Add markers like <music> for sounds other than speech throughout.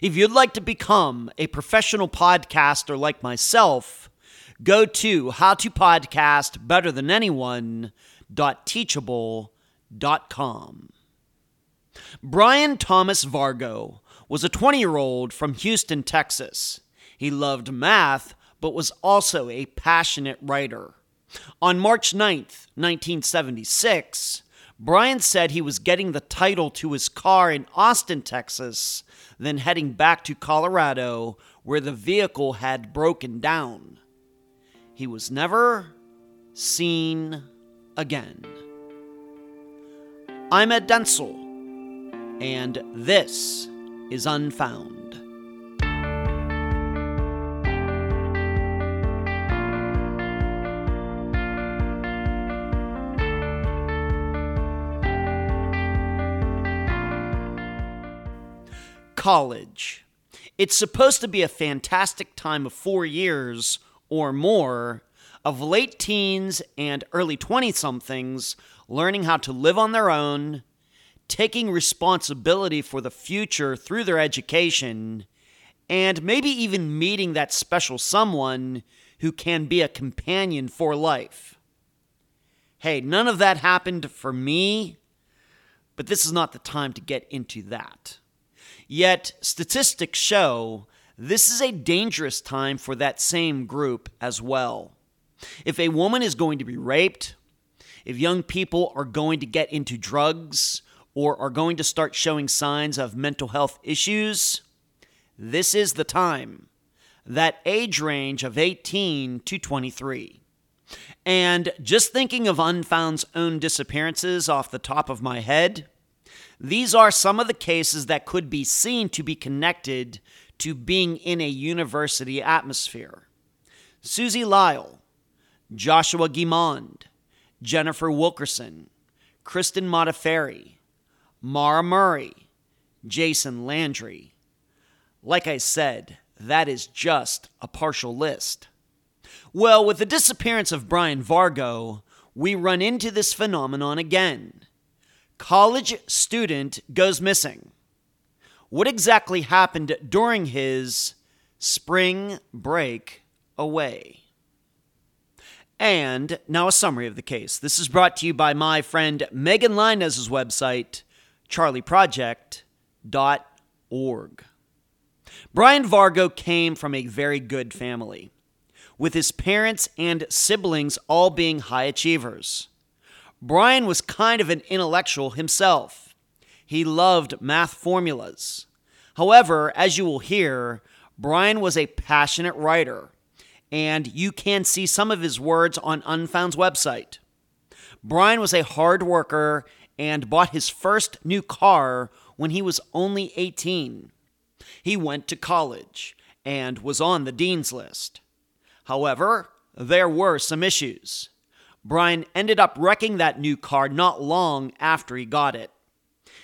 If you'd like to become a professional podcaster like myself, go to howtopodcastbetterthananyone.teachable.com. Brian Thomas Vargo was a 20 year old from Houston, Texas. He loved math, but was also a passionate writer. On March 9th, 1976, Brian said he was getting the title to his car in Austin, Texas, then heading back to Colorado, where the vehicle had broken down. He was never seen again. I'm Ed Dentzel, and this is Unfound. College. It's supposed to be a fantastic time of four years or more of late teens and early 20 somethings learning how to live on their own, taking responsibility for the future through their education, and maybe even meeting that special someone who can be a companion for life. Hey, none of that happened for me, but this is not the time to get into that. Yet, statistics show this is a dangerous time for that same group as well. If a woman is going to be raped, if young people are going to get into drugs or are going to start showing signs of mental health issues, this is the time. That age range of 18 to 23. And just thinking of Unfound's own disappearances off the top of my head, these are some of the cases that could be seen to be connected to being in a university atmosphere. Susie Lyall, Joshua Guimond, Jennifer Wilkerson, Kristen Modafferi, Maura Murray, Jason Landry. Like I said, that is just a partial list. Well, with the disappearance of Brian Vargo, we run into this phenomenon again. College student goes missing. What exactly happened during his spring break away? And now a summary of the case. This is brought to you by my friend Megan Linez's website, charleyproject.org. Brian Vargo came from a very good family, with his parents and siblings all being high achievers. Brian was kind of an intellectual himself. He loved math formulas. However, as you will hear, Brian was a passionate writer and you can see some of his words on Unfound's website. Brian was a hard worker and bought his first new car when he was only 18. He went to college and was on the dean's list. However, there were some issues. Brian ended up wrecking that new car not long after he got it.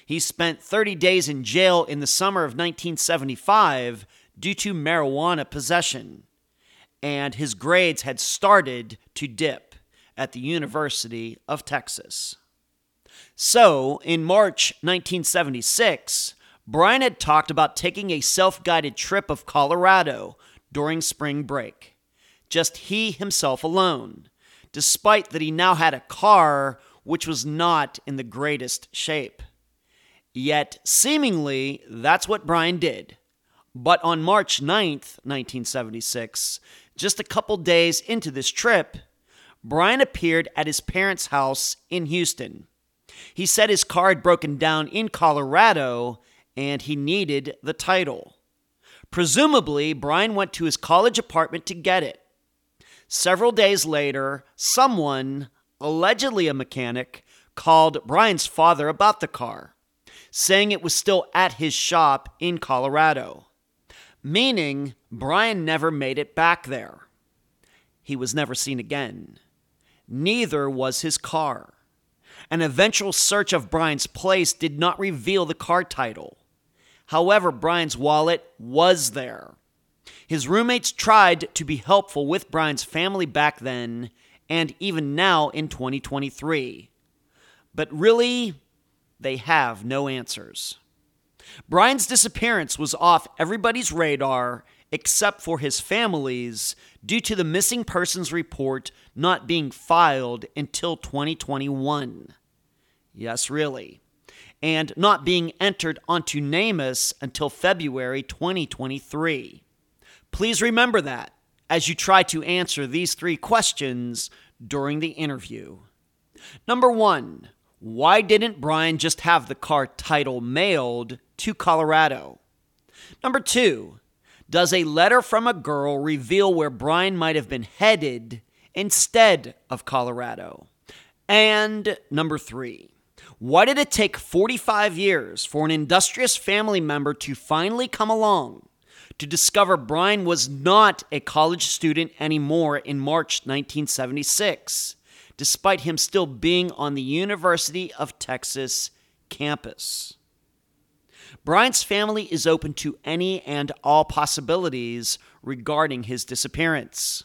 He spent 30 days in jail in the summer of 1975 due to marijuana possession and his grades had started to dip at the University of Texas. So, in March 1976, Brian had talked about taking a self guided trip of Colorado during spring break. Just he himself alone, despite that he now had a car which was not in the greatest shape. Yet, seemingly, that's what Brian did. But on March 9th, 1976, just a couple days into this trip, Brian appeared at his parents' house in Houston. He said his car had broken down in Colorado and he needed the title. Presumably, Brian went to his college apartment to get it. Several days later, someone, allegedly a mechanic, called Brian's father about the car, saying it was still at his shop in Colorado meaning Brian never made it back there. He was never seen again. Neither was his car. An eventual search of Brian's place did not reveal the car title. However, Brian's wallet was there. His roommates tried to be helpful with Brian's family back then and even now in 2023. But really, they have no answers. Brian's disappearance was off everybody's radar except for his family's due to the missing persons report not being filed until 2021. Yes, really. And not being entered onto NamUs until February 2023. Please remember that as you try to answer these three questions during the interview. Number one, why didn't Brian just have the car title mailed to Colorado? Number two, does a letter from a girl reveal where Brian might have been headed instead of Colorado? And number three, why did it take 45 years for an industrious family member to finally come along to discover Brian was not a college student anymore in March 1976? despite him still being on the University of Texas campus. Brian's family is open to any and all possibilities regarding his disappearance.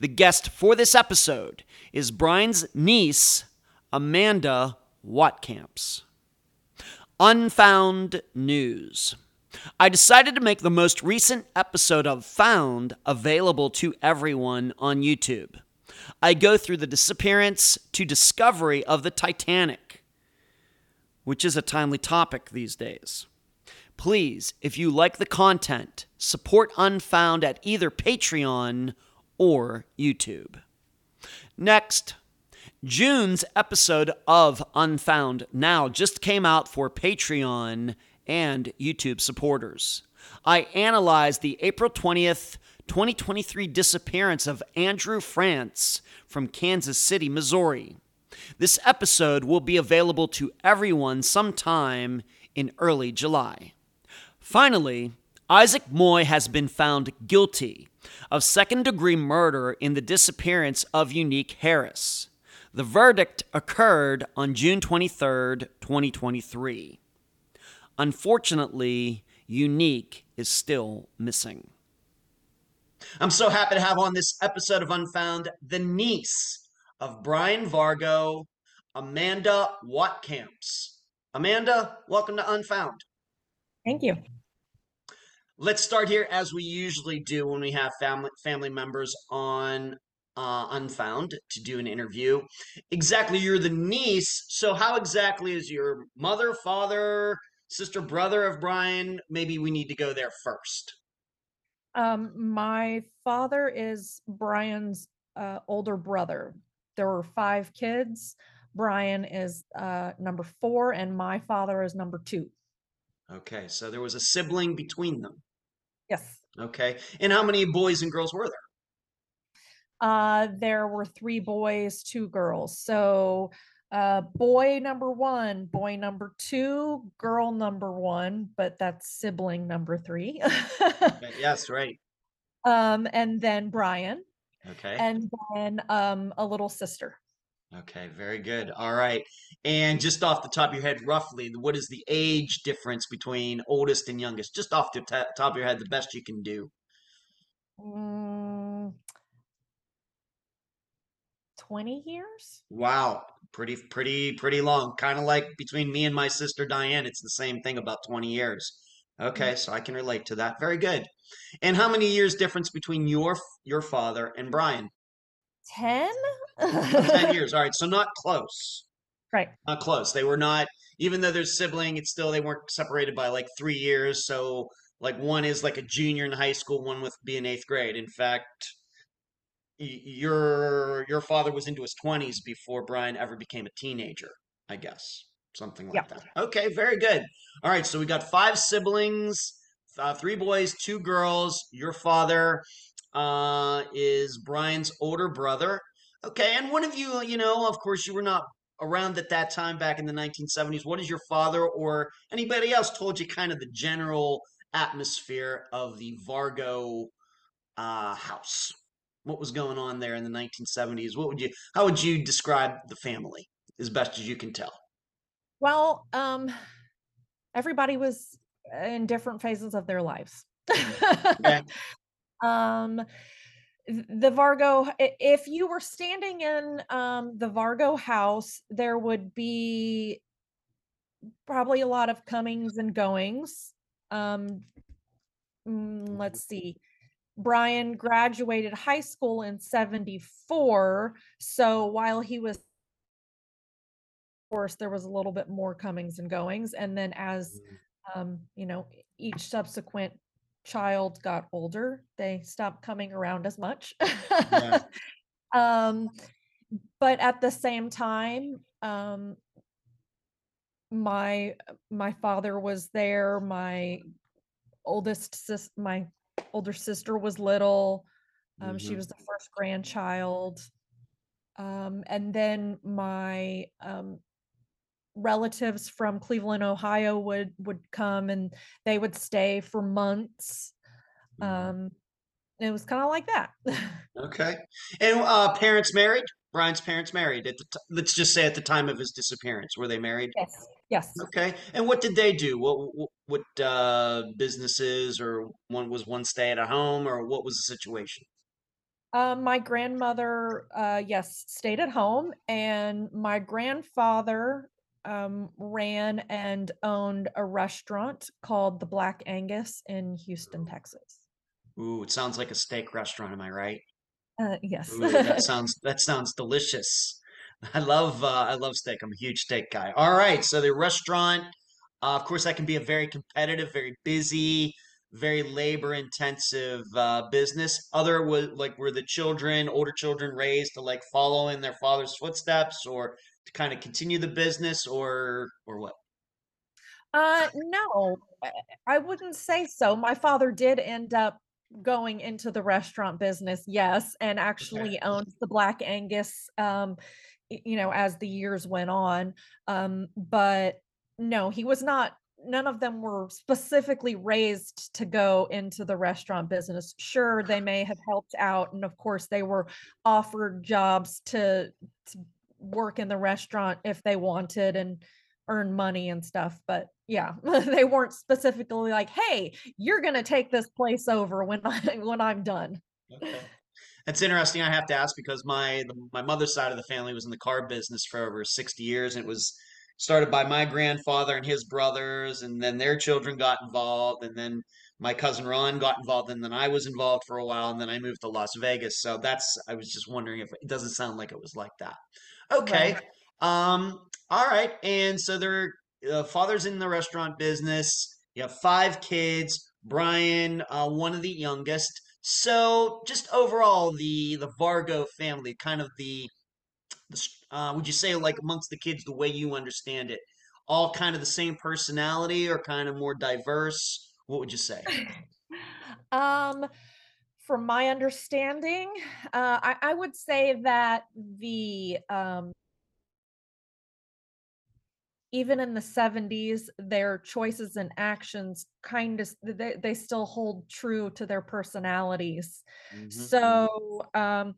The guest for this episode is Brian's niece, Amanda Watkamps. Unfound News. I decided to make the most recent episode of Found available to everyone on YouTube. I go through the disappearance to discovery of the Titanic, which is a timely topic these days. Please, if you like the content, support Unfound at either Patreon or YouTube. Next, June's episode of Unfound Now just came out for Patreon and YouTube supporters. I analyzed the April 20th 2023 disappearance of Andrew France from Kansas City, Missouri. This episode will be available to everyone sometime in early July. Finally, Isaac Moy has been found guilty of second degree murder in the disappearance of Unique Harris. The verdict occurred on June 23, 2023. Unfortunately, Unique is still missing. I'm so happy to have on this episode of Unfound the niece of Brian Vargo, Amanda Watkamps. Amanda, welcome to Unfound. Thank you. Let's start here as we usually do when we have family family members on uh, Unfound to do an interview. Exactly, you're the niece. So, how exactly is your mother, father, sister, brother of Brian? Maybe we need to go there first. Um, my father is Brian's uh, older brother. There were five kids. Brian is uh, number four, and my father is number two. Okay, so there was a sibling between them. Yes. Okay, and how many boys and girls were there? Uh, there were three boys, two girls. So uh, boy number one, boy number two, girl number one, but that's sibling number three. <laughs> yes, right. Um, and then Brian. Okay. And then um, a little sister. Okay, very good. All right. And just off the top of your head, roughly, what is the age difference between oldest and youngest? Just off the t- top of your head, the best you can do. Mm, 20 years? Wow pretty pretty pretty long kind of like between me and my sister diane it's the same thing about 20 years. Okay mm. so i can relate to that. Very good. And how many years difference between your your father and brian? 10 10 <laughs> years. All right so not close. Right. Not close. They were not even though they're sibling it's still they weren't separated by like three years so like one is like a junior in high school one with be in eighth grade. In fact your your father was into his 20s before Brian ever became a teenager, I guess. Something like yep. that. Okay, very good. All right, so we got five siblings, uh, three boys, two girls. Your father uh, is Brian's older brother. Okay, and one of you, you know, of course, you were not around at that time back in the 1970s. What is your father or anybody else told you kind of the general atmosphere of the Vargo uh, house? What was going on there in the 1970s? What would you how would you describe the family as best as you can tell? Well, um everybody was in different phases of their lives. okay. <laughs> Um the Vargo if you were standing in um the Vargo house, there would be probably a lot of comings and goings. Um, mm, let's see. Brian graduated high school in 74. So while he was, of course, there was a little bit more comings and goings. And then as, Mm, um, you know, each subsequent child got older, they stopped coming around as much. Yeah. <laughs> um, but at the same time, um, my my father was there. My oldest sis, my older sister was little. Um, she mhm. was the first grandchild. Um, and then my um, relatives from Cleveland, Ohio would would come and they would stay for months. Um, it was kind of like that. <laughs> Okay. And uh, parents married? Brian's parents married at the t let's just say at the time of his disappearance. Were they married? Yes. Yes. Okay. And what did they do? What what, what uh, businesses or one was one stay at a home or what was the situation? Um, my grandmother, uh, yes, stayed at home, and my grandfather um, ran and owned a restaurant called the Black Angus in Houston, Texas. Ooh, it sounds like a steak restaurant, am I right? Uh, yes. Ooh, that <laughs> sounds that sounds delicious. I love uh, I love steak. I'm a huge steak guy. All right, so the restaurant, uh, of course, that can be a very competitive, very busy, very labor intensive uh, business. Other was like were the children, older children, raised to like follow in their father's footsteps, or to kind of continue the business, or or what? Uh, no, I wouldn't say so. My father did end up going into the restaurant business, yes, and Okay. actually owns the Black Angus, um, you know, as the years went on. Um, but no, he was not, none of them were specifically raised to go into the restaurant business. Sure, they may have helped out, and of course, they were offered jobs to, to work in the restaurant if they wanted and earn money and stuff. But yeah, <laughs> they weren't specifically like, "Hey, you're gonna take this place over when I when I'm done." Okay. That's interesting. I have to ask because my my mother's side of the family was in the car business for over 60 years, and it was started by my grandfather and his brothers, and then their children got involved, and then my cousin Ron got involved, and then I was involved for a while, and then I moved to Las Vegas. So that's I was just wondering if it doesn't sound like it was like that. Okay. Right. Um, all right. And so their uh, father's in the restaurant business. You have five kids. Brian, uh, one of the youngest. So just overall, the the Vargo family, kind of the, the uh, would you say like amongst the kids, the way you understand it, all kind of the same personality or kind of more diverse? What would you say? <laughs> Um, from my understanding, uh, I, I would say that the um, even in the 70s, their choices and actions kind of they, they still hold true to their personalities. hmm So um,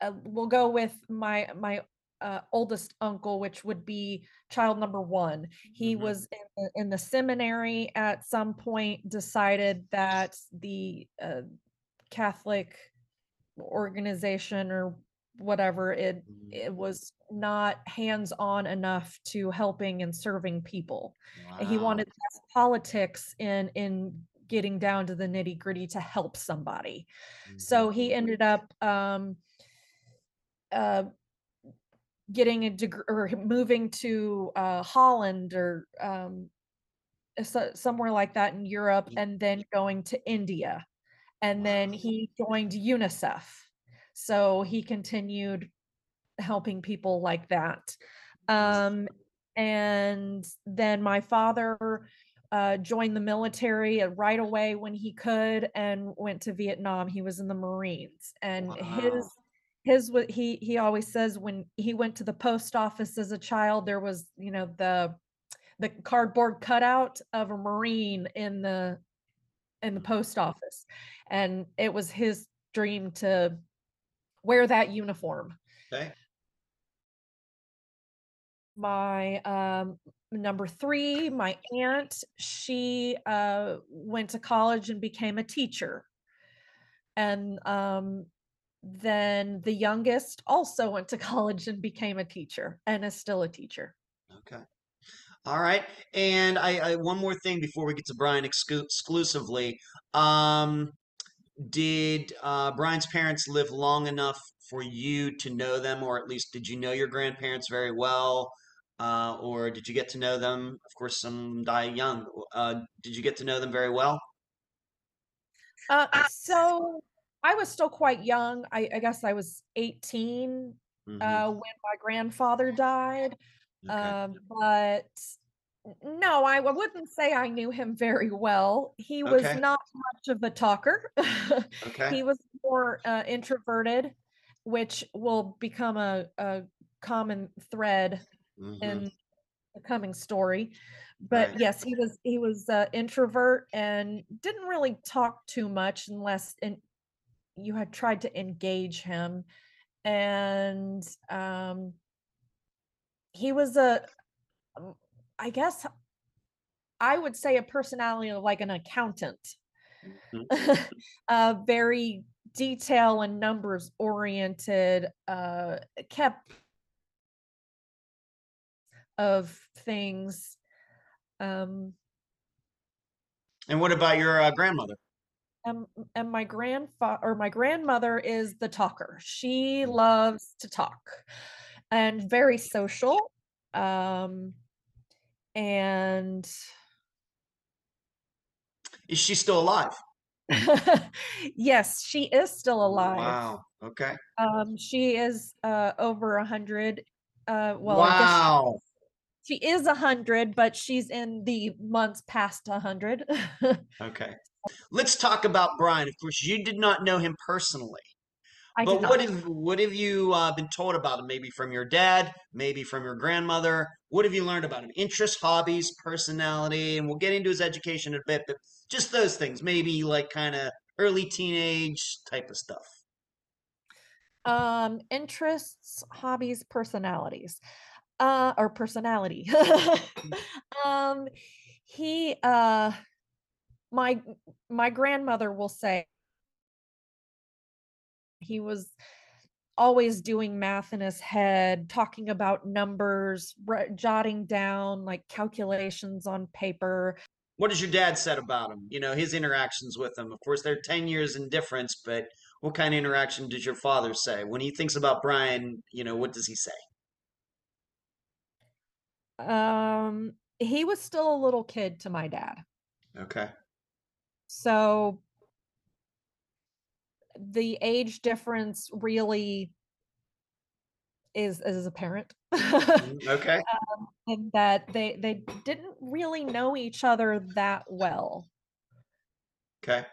uh, we'll go with my my uh, oldest uncle, which would be child number one. He hmm was in the, in the seminary at some point, decided that the uh, Catholic organization or whatever it it was not hands-on enough to helping and serving people. And He wanted politics in in getting down to the nitty-gritty to help somebody. hmm So he ended up um uh getting a degree or moving to uh Holland or um so, somewhere like that in Europe and then going to India and then he joined UNICEF. So he continued helping people like that. Um, and then my father uh, joined the military uh, right away when he could and went to Vietnam. He was in the Marines, and Wow. his his what he he always says when he went to the post office as a child, there was you know the the cardboard cutout of a Marine in the in the post office, and it was his dream to wear that uniform. Okay. My, um, number 3, my aunt, she, uh, went to college and became a teacher, and, um, then the youngest also went to <laughs> college and became a teacher and is still a teacher. Okay. All right. And I, I one more thing before we get to Brian exclu exclusively. Um, did uh, Brian's parents live long enough for you to know them, or at least did you know your grandparents very well? Uh, or did you get to know them? Of course, some die young. Uh, did you get to know them very well? Uh, so I was still quite young. I, I guess I was 18 hmm uh, when my grandfather died. Okay. Um, but no, I wouldn't say I knew him very well. He was Okay. not much of a talker. <laughs> Okay. He was more uh, introverted, which will become a, a common thread hmm in the coming story. But Right. yes, he was he was uh, introvert and didn't really talk too much unless in, you had tried to engage him. And um, he was a, um, guess I would say a personality of like an accountant, Mhm. <laughs> uh, very detail and numbers oriented, uh, kept of things. Um, And what about your uh, grandmother? And, and my grandfather or my grandmother is the talker. She Mm. loves to talk and very social. Um, and Is she still alive? <laughs> yes, she is still alive. Wow. Okay. Um, she is uh over a hundred. Uh, well, guess she, Wow. she is a hundred, but she's in the months past a hundred. <laughs> Okay. Let's talk about Brian. Of course, you did not know him personally, I but what have what have you uh, been told about him? Maybe from your dad, maybe from your grandmother. What have you learned about him? Interests, hobbies, personality, and we'll get into his education in a bit, but just those things. Maybe like kind of early teenage type of stuff. Um, interests, hobbies, personalities. Uh, or personality. <laughs> um, he uh my my grandmother will say he was always doing math in his head, talking about numbers, ri- jotting down like calculations on paper. What has your dad said about him? You know, his interactions with him. Of course, they're 10 years in difference, but what kind of interaction does your father say? When he thinks about Brian, you know, what does he say? Um, he was still a little kid to my dad. Okay. So the age difference really is is apparent. <laughs> Mhm. Okay. and that they they didn't really know each other that well Okay.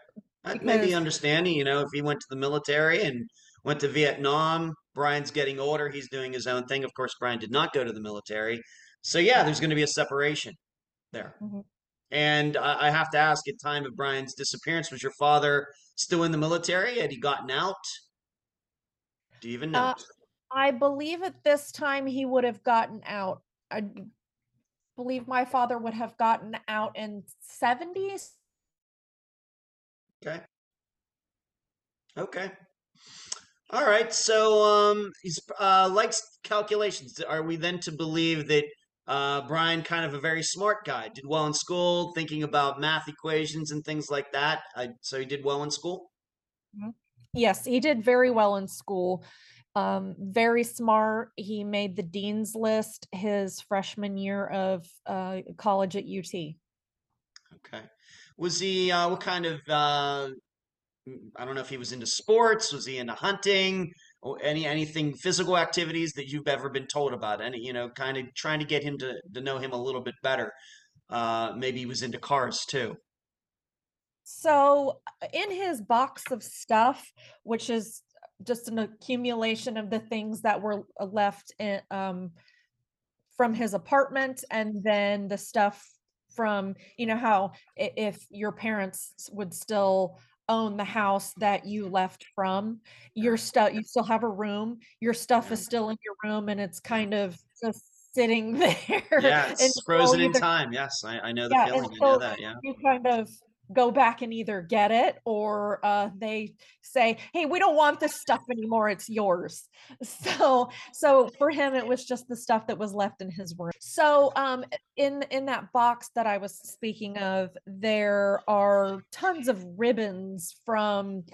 That may be understanding, you know, if he went to the military and went to Vietnam, Brian's getting older, he's doing his own thing. Of course, Brian did not go to the military. So yeah, there's going to be a separation there. Mhm. And I, I have to ask, at time of Brian's disappearance, was your father still in the military? Had he gotten out? Do you even know? uh I believe at this time he would have gotten out. I believe my father would have gotten out in 70s. Okay. Okay. All right. So um he's uh likes calculations. Are we then to believe that uh Brian kind of a very smart guy, did well in school, thinking about math equations and things like that? I, so he did well in school? Mhm. Yes, he did very well in school. Um, very smart. He made the dean's list his freshman year of uh, college at UT. Okay. Was he uh what kind of uh I don't know if he was into sports, was he into hunting any anything physical activities that you've ever been told about? Any, you know, kind of trying to get him to to know him a little bit better. Uh maybe he was into cars too. So, in his box of stuff, which is just an accumulation of the things that were uh, left in, um, from his apartment, and then the stuff from, you know, how if your parents would still own the house that you left from, your stuff, you still have a room, your stuff is still in your room, and it's kind of just sitting <laughs> there Yeah, it's frozen in time. Yes, I, I know the yeah, feeling. I know that. Yeah. you kind of go back and either get it or uh, they say, "Hey, we don't want this stuff anymore. It's yours." <laughs> So, so for him, it was just the stuff that was left in his room. So, um, in in that box that I was speaking of, there are tons of ribbons from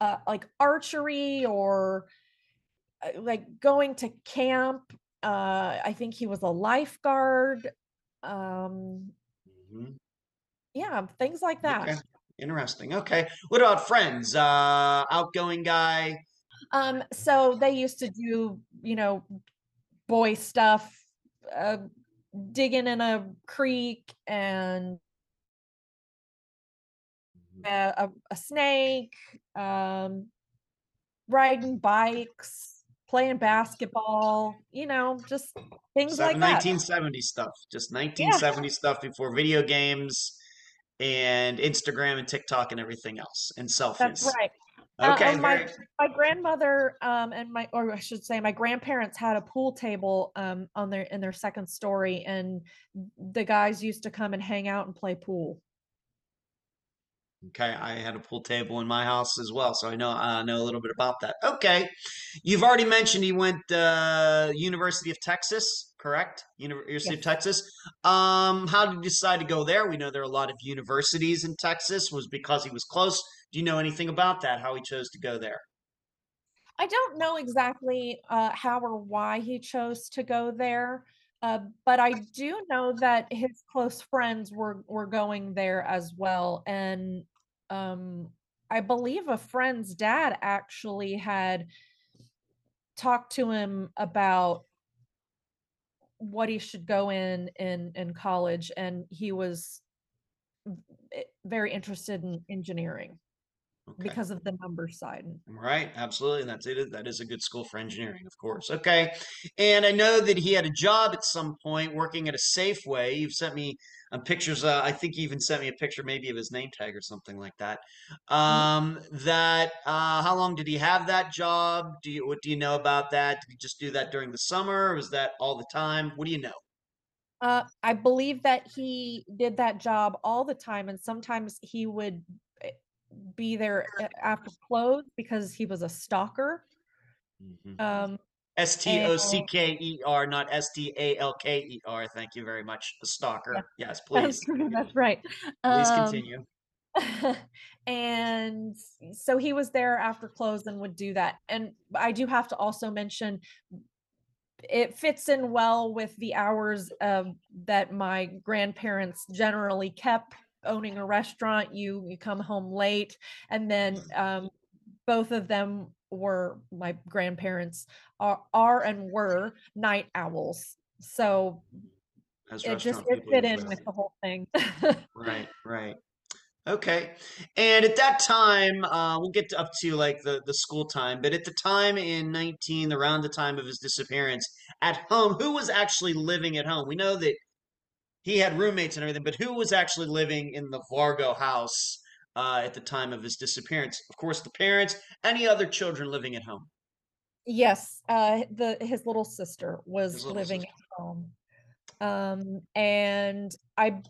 uh, like archery or uh, like going to camp. Uh, I think he was a lifeguard. Um, Mhm. Yeah, things like that. Okay. Interesting. Okay. What about friends? Uh, outgoing guy. Um, so they used to do, you know, boy stuff, uh, digging in a creek and a, a, a snake, um, riding bikes, playing basketball, you know, just things like that. 1970 stuff. Just Yeah, 1970 stuff before video games and Instagram and TikTok and everything else and selfies. that's right. Uh, Okay. um, my my grandmother um, and my, or I should say, my grandparents had a pool table um, on their in their second story, and the guys used to come and hang out and play pool. Okay, I had a pool table in my house as well, so I know I know a little bit about that. Okay, you've already mentioned he went uh, University of Texas, correct? University of Texas. Um, how did you decide to go there? We know there are a lot of universities in Texas. Was because he was close? Do you know anything about that? How he chose to go there? I don't know exactly uh, how or why he chose to go there, uh, but I do know that his close friends were were going there as well, and um, I believe a friend's dad actually had talked to him about what he should go in in in college, and he was eh, very interested in engineering Okay. because of the number side. Right, absolutely. And that's it. That is a good school for engineering, of course. Okay. And I know that he had a job at some point working at a Safeway. You've sent me um, pictures. Uh, I think you even sent me a picture maybe of his name tag or something like that. Mhm. Um, that uh, how long did he have that job? Do you what do you know about that? Did he just do that during the summer? Or was that all the time? What do you know? Uh, I believe that he did that job all the time, and sometimes he would be there after close because he was a stalker. Mhm. Um, S T O C K E R, not S T A L K E R. Thank you very much. A yeah, stalker. Yes, <laughs> please. that's right. Please Um, continue. <laughs> and so he was there after close and would do that. And I do have to also mention it fits in well with the hours um, that my grandparents generally kept owning a restaurant. You you come home late, and then um, both of them were my grandparents are are and were night owls. So as it just it fit in with the whole thing. Right, <laughs> right. Okay. And at that time, uh, we'll get up to like the, the school time, but at the time in 19, around the time of his disappearance, at home, who was actually living at home? We know that he had roommates and everything, but who was actually living in the Vargo house uh, at the time of his disappearance? Of course, the parents, any other children living at home? yes, uh, the his little sister was little living at home, um, and I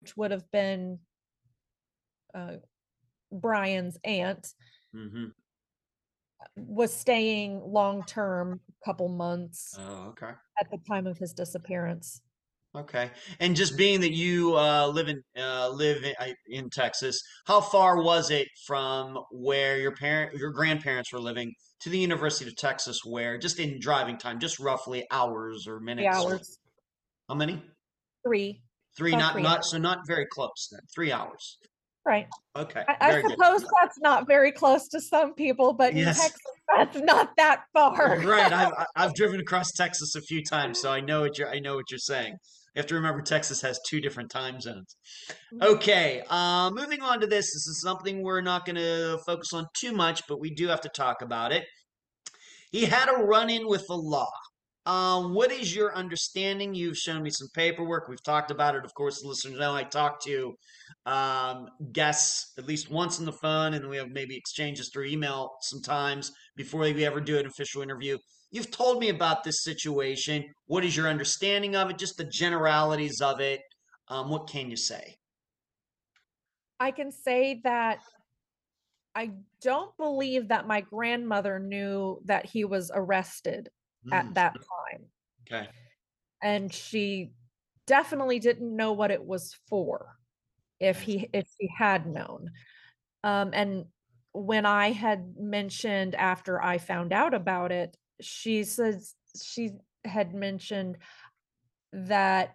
Which would have been uh, Brian's aunt hmm was staying long term, couple months Oh, okay. at the time of his disappearance. Okay. And just being that you uh, live in uh, live in, in Texas, how far was it from where your parent your grandparents were living to the University of Texas where just in driving time, just roughly hours or 3 minutes or hours. how many? 3, Three, about not 3 not so not very close then. Three hours. Right. Okay, I I very good. suppose that's not very close to some people, but in Yes. Texas, that's not that far. Right. I've <laughs> I've driven across Texas a few times, so I know what you're I know what you're saying. You have to remember Texas has two different time zones. Mhm. Okay, uh, moving on to this. This is something we're not going to focus on too much, but we do have to talk about it. He had a run-in with the law. Um, what is your understanding? You've shown me some paperwork. We've talked about it. Of course, the listeners know I talk to um, guests at least once on the phone, and we have maybe exchanges through email sometimes before we ever do an official interview. You've told me about this situation. What is your understanding of it? Just the generalities of it. Um, what can you say? I can say that I don't believe that my grandmother knew that he was arrested at Mm, that time. okay. And she definitely didn't know what it was for if he if she had known. Um, and when I had mentioned after I found out about it, she says she had mentioned that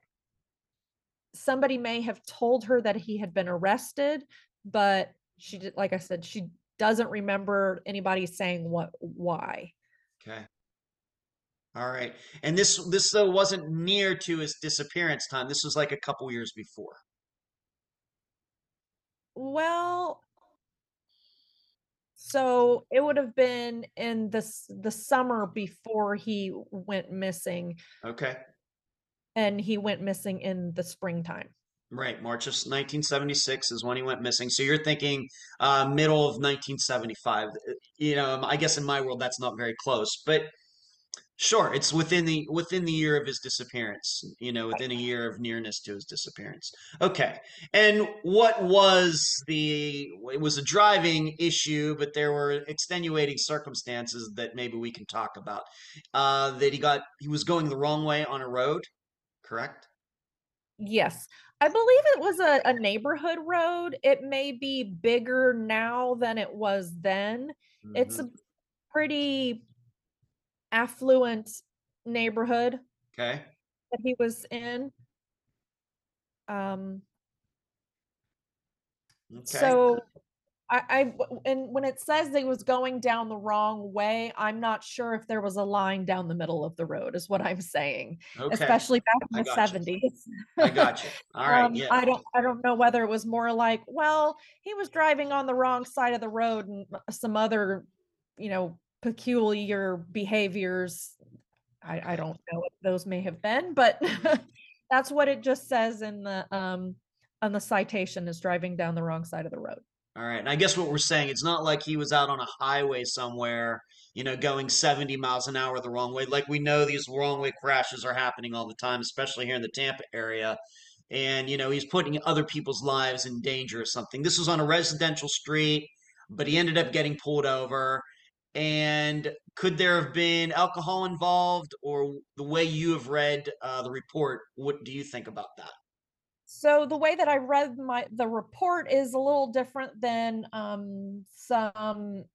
somebody may have told her that he had been arrested, but she did, like I said, she doesn't remember anybody saying what why. Okay. All right. And this this though wasn't near to his disappearance time. This was like a couple years before. Well, so it would have been in this the summer before he went missing, Okay. and he went missing in the springtime. Right. March of 1976 is when he went missing. So you're thinking uh, middle of 1975. Uh, You know, I guess in my world that's not very close, but sure, it's within the within the year of his disappearance. You know, within a year of nearness to his disappearance. Okay. And what was the? It was a driving issue, but there were extenuating circumstances that maybe we can talk about. Uh, that he got he was going the wrong way on a road. Correct. Yes. I believe it was a, a neighborhood road. It may be bigger now than it was then. It's Mhm. a pretty affluent neighborhood Okay. that he was in. Um, Okay. so I, I w- and when it says they was going down the wrong way, I'm not sure if there was a line down the middle of the road, is what I'm saying. Okay. Especially back I in the gotcha. 70s. I got you. All right. Um, Yeah. I don't I don't know whether it was more like, well, he was driving on the wrong side of the road and some other, you know, peculiar behaviors. I, I don't know what those may have been, but <laughs> that's what it just says in the um on the citation is driving down the wrong side of the road. All right. And I guess what we're saying, it's not like he was out on a highway somewhere, you know, going 70 miles an hour the wrong way. Like we know these wrong way crashes are happening all the time, especially here in the Tampa area. And, you know, he's putting other people's lives in danger or something. This was on a residential street, but he ended up getting pulled over. And could there have been alcohol involved, or the way you have read uh, the report? What do you think about that? So the way that I read my the report is a little different than um some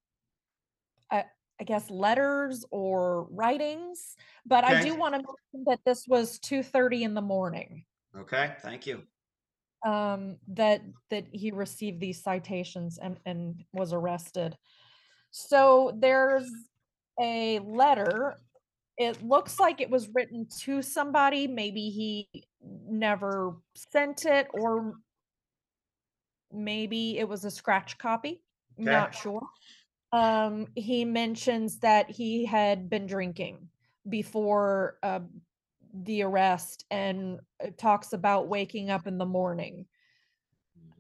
I, I guess letters or writings, but I do want to mention that this was 2:30 in the morning Okay. Thank you. um that that he received these citations and and was arrested. So there's a letter. It looks like it was written to somebody. Maybe he never sent it or maybe it was a scratch copy. Okay. Not sure. Um, he mentions that he had been drinking before uh, the arrest and uh, talks about waking up in the morning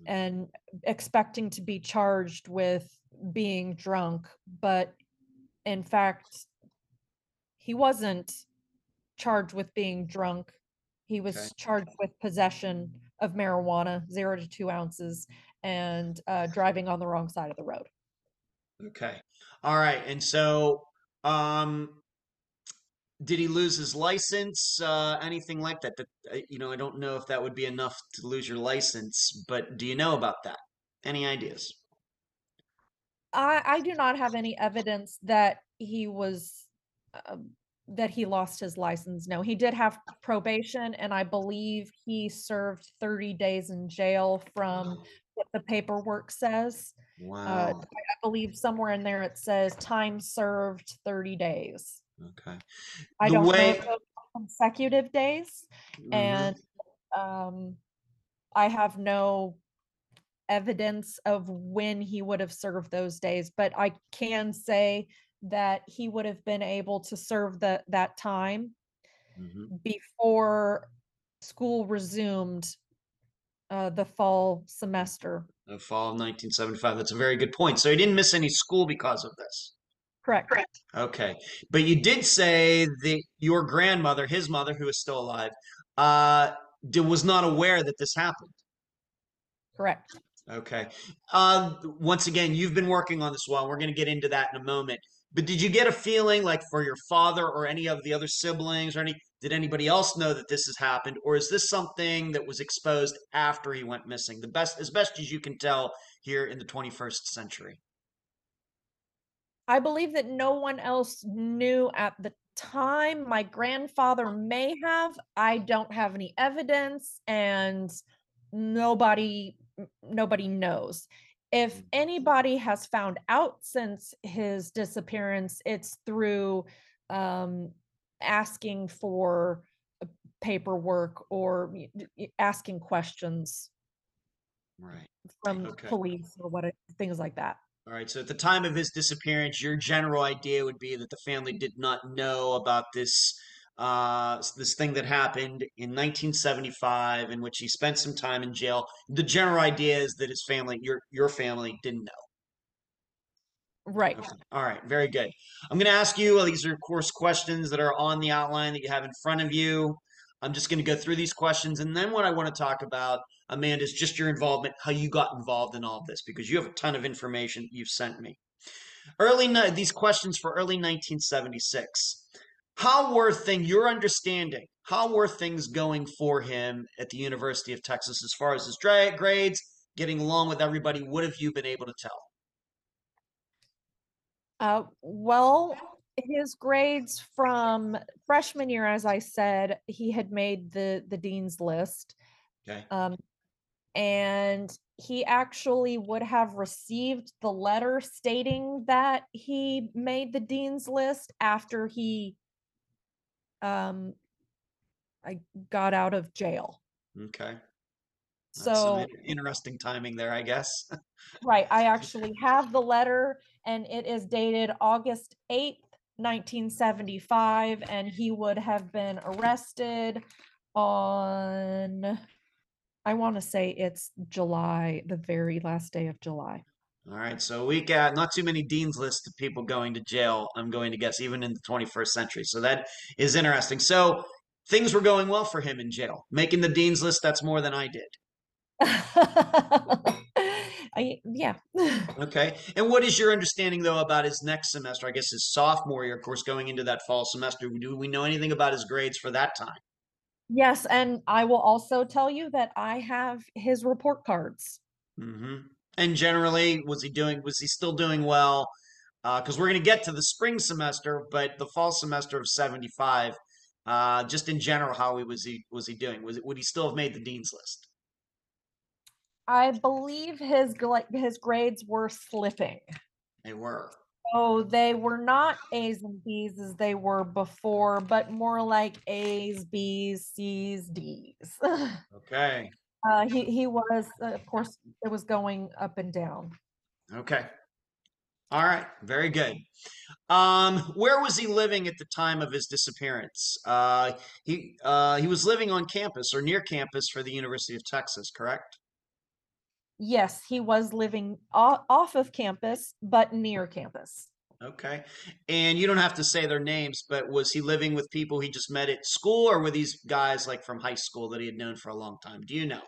and expecting to be charged with being drunk, but in fact, he wasn't charged with being drunk. He was Okay. charged with possession of marijuana, zero to two ounces, and uh, driving on the wrong side of the road. Okay. All right. And so, um, did he lose his license? Uh, anything like that? That uh, you know, I don't know if that would be enough to lose your license, but do you know about that? Any ideas? I, I do not have any evidence that he was um, that he lost his license. No, he did have probation, and I believe he served 30 days in jail from what the paperwork says. Uh, Wow. I believe somewhere in there it says time served 30 days. Okay. I The don't know way- are consecutive days, Mhm. and um, I have no evidence of when he would have served those days, but I can say that he would have been able to serve the, that time Mhm. before school resumed uh, the fall semester. The fall of 1975. That's a very good point. So he didn't miss any school because of this. Correct. Correct. Okay. But you did say that your grandmother, his mother, who is still alive, uh, d- was not aware that this happened. Correct. Okay. Um, once again, you've been working on this one. We're going to get into that in a moment. But did you get a feeling like for your father or any of the other siblings or any did anybody else know that this has happened or is this something that was exposed after he went missing? The best as best as you can tell here in the 21st century. I believe that no one else knew at the time. My grandfather may have. I don't have any evidence and nobody nobody knows. If Mm. anybody has found out since his disappearance, it's through um, asking for uh, paperwork or y- d- y- asking questions Right. from Okay. police or what things like that. All right. So at the time of his disappearance, your general idea would be that the family did not know about this uh this thing that happened in 1975 in which he spent some time in jail. The general idea is that his family, your your family didn't know. Right. Okay. All right, very good. I'm going to ask you, uh, these are, of course, questions that are on the outline that you have in front of you. I'm just going to go through these questions. And then what I want to talk about, Amanda, is just your involvement, how you got involved in all of this, because you have a ton of information you've sent me. Early, these questions for early 1976. How were things, your understanding, how were things going for him at the University of Texas as far as his dra- grades, getting along with everybody? What have you been able to tell? Uh, well, his grades from freshman year, as I said, he had made the the dean's list. Okay. Um, and he actually would have received the letter stating that he made the dean's list after he um I got out of jail. Okay. That's So interesting timing there, I guess. <laughs> Right. I actually have the letter and it is dated August 8th, 1975, and he would have been arrested on, I want to say it's July, the very last day of July. All right, so we got not too many dean's list of people going to jail, I'm going to guess, even in the 21st century. So that is interesting. So things were going well for him in jail. Making the dean's list, that's more than I did. <laughs> I, yeah. <laughs> Okay. And what is your understanding, though, about his next semester? I guess his sophomore year, of course, going into that fall semester. Do we know anything about his grades for that time? Yes. And I will also tell you that I have his report cards. hmm And generally, was he doing? Was he still doing well? Because we're going to get to the spring semester, but the fall semester of '75. Uh, just in general, how he was he was he doing? Was it would he still have made the dean's list? I believe his his grades were slipping. They were. So they were not A's and B's as they were before, but more like A's, B's, C's, D's. <laughs> Okay. Uh, he he was, uh, of course, it was going up and down. Okay. All right. Very good. Um, where was he living at the time of his disappearance? Uh, he uh, he was living on campus or near campus for the University of Texas, correct? Yes, he was living off, off of campus, but near campus. Okay. And you don't have to say their names, but was he living with people he just met at school, or were these guys like from high school that he had known for a long time? Do you know?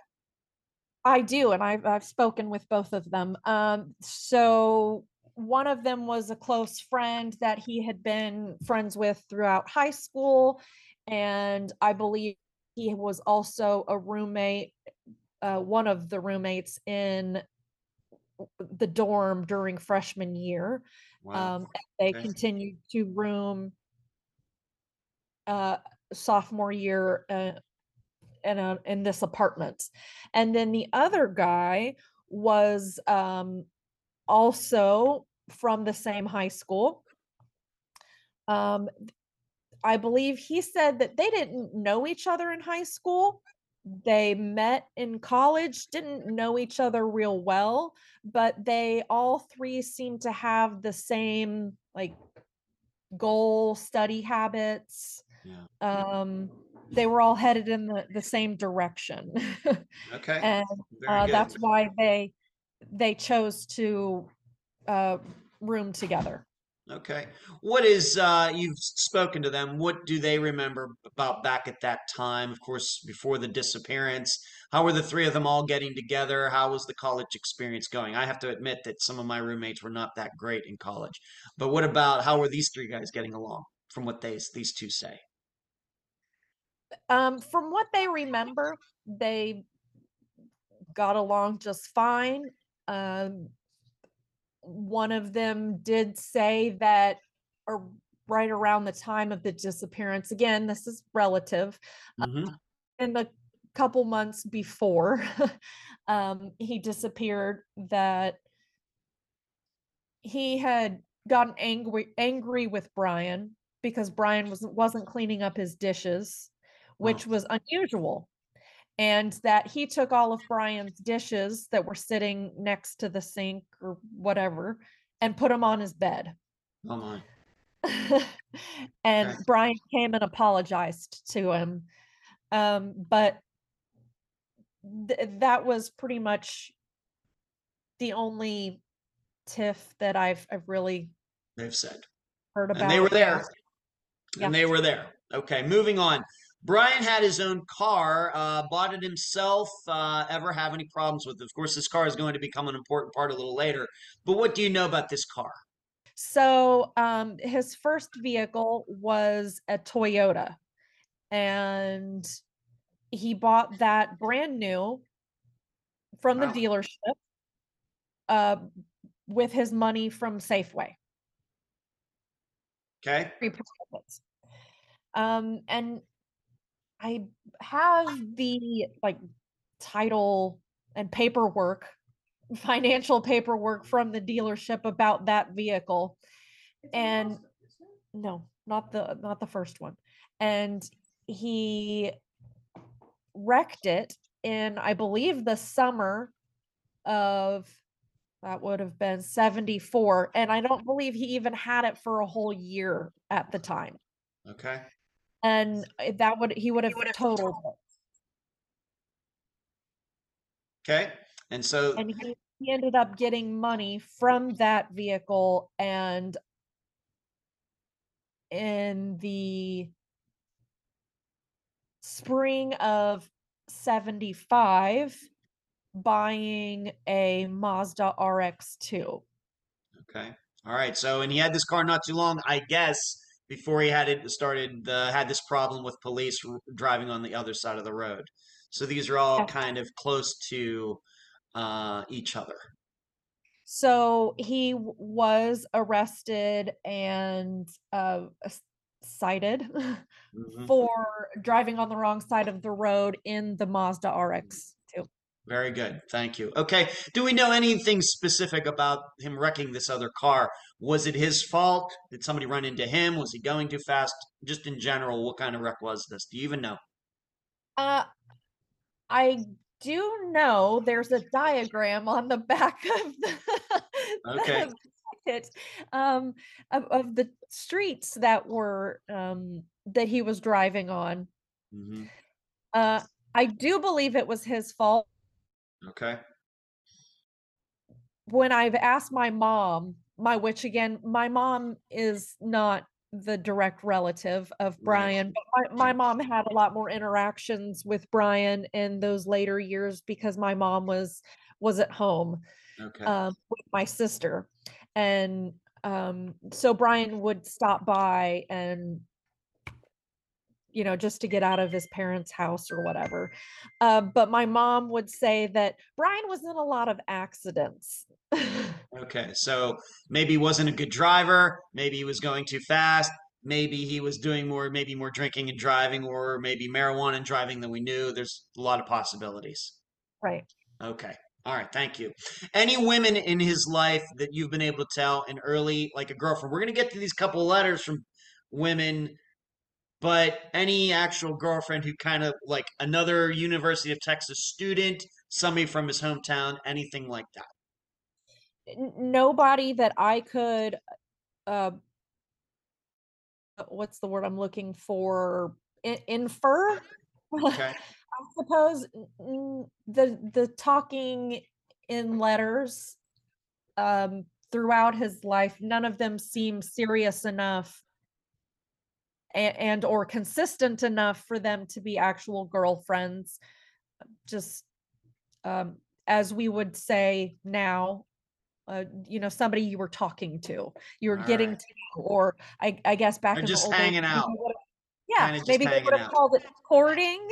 I do, and I've I've spoken with both of them. Um, so one of them was a close friend that he had been friends with throughout high school, and I believe he was also a roommate, uh, one of the roommates in the dorm during freshman year. Wow. Um, they okay. continued to room uh, sophomore year uh, in a in this apartment, and then the other guy was um, also from the same high school. Um, I believe he said that they didn't know each other in high school. They met in college, didn't know each other real well, but they all three seemed to have the same like goal, study habits. Yeah. Um, they were all headed in the, the same direction. Okay. <laughs> and Very uh, good. that's why they they chose to uh, room together. Okay. What is uh you've spoken to them, what do they remember about back at that time? Of course, before the disappearance. How were the three of them all getting together? How was the college experience going? I have to admit that some of my roommates were not that great in college. But what about how were these three guys getting along from what they these two say? Um, from what they remember, they got along just fine. Um, one of them did say that or right around the time of the disappearance, again, this is relative, uh, hmm in the couple months before <laughs> um, he disappeared, that he had gotten angry angry with Brian because Brian wasn't wasn't cleaning up his dishes, which was unusual and that he took all of Brian's dishes that were sitting next to the sink or whatever and put them on his bed. oh my. <laughs> and Okay. Brian came and apologized to him. Um, but th- that was pretty much the only tiff that I've I've really They've said. heard about. And they were there. Yeah. And they were there. Okay, moving on. Brian had his own car, uh, bought it himself. Uh, ever have any problems with it? Of course, this car is going to become an important part a little later. But what do you know about this car? So um, his first vehicle was a Toyota, and he bought that brand new from the dealership uh, with his money from Safeway. Okay. Um, and I have the like title and paperwork, financial paperwork from the dealership about that vehicle. And no, not the not the first one. And he wrecked it in, I believe, the summer of that would have been 74. And I don't believe he even had it for a whole year at the time. Okay. And uh, that would he would have totaled it. Okay. And so, And he, he ended up getting money from that vehicle and in the spring of 75 buying a Mazda RX2. okay. All right. So, and he had this car not too long, I guess, before he had it started, uh, had this problem with police r driving on the other side of the road. So these are all kind of close to uh, each other. So he was arrested and uh, cited Mhm. for driving on the wrong side of the road in the Mazda RX2. Very good. Thank you. Okay. Do we know anything specific about him wrecking this other car? Was it his fault? Did somebody run into him? Was he going too fast? Just in general, what kind of wreck was this? Do you even know? Uh, I do know there's a diagram on the back of the, <laughs> Okay. the packet, um, of, of the streets that were um, that he was driving on. hmm Uh, I do believe it was his fault. Okay. when I've asked my mom, my which again, my mom is not the direct relative of. Brian, but my, my mom had a lot more interactions with Brian in those later years because my mom was was at home Okay. um, with my sister, and um, so Brian would stop by and you know just to get out of his parents' house or whatever. Uh, but my mom would say that Brian was in a lot of accidents. <laughs> Okay. So maybe he wasn't a good driver. Maybe he was going too fast. Maybe he was doing more, maybe more drinking and driving, or maybe marijuana and driving than we knew. There's a lot of possibilities. Right. Okay. All right. Thank you. Any women in his life that you've been able to tell in early, like a girlfriend? We're going to get to these couple of letters from women, but any actual girlfriend who kind of like another University of Texas student, somebody from his hometown, anything like that. Nobody that I could uh uh, what's the word I'm looking for I- infer Okay. <laughs> I suppose the the talking in letters um throughout his life, none of them seem serious enough and, and or consistent enough for them to be actual girlfriends. Just um, as we would say now, uh, you know, somebody you were talking to, you were All getting right. to or I, I guess back in just the old days, hanging maybe out. Yeah, maybe they would have called it courting.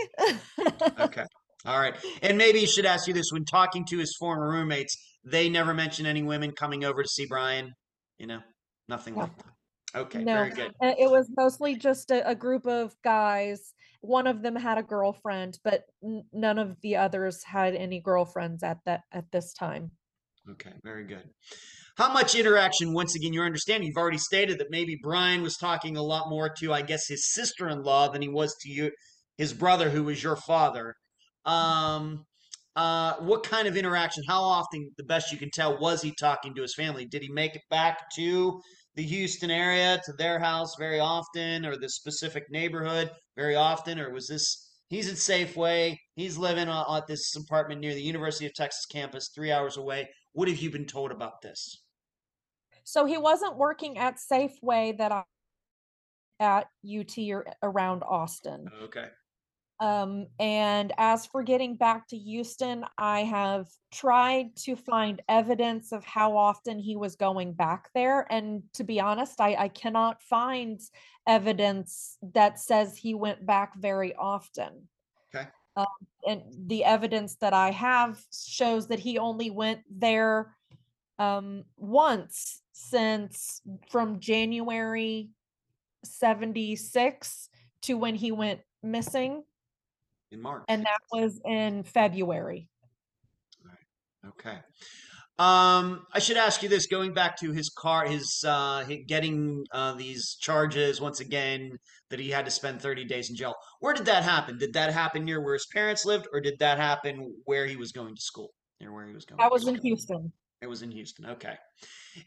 Okay. <laughs> All right. And maybe you should ask you this when talking to his former roommates, they never mention any women coming over to see Brian. You know, nothing No. like that. Okay, No, very good. It was mostly just a, a group of guys. One of them had a girlfriend, but n- none of the others had any girlfriends at that at this time. Okay, very good. How much interaction, once again, your understanding, you've already stated that maybe Brian was talking a lot more to, I guess, his sister in law than he was to you, his brother, who was your father. Um, uh, what kind of interaction, how often, the best you can tell, was he talking to his family? Did he make it back to the Houston area, to their house very often, or the specific neighborhood very often, or was this he's at Safeway, he's living at this apartment near the University of Texas campus, three hours away? What have you been told about this? So he wasn't working at Safeway that I at UT or around Austin. Okay. Um, and as for getting back to Houston, I have tried to find evidence of how often he was going back there. And to be honest, I, I cannot find evidence that says he went back very often. Okay. Um, and the evidence that I have shows that he only went there um, once since from January 76 to when he went missing In March. and that was in February. Okay. Um, I should ask you this: going back to his car, his uh, getting uh, these charges once again that he had to spend thirty days in jail. Where did that happen? Did that happen near where his parents lived, or did that happen where he was going to school? Near where he was going. That was in? Houston. It was in Houston. Okay.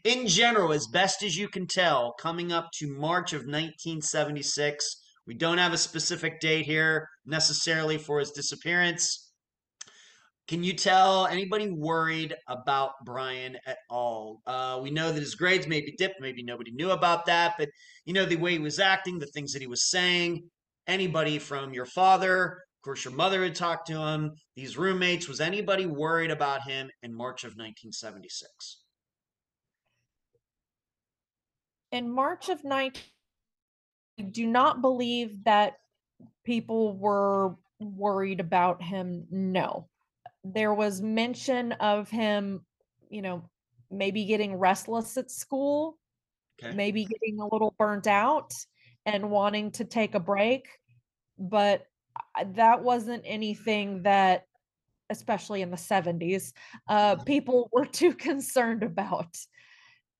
In general, as best as you can tell, coming up to March of 1976, we don't have a specific date here necessarily for his disappearance. Can you tell anybody worried about Brian at all? Uh, we know that his grades maybe dipped. Maybe nobody knew about that, but you know the way he was acting, the things that he was saying. Anybody from your father, of course, your mother had talked to him. These roommates, was anybody worried about him in March of 1976? In March of 19, I do not believe that people were worried about him. No. There was mention of him, you know, maybe getting restless at school, Okay. maybe getting a little burnt out and wanting to take a break. But that wasn't anything that, especially in the 70s, uh, Mhm. people <laughs> were too concerned about.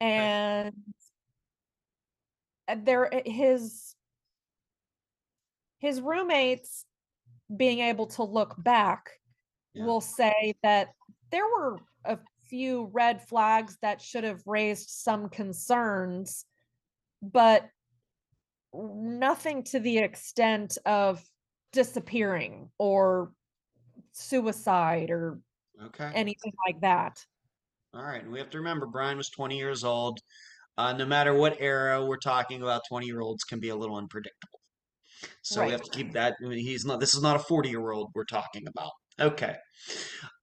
And there uh, his his roommates being able to look back Yeah. will say that there were a few red flags that should have raised some concerns but nothing to the extent of disappearing or suicide or Okay. anything like that All right. And we have to remember Brian was 20 years old. Uh, no matter what era we're talking about, 20 year olds can be a little unpredictable. So we have to keep that. He's not, this is not a 40 year old we're talking about. Okay.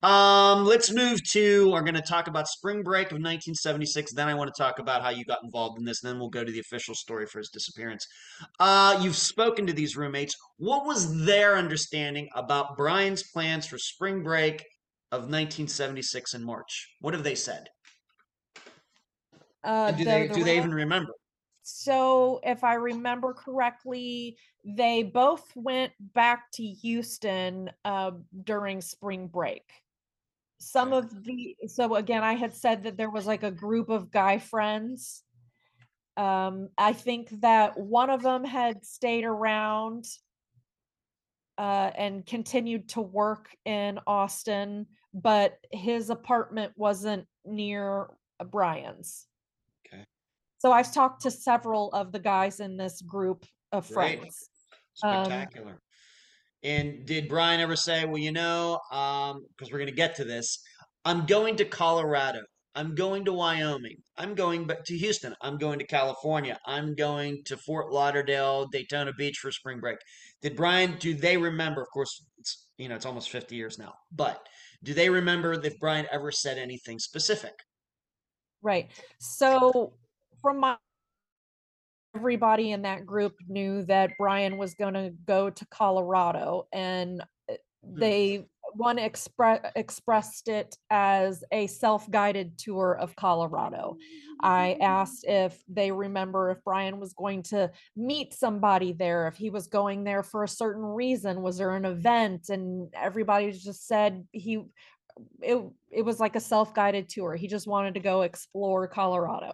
Um, let's move to, we're going to talk about spring break of 1976. Then I want to talk about how you got involved in this. And then we'll go to the official story for his disappearance. Uh, you've spoken to these roommates. What was their understanding about Brian's plans for spring break of 1976 in March? What have they said? Uh And do the- they the do they even remember? So, if I remember correctly, they both went back to Houston uh, during spring break. Some Okay. of the, so again, I had said that there was like a group of guy friends. Um, I think that one of them had stayed around uh, and continued to work in Austin, but his apartment wasn't near Brian's. So I've talked to several of the guys in this group of Great. friends. Um, Spectacular. and did Brian ever say, well, you know, um, because we're going to get to this, I'm going to Colorado. I'm going to Wyoming. I'm going back to Houston. I'm going to California. I'm going to Fort Lauderdale, Daytona Beach for spring break. Did Brian, do they remember? Of course, it's, you know, it's almost 50 years now, but do they remember if Brian ever said anything specific? Right. So from my everybody in that group knew that Brian was going to go to Colorado and uh, Hmm. they one expre- expressed it as a self-guided tour of Colorado. I asked if they remember if Brian was going to meet somebody there, if he was going there for a certain reason, was there an event and everybody just said he it it was like a self-guided tour. He just wanted to go explore Colorado.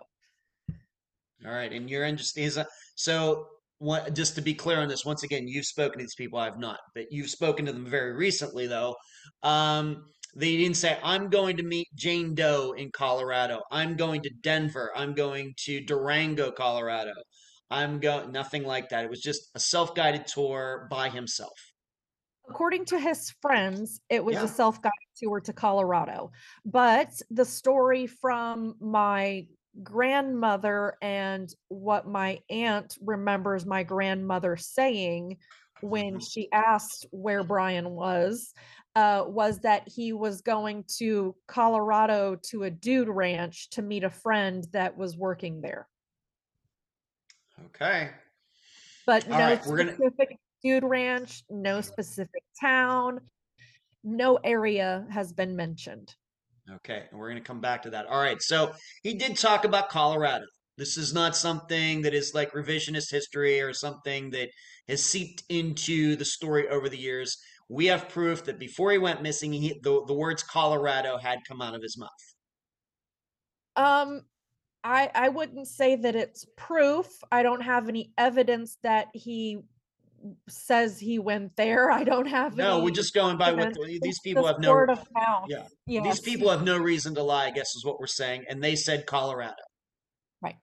All right, and you're interested. Is so what? Just to be clear on this, once again, you've spoken to these people. I have not, but you've spoken to them very recently, though. Um, they didn't say, "I'm going to meet Jane Doe in Colorado. I'm going to Denver. I'm going to Durango, Colorado. I'm going." Nothing like that. It was just a self-guided tour by himself. According to his friends, it was Yeah. a self-guided tour to Colorado. But the story from my grandmother and what my aunt remembers my grandmother saying when Mhm. she asked where Brian was, uh, was that he was going to Colorado to a dude ranch to meet a friend that was working there. Okay. But All no right, we're gonna. specific dude ranch, no specific town, no area has been mentioned. Okay, and we're going to come back to that. All right, so he did talk about Colorado. This is not something that is like revisionist history or something that has seeped into the story over the years. We have proof that before he went missing, he, the, the words Colorado had come out of his mouth. Um, I I wouldn't say that it's proof. I don't have any evidence that he says he went there. I don't have No, we're just going by what the, these people just have no. word of mouth. Yeah, these people have no reason to lie, I guess is what we're saying. And they said Colorado. Right.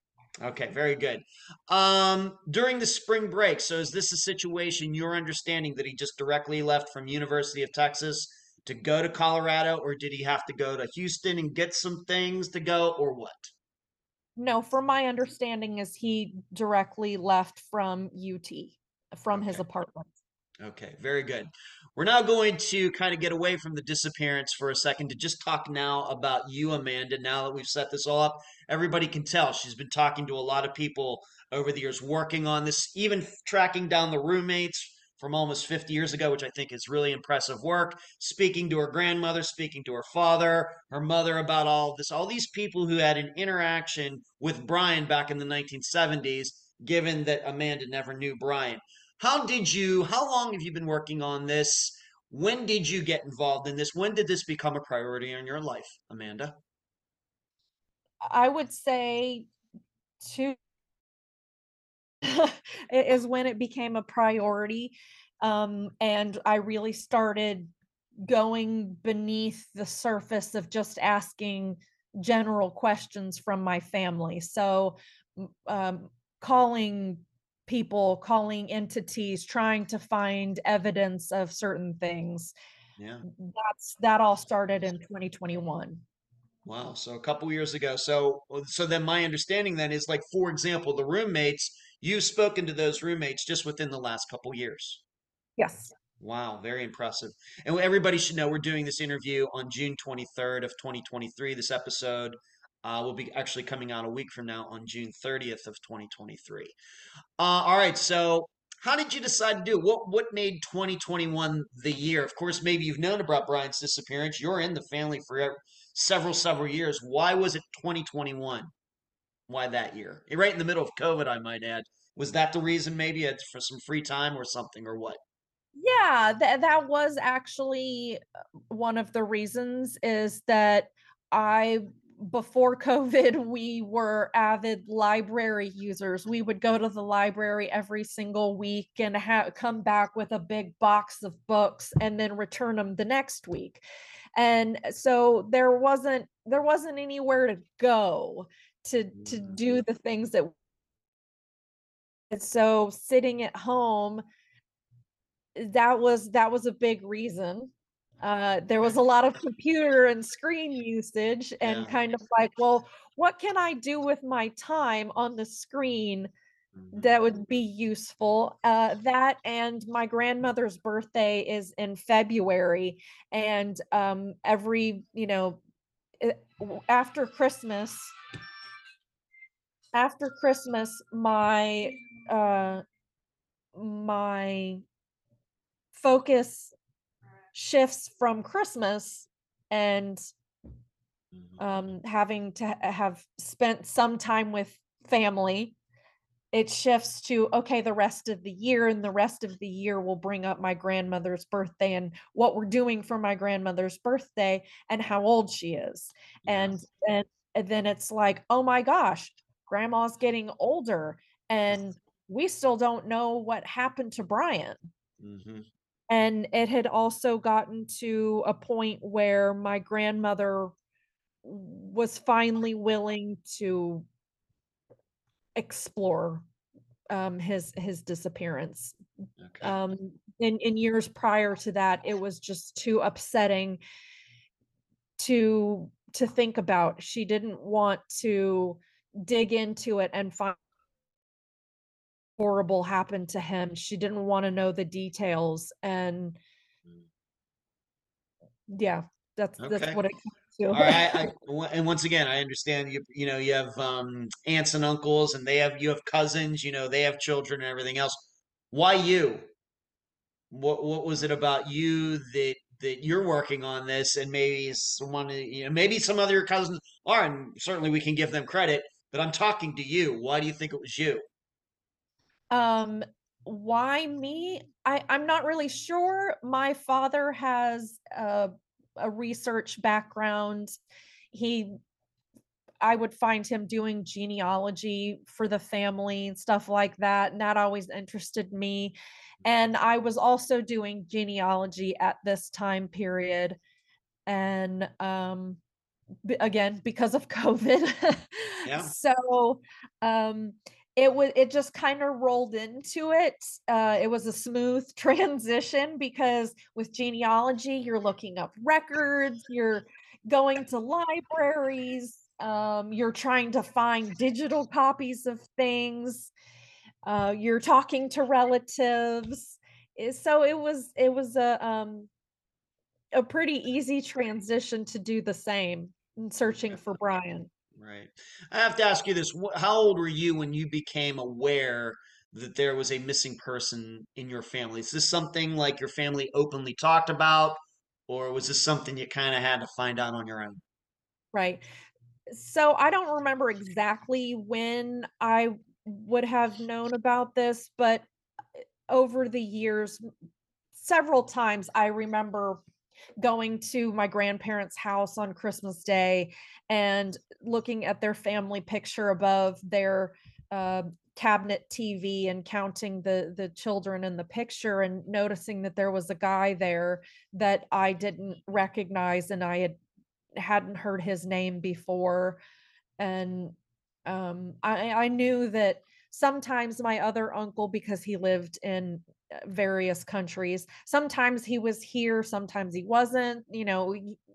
Okay, very good. Um, during the spring break, so is this a situation you're understanding that he just directly left from University of Texas to go to Colorado, or did he have to go to Houston and get some things to go, or what? No, from my understanding is he directly left from UT, from his apartment. Okay, very good. We're now going to kind of get away from the disappearance for a second to just talk now about you, Amanda. Now that we've set this all up, everybody can tell she's been talking to a lot of people over the years, working on this, even tracking down the roommates from almost 50 years ago, which I think is really impressive work. Speaking to her grandmother, speaking to her father, her mother about all this, all these people who had an interaction with Brian back in the 1970s, given that Amanda never knew Brian. How did you, how long have you been working on this? When did you get involved in this? When did this become a priority in your life, Amanda? I would say two <laughs> is when it became a priority. Um, and I really started going beneath the surface of just asking general questions from my family. So, um, calling people, calling entities, trying to find evidence of certain things. Yeah. That's that all started in 2021. Wow. So a couple years ago. So so then my understanding then is like, for example, the roommates, you've spoken to those roommates just within the last couple years. Yes. Wow, very impressive. And everybody should know we're doing this interview on June 23rd of 2023. This episode uh, will be actually coming out a week from now on June 30th of 2023. Uh, all right, so how did you decide to do it? What what made 2021 the year? Of course, maybe you've known about Brian's disappearance. You're in the family for several several years. Why was it 2021? Why that year? Right in the middle of COVID, I might add. Was that the reason? Maybe it's for some free time or something, or what? Yeah, that that was actually uh, one of the reasons is that I before COVID <laughs> we were avid library users. We would go to the library every single week and ha- come back with a big box of books and then return them the next week. And so there wasn't there wasn't anywhere to go to to Mm, do the things that and so sitting at home that was that was a big reason uh, there was a lot of computer and screen usage and Yeah. kind of like, well, what can I do with my time on the screen Mhm. that would be useful? Uh, that and my grandmother's birthday is in February, and um, every you know eh, after Christmas, after Christmas, my uh, my focus shifts from Christmas and Mhm. um, having to have spent some time with family, it shifts to okay, the rest of the year, and the rest of the year will bring up my grandmother's birthday and what we're doing for my grandmother's birthday and how old she is. Yeah. And and, and then it's like, oh my gosh, grandma's getting older, and <laughs> we still don't know what happened to Brian. Mhm. And it had also gotten to a point where my grandmother was finally willing to explore um, his his disappearance. Okay. Um, in in years prior to that, it was just too upsetting to to think about. She didn't want to dig into it and find horrible happened to him. She didn't want to know the details, and Mm. yeah, that's that's what it comes to. All right. I, <laughs> and once again, I understand you. You know, you have um, aunts and uncles, and they have you have cousins. You know, they have children and everything else. Why you? What What was it about you that that you're working on this, and maybe someone, you know, maybe some other cousins are, and certainly we can give them credit. But I'm talking to you. Why do you think it was you? Um, why me? I I'm not really sure. My father has a a research background. He I would find him doing genealogy for the family and stuff like that, and that always interested me. And I was also doing genealogy at this time period, and um b- again because of <laughs> COVID. Yeah. so um it was it just kind of rolled into it. Uh it was a smooth <laughs> transition because with genealogy you're looking up records, you're going to libraries, um you're trying to find digital copies of things, uh you're talking to relatives. So it was it was a um a pretty easy transition to do the same in searching for Brian. Right. I have to ask you this. How old were you when you became aware that there was a missing person in your family? Is this something like your family openly talked about, or was this something you kind of had to find out on your own? Right. So I don't remember exactly when I would have known about this, but uh, over the years, several times I remember going to my grandparents' house on Christmas Day and looking at their family picture above their uh, cabinet TV and counting the the children in the picture and noticing that there was a guy there that I didn't recognize and I had hadn't heard his name before. And um I I knew that sometimes my other uncle because he lived in various countries sometimes he was here sometimes he wasn't you know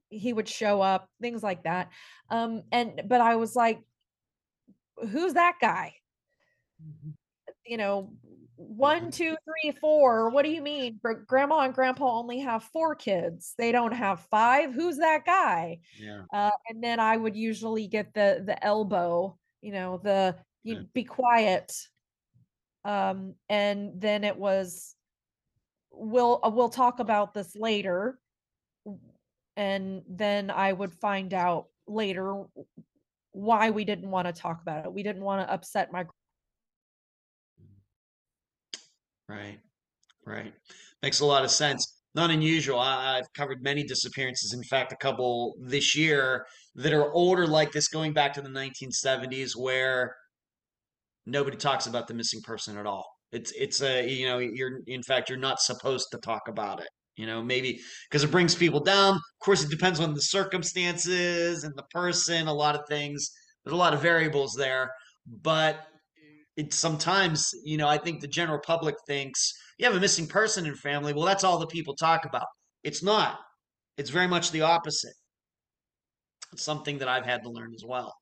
he, would show up things like that um and but I was like who's that guy Mhm. you know one two three four what do you mean grandma and grandpa only have four kids they don't have five who's that guy Yeah. uh, and then I would usually get the the elbow, you know, the Yeah. be quiet. Um, and then it was we'll uh, we'll talk about this later. And then I would find out later why we didn't want to talk about it. We didn't want to upset my Right. Right. Makes a lot of sense. Not unusual. I, I've covered many disappearances. In fact, a couple this year that are older like this, going back to the 1970s, where nobody talks about the missing person at all. It's it's a you know you're in fact you're not supposed to talk about it. You know maybe because it brings people down. Of course, it depends on the circumstances and the person. A lot of things. There's a lot of variables there, but it's sometimes you know I think the general public thinks you have a missing person in family. Well, that's all the people talk about. It's not. It's very much the opposite. It's something that I've had to learn as well.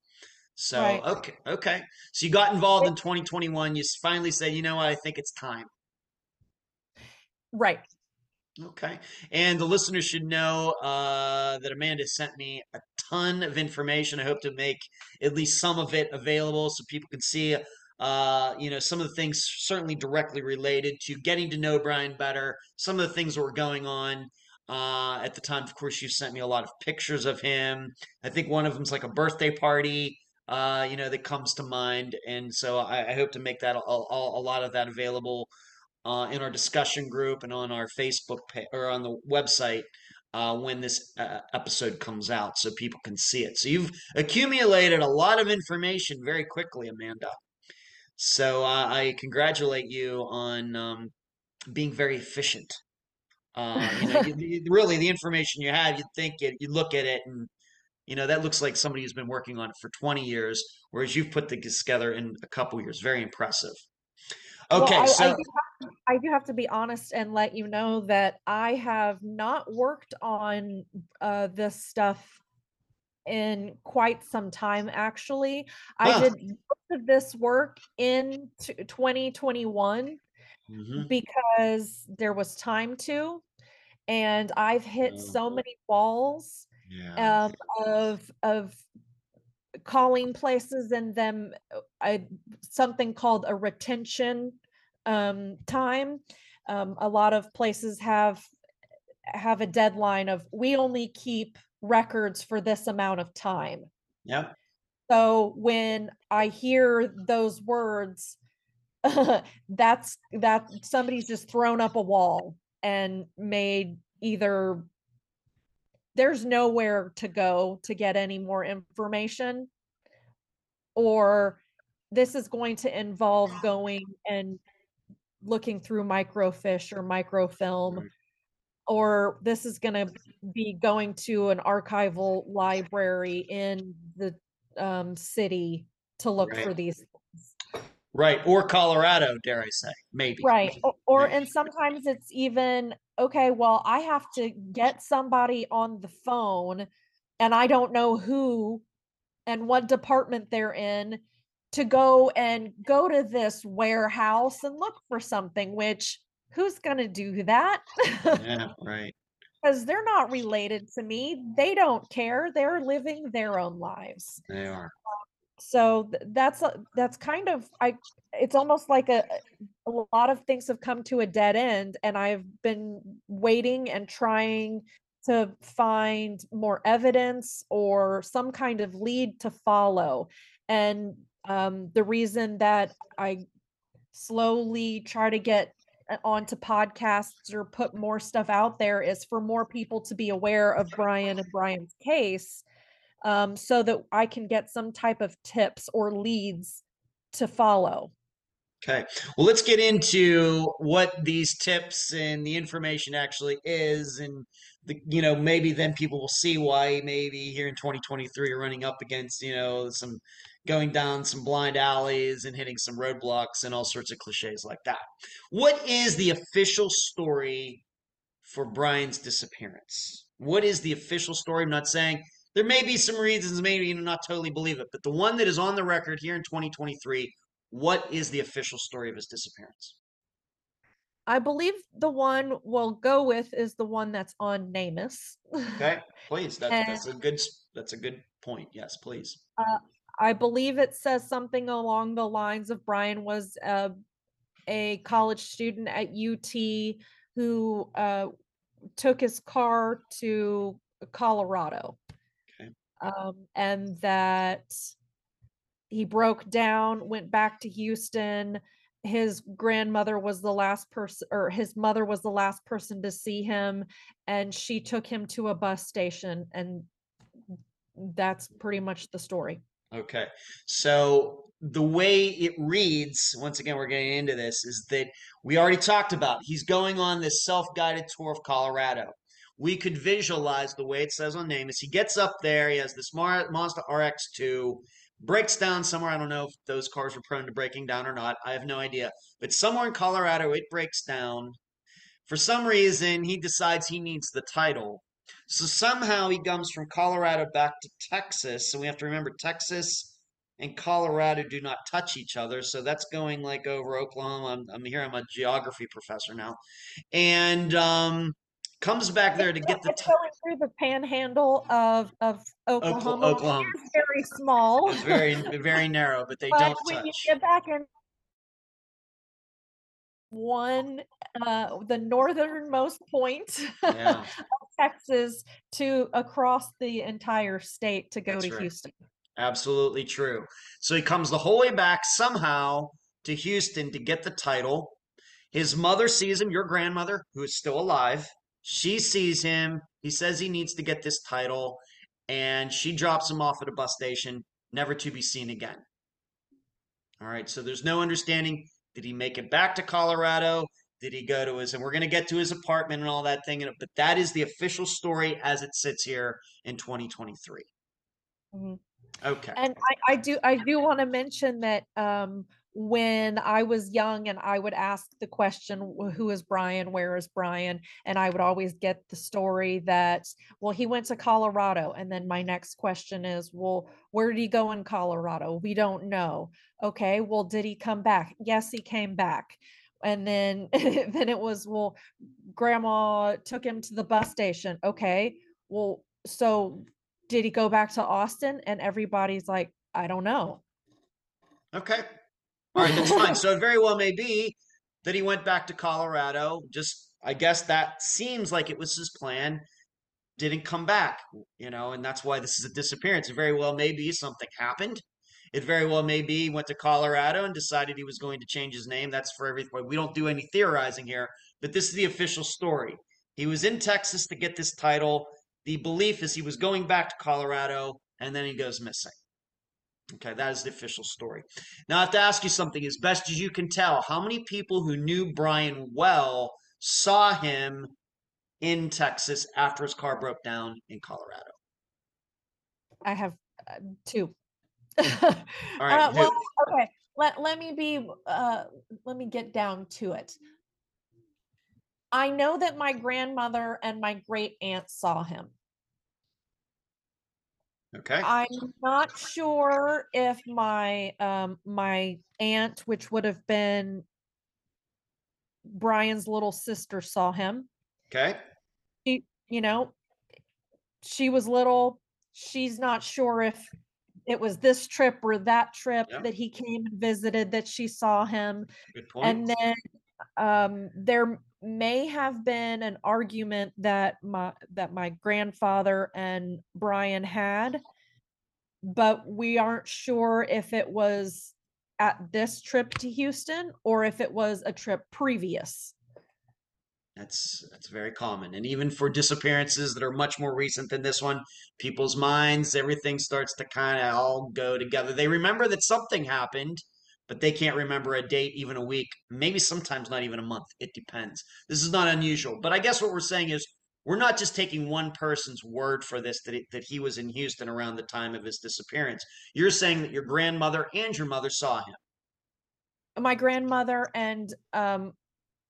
So Right. okay, okay. So you got involved in 2021. You finally said, you know what, I think it's time. Right. Okay. And the listeners should know uh, that Amanda sent me a ton of information. I hope to make at least some of it available so people can see, uh, you know, some of the things certainly directly related to getting to know Brian better, some of the things that were going on. Uh, at the time, of course, you sent me a lot of pictures of him. I think one of them's like a birthday party, uh, you know, that comes to mind. And so I, I hope to make that a, a, a lot of that available uh, in our discussion group and on our Facebook page or on the website uh, when this uh, episode comes out so people can see it. So you've accumulated a lot of information very quickly, Amanda. So uh, I congratulate you on um, being very efficient. Uh, you know, you, <laughs> you, really, the information you have, you think it, you look at it, and you know that looks like somebody who's been working on it for 20 years, whereas you've put this together in a couple years. Very impressive. Okay, well, I, so I do, to, I do, have to be honest and let you know that I have not worked on uh, this stuff in quite some time. Actually, huh. I did most of this work in 2021 mm-hmm. because there was time to, and I've hit oh. so many walls yeah. um, of of calling places and them uh, something called a retention um, time. Um, a lot of places have have a deadline of we only keep records for this amount of time. Yep. So when I hear those words, <laughs> that's that somebody's just thrown up a wall and made either there's nowhere to go to get any more information or this is going to involve going and looking through microfiche or microfilm right. or this is going to be going to an archival library in the um, city to look right. for these things. Right. Or Colorado, dare I say, maybe. Right. Or, or and sometimes it's even okay, well, I have to get somebody on the phone and I don't know who and what department they're in to go and go to this warehouse and look for something which who's going to do that? Yeah <laughs> right. Because they're not related to me they don't care they're living their own lives. They are so that's that's kind of i it's almost like a a lot of things have come to a dead end and i've been waiting and trying to find more evidence or some kind of lead to follow. And um, the reason that I slowly try to get uh, onto podcasts or put more stuff out there is for more people to be aware of Brian and Brian's case um, so that I can get some type of tips or leads to follow. Okay. Well, let's get into what these tips and the information actually is. And, the, you know, maybe then people will see why maybe here in 2023 you're running up against, you know, some going down some blind alleys and hitting some roadblocks and all sorts of cliches like that. What is the official story for Brian's disappearance? What is the official story? I'm not saying there may be some reasons, maybe you not totally believe it, but the one that is on the record here in 2023, what is the official story of his disappearance? I believe the one we'll go with is the one that's on NamUs. okay, please. That, and, <laughs> that's a good. That's a good point. Yes, please. Uh, I believe it says something along the lines of Brian was uh, a college student at UT who uh, took his car to Colorado. Um, and that he broke down, went back to Houston. His grandmother was the last person, or his mother was the last person to see him, and she took him to a bus station. And that's pretty much the story. Okay. So the way it reads, once again, we're getting into this, is that we already talked about he's going on this self guided tour of Colorado. We could visualize the way it says on NamUs. He gets up there, he has this Mazda RX2, breaks down somewhere. I don't know if those cars were prone to breaking down or not. I have no idea. But somewhere in Colorado, it breaks down. For some reason, he decides he needs the title So somehow he comes from Colorado back to Texas. So we have to remember Texas and Colorado do not touch each other. So that's going like over Oklahoma. I'm, I'm here. I'm a geography professor now, and um, comes back there to get the. It's going through the panhandle of of Oklahoma. Oklahoma. is very small. It's very very narrow, but they but don't when you get back in one uh the northernmost point Yeah. <laughs> of Texas to across the entire state to go That's to right. Houston. Absolutely true. So he comes the whole way back somehow to Houston to get the title. His mother sees him, your grandmother, who is still alive. She sees him. He says he needs to get this title, and she drops him off at a bus station, never to be seen again. All right, so there's no understanding. Did he make it back to Colorado? Did he go to his, and we're going to get to his apartment and all that thing, but that is the official story as it sits here in 2023. Mhm. Okay. And I, I do I do want to mention that um when I was young and I would ask the question, who is Brian? Where is Brian? And I would always get the story that, well, he went to Colorado. And then my next question is, well, where did he go in Colorado? We don't know. Okay, well, did he come back? Yes, he came back. And then <laughs> then it was, well, grandma took him to the bus station. Okay, well, so did he go back to Austin? And everybody's like, I don't know. Okay. All right, that's fine. So <laughs> it very well may be that he went back to Colorado. Just, I guess that seems like it was his plan. Didn't come back, you know, and that's why this is a disappearance. It very well may be something happened. It very well may be he went to Colorado and decided he was going to change his name. That's for everything. We don't do any theorizing here, but this is the official story. He was in Texas to get this title. The belief is he was going back to Colorado and then he goes missing. Okay, that is the official story. Now I have to ask you something. As best as you can tell, how many people who knew Brian well saw him in Texas after his car broke down in Colorado? I have uh, two. <laughs> All right, Uh, well, okay. Let let me be. Uh, let me get down to it. I know that my grandmother and my great aunt saw him. Okay. I'm not sure if my um my aunt, which would have been Brian's little sister, saw him. Okay. She, you know, she was little. She's not sure if it was this trip or that trip Yeah. that he came and visited that she saw him. Good point. And then um there may have been an argument that my that my grandfather and Brian had, but we aren't sure if it was at this trip to Houston or if it was a trip previous. That's that's very common. And even for disappearances that are much more recent than this one, people's minds, everything starts to kind of all go together. They remember that something happened, but they can't remember a date, even a week, maybe sometimes not even a month. It depends. This is not unusual. But I guess what we're saying is we're not just taking one person's word for this that, it, that he was in Houston around the time of his disappearance. You're saying that your grandmother and your mother saw him, My grandmother and um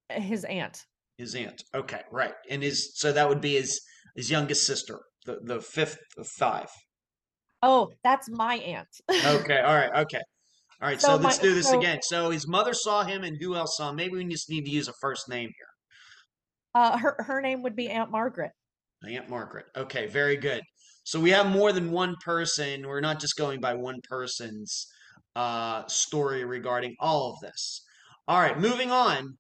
his aunt. his aunt. Okay, right. And his so that would be his his youngest sister, the, the fifth of five. Oh, that's my aunt. <laughs> Okay, all right, okay. All right, so, So let's my- do this so- again. So his mother saw him, and who else saw him? Maybe we just need to use a first name here. Uh her her name would be Aunt Margaret. Aunt Margaret. Okay, very good. So we have more than one person. We're not just going by one person's uh, story regarding all of this. All right, moving on.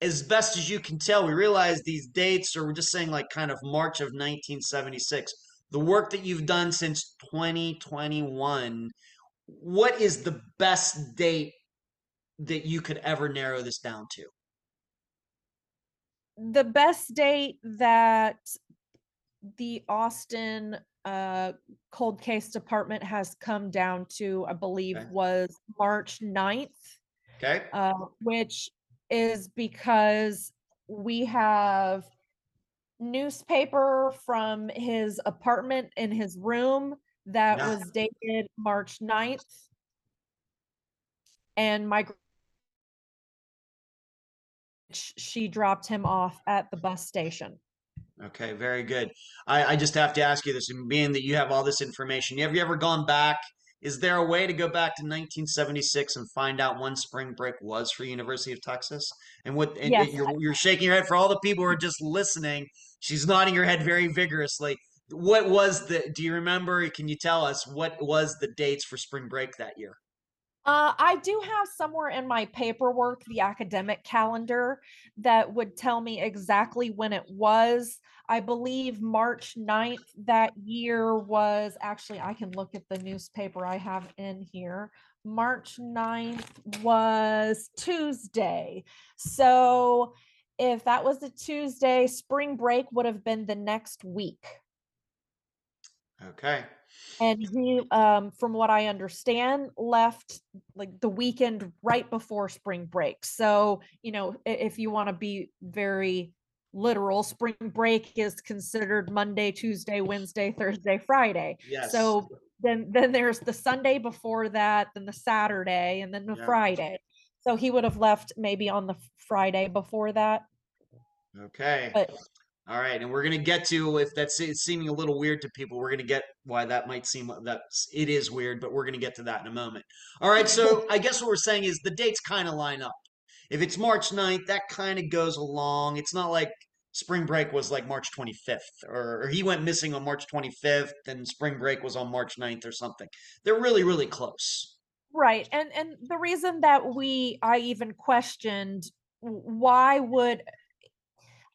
As best as you can tell, we realize these dates, or we're just saying like kind of March of 1976. The work that you've done since 2021, what is the best date that you could ever narrow this down to? the best date that the Austin uh, cold case department has come down to, I believe, Okay. was March 9th, Okay. uh, which is because we have newspaper from his apartment in his room that Yeah. was dated March 9th. And my gr- sh- she dropped him off at the bus station. Okay, very good. I, I just have to ask you this, and being that you have all this information, have you ever gone back? Is there a way to go back to 1976 and find out when spring break was for University of Texas? And what and Yes, you're you're shaking your head for all the people who are just listening. She's nodding her head very vigorously. What was the? Do you remember? Can you tell us what was the dates for spring break that year? Uh, I do have somewhere in my paperwork the academic calendar that would tell me exactly when it was. I believe March 9th that year was actually, I can look at the newspaper I have in here. March 9th was Tuesday. So if that was a Tuesday, spring break would have been the next week. Okay. And he, um, from what I understand, left like the weekend right before spring break. So, you know, if you want to be very literal, spring break is considered Monday, Tuesday, Wednesday, Thursday, Friday. Yes. So then then there's the Sunday before that, then the Saturday, and then the Yeah. Friday. So he would have left maybe on the Friday before that. Okay. But All right, and we're gonna get to if that's it's seeming a little weird to people. We're gonna get why that might seem that it is weird, but we're gonna get to that in a moment. All right, so <laughs> I guess what we're saying is the dates kind of line up. If it's March 9th, that kind of goes along. It's not like spring break was like March 25th, or, or he went missing on March 25th, and spring break was on March 9th or something. They're really, really close. Right. And and the reason that we I even questioned why would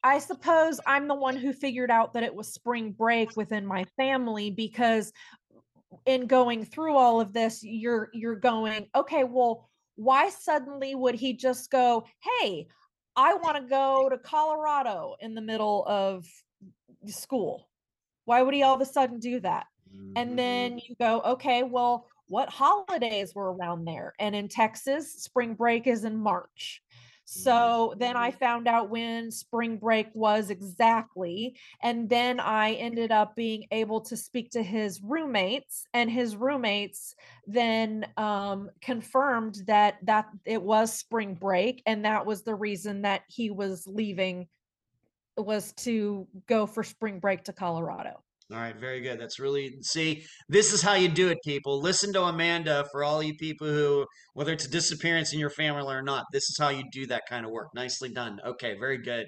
I suppose I'm the one who figured out that it was spring break within my family because in going through all of this you're you're going okay well why suddenly would he just go hey I want to go to Colorado in the middle of school why would he all of a sudden do that and then mm. you go, okay, well, what holidays were around there? And in Texas, spring break is in March. So then I found out when spring break was exactly. And then I ended up being able to speak to his roommates, and his roommates then um, confirmed that that it was spring break, and that was the reason that he was leaving was to go for spring break to Colorado. All right, very good. That's really see. This is how you do it, people. Listen to Amanda for all you people who, whether it's a disappearance in your family or not. This is how you do that kind of work. Nicely done. Okay, very good.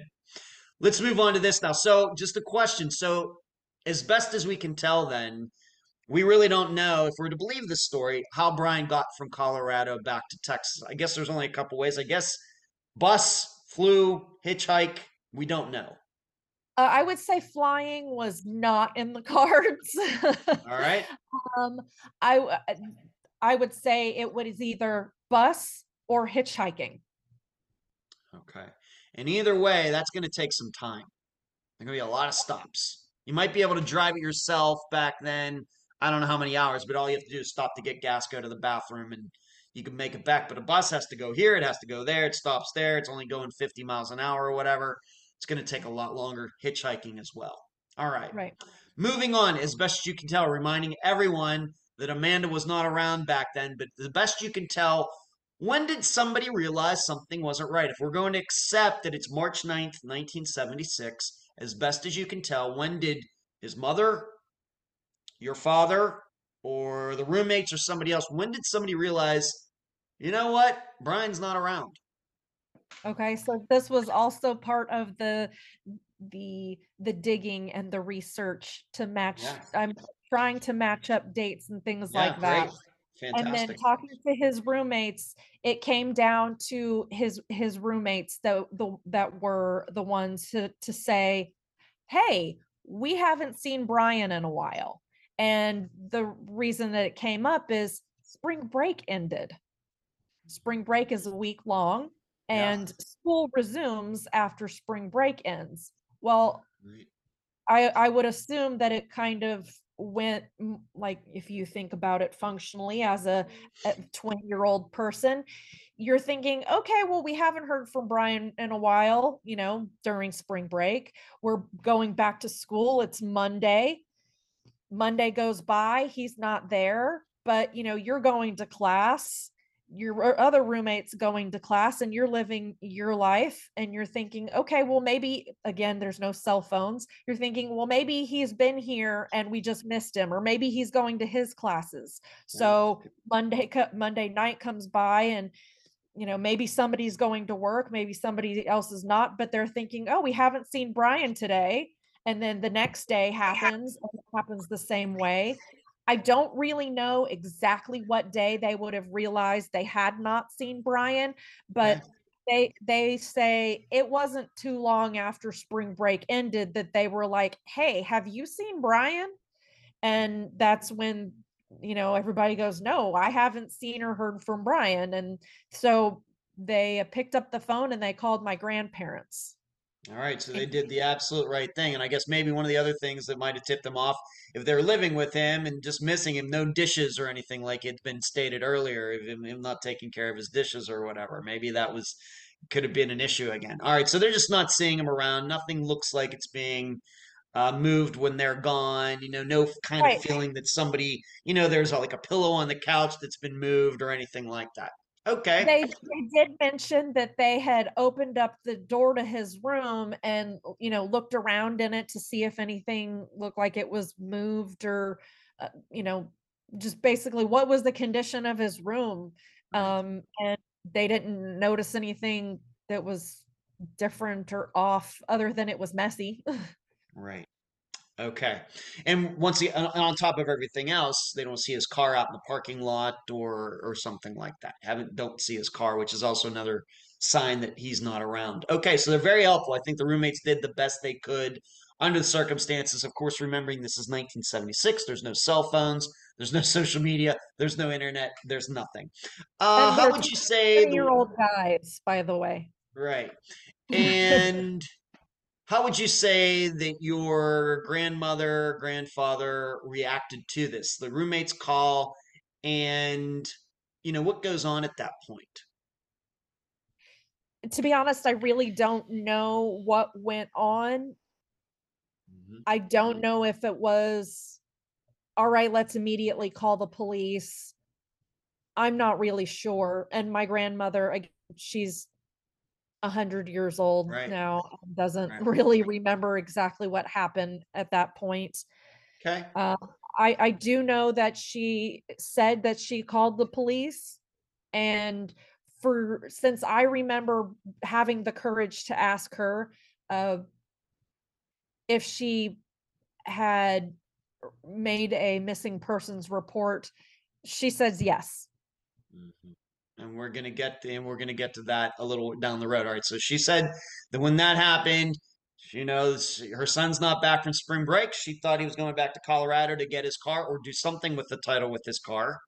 Let's move on to this now. So, just a question. So, as best as we can tell, then we really don't know if we're to believe this story how Brian got from Colorado back to Texas. I guess there's only a couple ways. I guess bus, flew, hitchhike. We don't know. Uh, I would say flying was not in the <laughs> cards. All right. um, I uh, I would say it was either bus or hitchhiking. Okay. And either way, that's going to take some time. There going to be a lot of stops. You might be able to drive it yourself back then. I don't know how many hours, but all you have to do is stop to get gas, go to the bathroom, and you can make it back. But a bus has to go here, it has to go there, it stops there, it's only going 50 miles an hour or whatever. It's going to take a lot longer hitchhiking as well. All right. Right. Moving on, as best you can tell, reminding everyone that Amanda was not around back then, but the best you can tell, when did somebody realize something wasn't right? If we're going to accept that it's March 9th, 1976, as best as you can tell, when did his mother, your father, or the roommates or somebody else, when did somebody realize, you know what, Brian's not around? Okay. So this was also part of the the the digging and the research to match. Yeah. I'm trying to match up dates and things Yeah, like that. great. Fantastic. and then talking to his roommates it came down to his his roommates the, the that were the ones to to say hey we haven't seen brian in a while and the reason that it came up is spring break ended spring break is a week long Yeah. and school resumes after spring break ends well Right. I I would assume that it kind of went like if you think about it functionally as a mm. 20 year old person, you're thinking, okay, well, we haven't heard from Brian in a while, you know, during spring break. We're going back to school. It's Monday. Monday goes by, he's not there, but you know, you're going to class your other roommate's going to class and you're living your life and you're thinking, okay, well, maybe again, there's no cell phones. You're thinking, well, maybe he's been here and we just missed him, or maybe he's going to his classes. So Monday, Monday night comes by and you know, maybe somebody's going to work, maybe somebody else is not, but they're thinking, oh, we haven't seen Brian today. And then the next day happens, happens the same way. I don't really know exactly what day they would have realized they had not seen Brian, but they they say it wasn't too long after spring break ended that they were like, "Hey, have you seen Brian?" And that's when you know everybody goes, "No, I haven't seen or heard from Brian." And so they uh, picked up the phone and they called my grandparents. All right, so they did the absolute right thing. And I guess maybe one of the other things that might have tipped them off, if they're living with him and just missing him, no dishes or anything like it's been stated earlier, him, him not taking care of his dishes or whatever, maybe that was could have been an issue again. All right, so they're just not seeing him around. Nothing looks like it's being uh, moved when they're gone. You know, no kind right. of feeling that somebody, you know, there's like a pillow on the couch that's been moved or anything like that. Okay. They they did mention that they had opened up the door to his room and you know looked around in it to see if anything looked like it was moved or uh, you know just basically what was the condition of his room um and they didn't notice anything that was different or off other than it was messy. <laughs> right. Okay. And once he, on top of everything else, they don't see his car out in the parking lot or or something like that. Haven't don't see his car, which is also another sign that he's not around. Okay, so they're very helpful. I think the roommates did the best they could under the circumstances. Of course, remembering this is 1976, there's no cell phones, there's no <laughs> social media, there's no internet, there's nothing. Uh, how would you say year old guys, by the way? Right. <laughs> And how would you say that your grandmother, grandfather reacted to this? The roommates call, and you know what goes on at that point. To be honest, I really don't know what went on. Mm-hmm. I don't know if it was all right, let's immediately call the police. I'm not really sure. And my grandmother, she's a hundred years old right. now doesn't right. really remember exactly what happened at that point. Okay. Uh, I I do know that she said that she called the police, and for since I remember having the courage to ask her uh, if she had made a missing persons report, she says yes. Mm-hmm and we're gonna get to, and we're gonna get to that a little down the road. All right. So she said that when that happened, she knows her son's not back from spring break. She thought he was going back to Colorado to get his car or do something with the title with his car.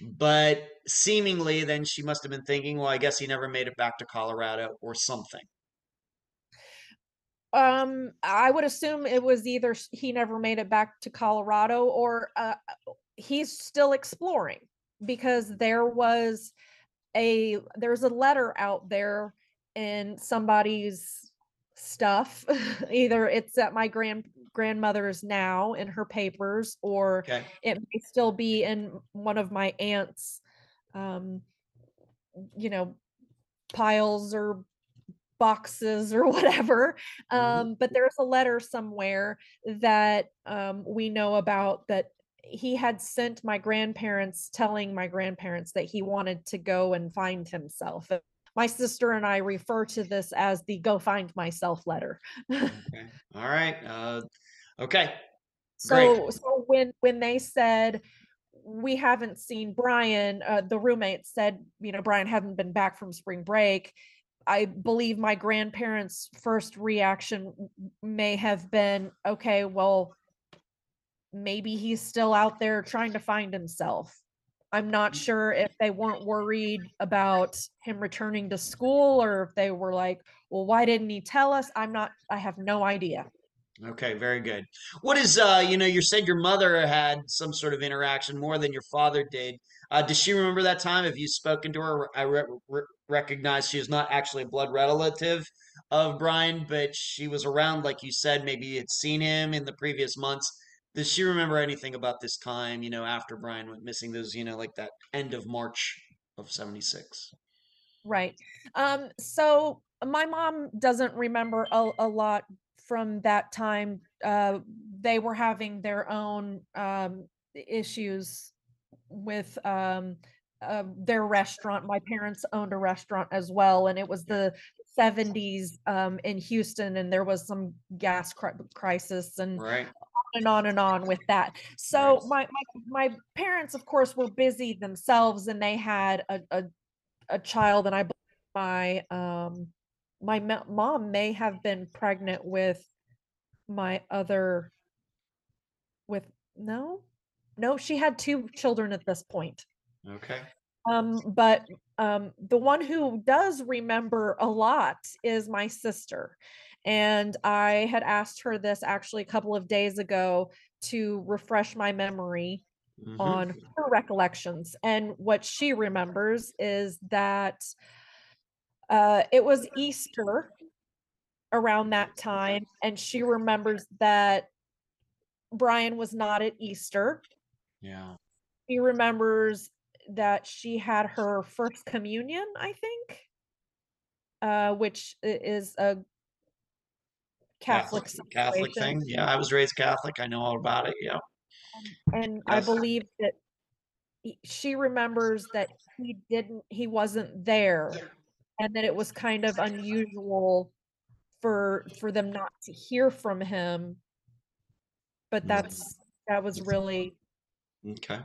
But seemingly, then she must have been thinking, well, I guess he never made it back to Colorado or something. Um, I would assume it was either he never made it back to Colorado or uh, he's still exploring because there was a there's a letter out there in somebody's stuff <laughs> either it's at my grand grandmother's now in her papers or okay. it may still be in one of my aunt's um you know piles or boxes or <laughs> whatever mm-hmm. um but there's a letter somewhere that um we know about that he had sent my grandparents telling my grandparents that he wanted to go and find himself. My sister and I refer to this as the go find myself letter. <laughs> okay. All right. Uh, okay. So, so when when they said we haven't seen Brian, uh, the roommate said, you know, Brian hadn't been back from spring break. I believe my grandparents' first reaction may have been, okay, well, maybe he's still out there trying to find himself. I'm not mm. sure if they weren't worried about him returning to school or if they were like, well, why didn't he tell us? I'm not, I have no idea. Okay, very good. What is, uh, you know, you said your mother had some sort of interaction more than your father did. Uh, does she remember that time? Have you spoken to her? I re- re- recognize she is not actually a blood relative of Brian, but she was around, like you said, maybe you had seen him in the previous months does she remember anything about this time, you know, after Brian went missing, those, you know, like that end of March of 76. Right. Um, so my mom doesn't remember a, a lot from that time. Uh, they were having their own um, issues with um, uh, their restaurant. My parents owned a restaurant as well, and it was the 70s um, in Houston, and there was some gas cri- crisis and Right. On and on and on with that. So my, my my parents, of course, were busy themselves, and they had a a, a child, and I believe my um my mom may have been pregnant with my other with no no she had two children at this point Okay. um but um the one who does remember a lot is my sister and i had asked her this actually a couple of days ago to refresh my memory Mhm. on her recollections and what she remembers is that uh it was easter around that time and she remembers that brian was not at easter Yeah. she remembers that she had her first communion i think uh which is a catholic Catholic situation. thing. Yeah, I was raised Catholic. I know all about it. Yeah. Um, and I believe that he- she remembers that he didn't, he wasn't there, and that it was kind of unusual for for them not to hear from him. But that's that was really Okay.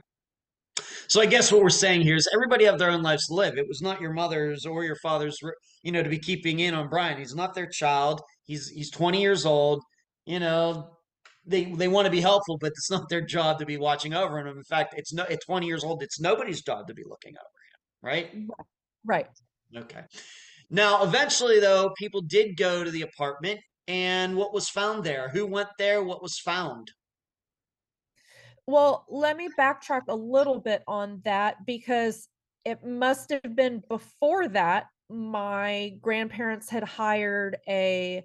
So I guess what we're saying here is everybody have their own lives to live. It was not your mother's or your father's, you know, to be keeping in on Brian. He's not their child. He's he's 20 years old. You know, they they want to be helpful, but it's not their job to be watching over him. In fact, it's no at 20 years old, it's nobody's job to be looking over him, right? right. Okay. Now, eventually, though, people did go to the apartment, and what was found there? Who went there? What was found? Well, let me backtrack a little bit on that because it must have been before that my grandparents had hired a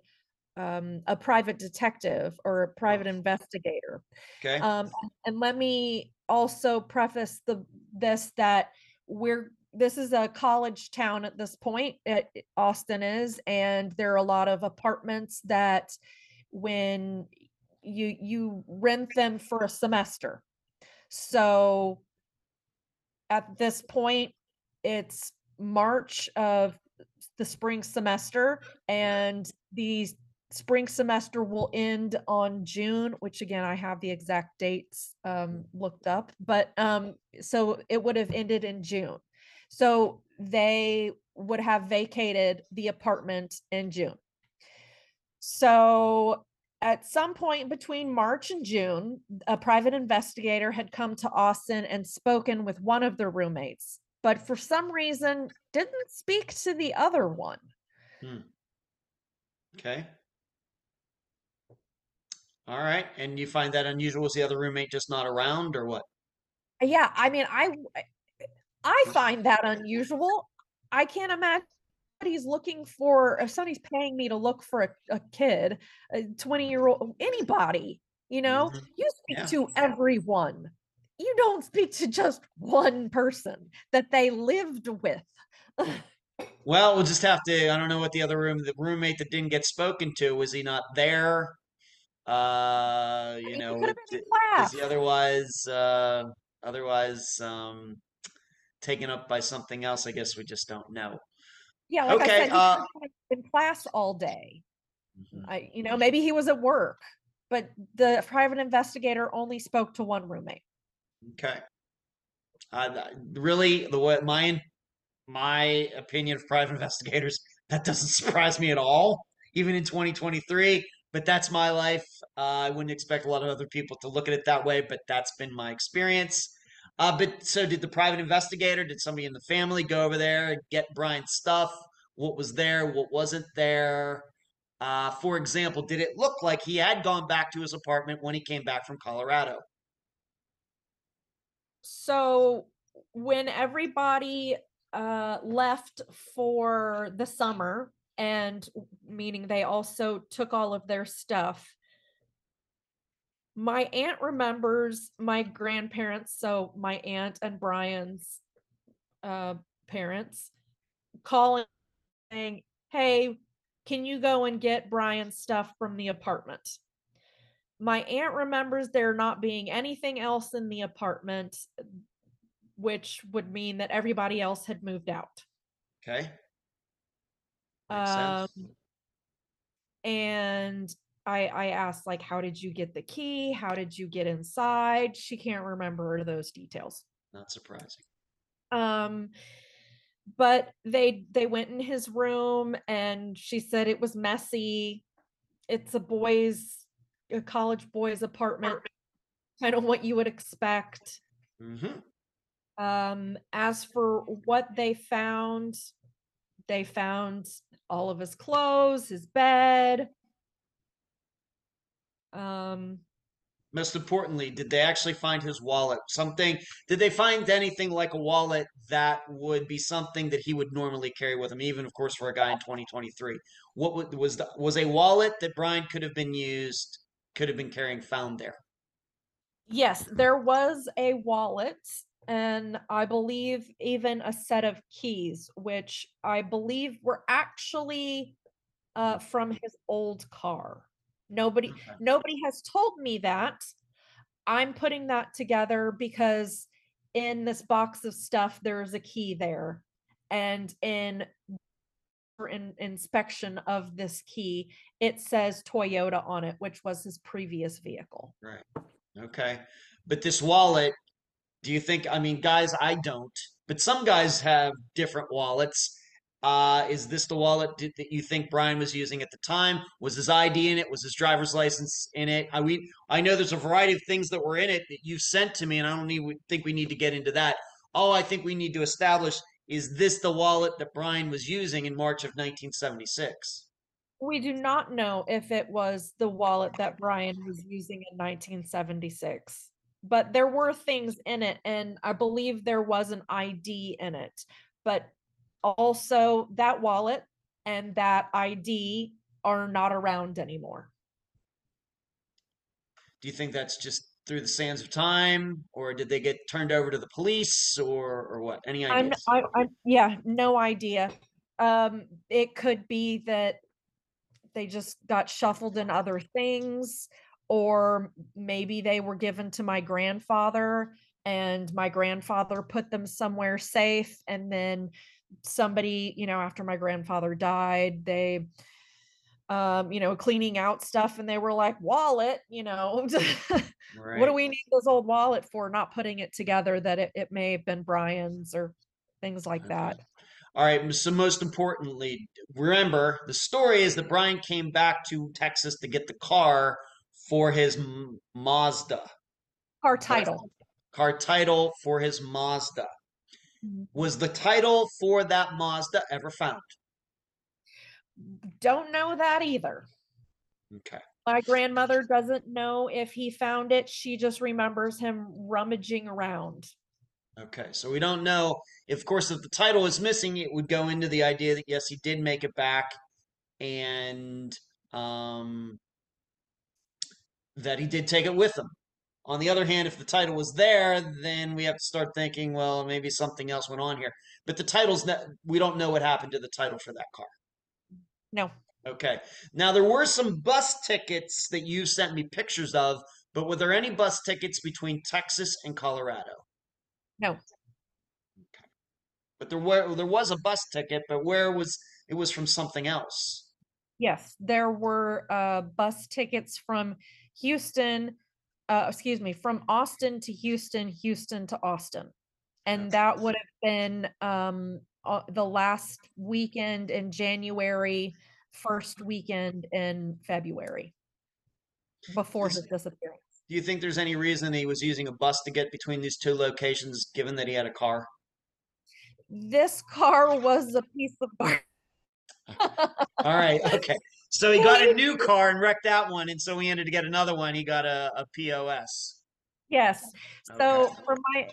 um, a private detective or a private investigator. Okay. Um, and let me also preface the this that we're this is a college town at this point. It, Austin is, and there are a lot of apartments that when you you rent them for a semester. So at this point, it's March of the spring semester, and the spring semester will end on June, which again, I have the exact dates um, looked up, but um, so it would have ended in June. So they would have vacated the apartment in June. So at some point between March and June, a private investigator had come to Austin and spoken with one of the roommates, but for some reason didn't speak to the other one. Hmm. Okay. All right. And you find that unusual? Was the other roommate just not around or what? Yeah, I mean, I I find that unusual. I can't imagine he's looking for if somebody's paying me to look for a, a kid, a 20 year old, anybody, you know, Mhm. you speak Yeah. to everyone. You don't speak to just one person that they lived with. Well, we'll just have to. I don't know what the other room, the roommate that didn't get spoken to, was he not there? Uh, you know, could have with been in the- is he otherwise, uh, otherwise, um, taken up by something else? I guess we just don't know. Yeah, like I said, uh, in class all day. Mhm. I, you know, maybe he was at work, but the private investigator only spoke to one roommate. Okay. Uh, really, the way my my opinion of private <laughs> investigators that doesn't surprise me at all, even in 2023. But that's my life. Uh, I wouldn't expect a lot of other people to look at it that way, but that's been my experience. Uh, but so, did the private investigator? Did somebody in the family go over there and get Brian's stuff? What was there? What wasn't there? Uh, for example, did it look like he had gone back to his apartment when he came back from Colorado? So when everybody uh, left for the summer, and meaning they also took all of their stuff, my aunt remembers my grandparents, so my aunt and Brian's uh, parents calling saying, Hey, can you go and get Brian's stuff from the apartment? My aunt remembers there not being anything else in the apartment, which would mean that everybody else had moved out. Okay. Makes Um, sense. and I I asked like, how did you get the key? How did you get inside? She can't remember those details. Not surprising. Um, but they they went in his room and she said it was messy. It's a boys a college boys apartment, kind of what you would expect. hmm Um, as for what they found, they found all of his clothes, his bed. Um, Most importantly, did they actually find his wallet? Something, did they find anything like a wallet that would be something that he would normally carry with him, even of course for a guy in 2023? What was the, was a wallet that Brian could have been used, could have been carrying found there? yes, there was a wallet and I believe even a set of keys, which I believe were actually uh, from his old car. Nobody Okay. nobody has told me that. I'm putting that together because in this box of stuff there's a key there. And in in, inspection of this key, it says Toyota on it, which was his previous vehicle. Right. Okay. But this wallet, do you think, I mean, guys, I don't, but some guys have different wallets. Uh, is this the wallet did, that you think Brian was using at the time? Was his ID in it? Was his driver's license in it? I we I know there's a variety of things that were in it that you sent to me, and I don't need, think we need to get into that. All I think we need to establish is this the wallet that Brian was using in March of 1976? We do not know if it was the wallet that Brian was using in 1976, but there were things in it, and I believe there was an ID in it. But also, that wallet and that ID are not around anymore. Do you think that's just through the sands of time, or did they get turned over to the police, or or what? Any I'm, ideas? I, I, yeah, no idea. Um, it could be that they just got shuffled in other things, or maybe they were given to my grandfather and my grandfather put them somewhere safe. And then somebody, you know, after my grandfather died, they, um, you know, cleaning out stuff and they were like, wallet, you know, <laughs> what do we need this old wallet for? Not putting it together that it, it may have been Brian's or things like that. All right. So most importantly, remember the story is that Brian came back to Texas to get the car for his Mazda Car title. car title for his Mazda. Was the title for that Mazda ever found? Don't know that either. Okay. My grandmother doesn't know if he found it. She just remembers him rummaging around. Okay, so we don't know if, of course, if the title is missing, it would go into the idea that yes, he did make it back, and um, that he did take it with him. On the other hand, if the title was there, then we have to start thinking, well, maybe something else went on here. But the title's not, we don't know what happened to the title for that car. No, Okay. Now there were some bus tickets that you sent me pictures of, but were there any bus tickets between Texas and Colorado? no. Okay. But there were there was a bus ticket, but where was it was from something else. Yes, there were uh, bus tickets from Houston, uh, excuse me, from Austin to Houston, Houston to Austin. And that would have been um, uh, the last weekend in January, first weekend in February, before his disappearance. Do you think there's any reason he was using a bus to get between these two locations, given that he had a car? This car was a piece of garbage. <laughs> All right, okay. So he got a new <laughs> car and wrecked that one, and so he ended to get another one. He got a, a POS. Yes. So Okay. from my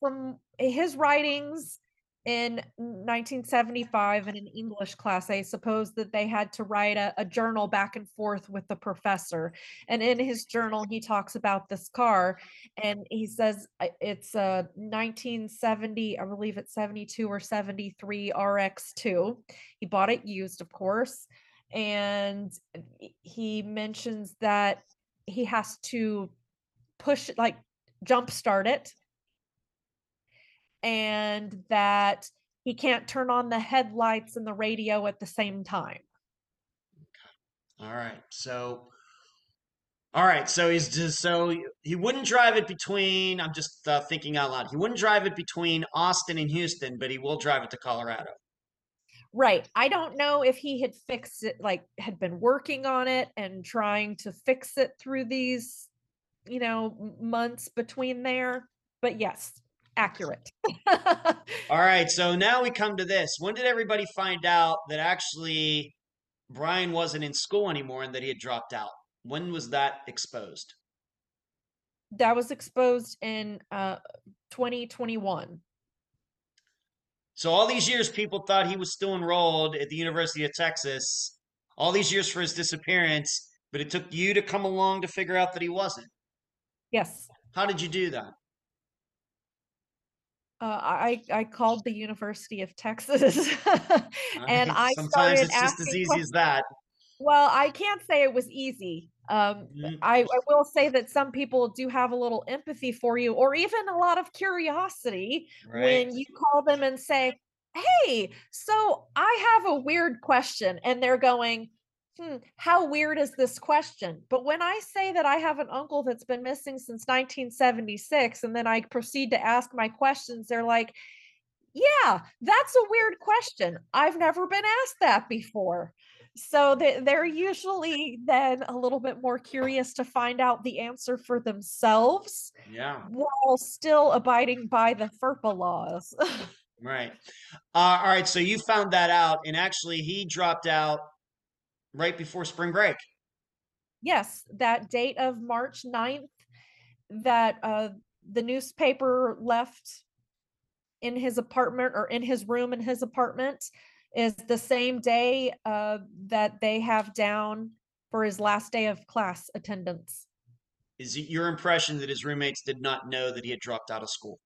from his writings, in 1975 in an English class, I suppose that they had to write a, a, journal back and forth with the professor. And in his journal, he talks about this car and he says it's a 1970, I believe it's 72 or 73 RX2. He bought it used, of course. And he mentions that he has to push, like, jump start it and that he can't turn on the headlights and the radio at the same time. All right. So all right, so he's just so he wouldn't drive it between. I'm just uh, thinking out loud. He wouldn't drive it between Austin and Houston, but he will drive it to Colorado. Right. I don't know if he had fixed it, like had been working on it and trying to fix it through these, you know, months between there. But yes, accurate. <laughs> All right, so now we come to this. When did everybody find out that actually Brian wasn't in school anymore and that he had dropped out? When was that exposed? That was exposed in uh, 2021. So all these years, people thought he was still enrolled at the University of Texas. All these years for his disappearance, but it took you to come along to figure out that he wasn't. Yes. How did you do that? Uh, I I called the University of Texas, <laughs> and I sometimes it's just as easy questions. as that. Well, I can't say it was easy. Um, mm-hmm. I, I will say that some people do have a little empathy for you, or even a lot of curiosity right. when you call them and say, "Hey, so I have a weird question," and they're going, hmm, how weird is this question? But when I say that I have an uncle that's been missing since 1976, and then I proceed to ask my questions, they're like, yeah, that's a weird question. I've never been asked that before. So they're usually then a little bit more curious to find out the answer for themselves. Yeah. While still abiding by the FERPA laws. <laughs> right. Uh, all right. So you found that out. And actually, he dropped out right before spring break. Yes, that date of March 9th that uh, the newspaper left in his apartment or in his room in his apartment is the same day uh, that they have down for his last day of class attendance. Is it your impression that his roommates did not know that he had dropped out of school?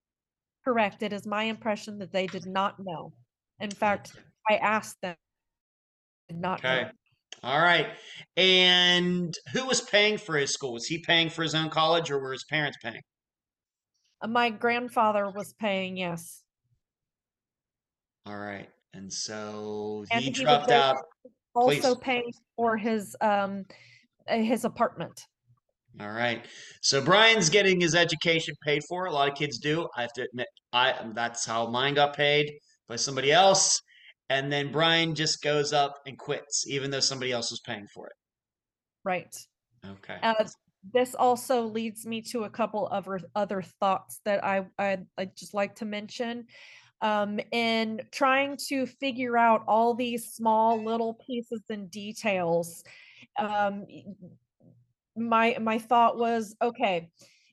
Correct. It is my impression that they did not know. In fact. I asked them. Not okay. Know. All right. And who was paying for his school? Was he paying for his own college or were his parents paying? Uh, my grandfather was paying, yes. All right. And so he, and he dropped out. Also Please. paying for his um uh, his apartment. All right. So Brian's getting his education paid for. A lot of kids do. I have to admit, I that's how mine got paid by somebody else and then Brian just goes up and quits, even though somebody else was paying for it. Right. Okay. Uh, this also leads me to a couple of other thoughts that I I'd, I'd just like to mention. Um, in trying to figure out all these small little pieces and details, um, my my thought was okay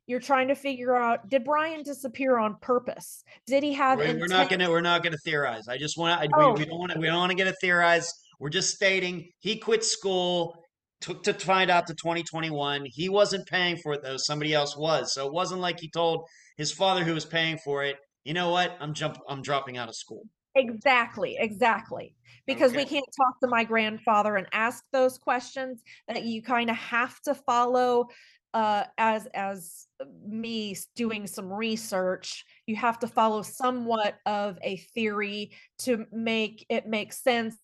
you're trying to figure out did Brian disappear on purpose? Did he have? We're, we're not gonna we're not gonna theorize. I just want to. Oh. We, we don't want to. We don't want to get a theorize. We're just stating he quit school. Took to find out to 2021. He wasn't paying for it though. Somebody else was. So it wasn't like he told his father who was paying for it. You know what? I'm jump. I'm dropping out of school. Exactly. Exactly. Because okay. we can't talk to my grandfather and ask those questions. That you kind of have to follow uh, as as me doing some research, you have to follow somewhat of a theory to make it make sense.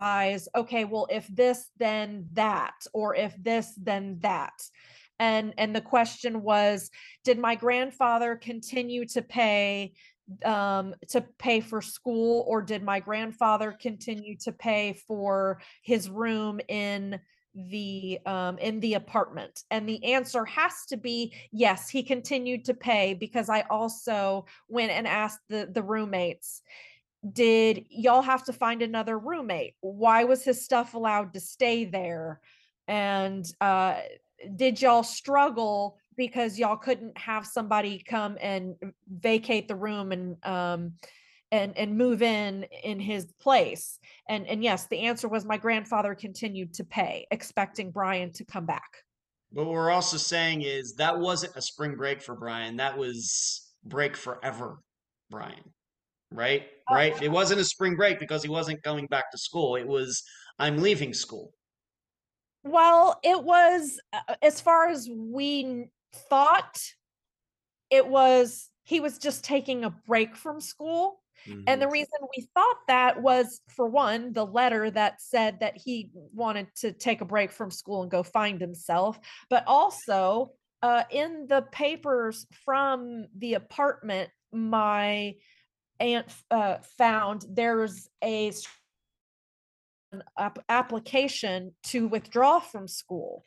Eyes, okay, well, if this, then that, or if this, then that. And and the question was, did my grandfather continue to pay um to pay for school or did my grandfather continue to pay for his room in the um in the apartment? And the answer has to be yes he continued to pay because i also went and asked the the roommates did y'all have to find another roommate? Why was his stuff allowed to stay there? And uh did y'all struggle because y'all couldn't have somebody come and vacate the room and um and and move in in his place and and yes the answer was my grandfather continued to pay expecting brian to come back But what we're also saying is that wasn't a spring break for Brian. That was break forever, Brian. Right? Right? It wasn't a spring break because he wasn't going back to school. It was I'm leaving school. Well it was uh, as far as we thought it was he was just taking a break from school And the Mhm. reason we thought that was, for one, the letter that said that he wanted to take a break from school and go find himself, but also uh, in the papers from the apartment, my aunt uh, found there's a an application to withdraw from school.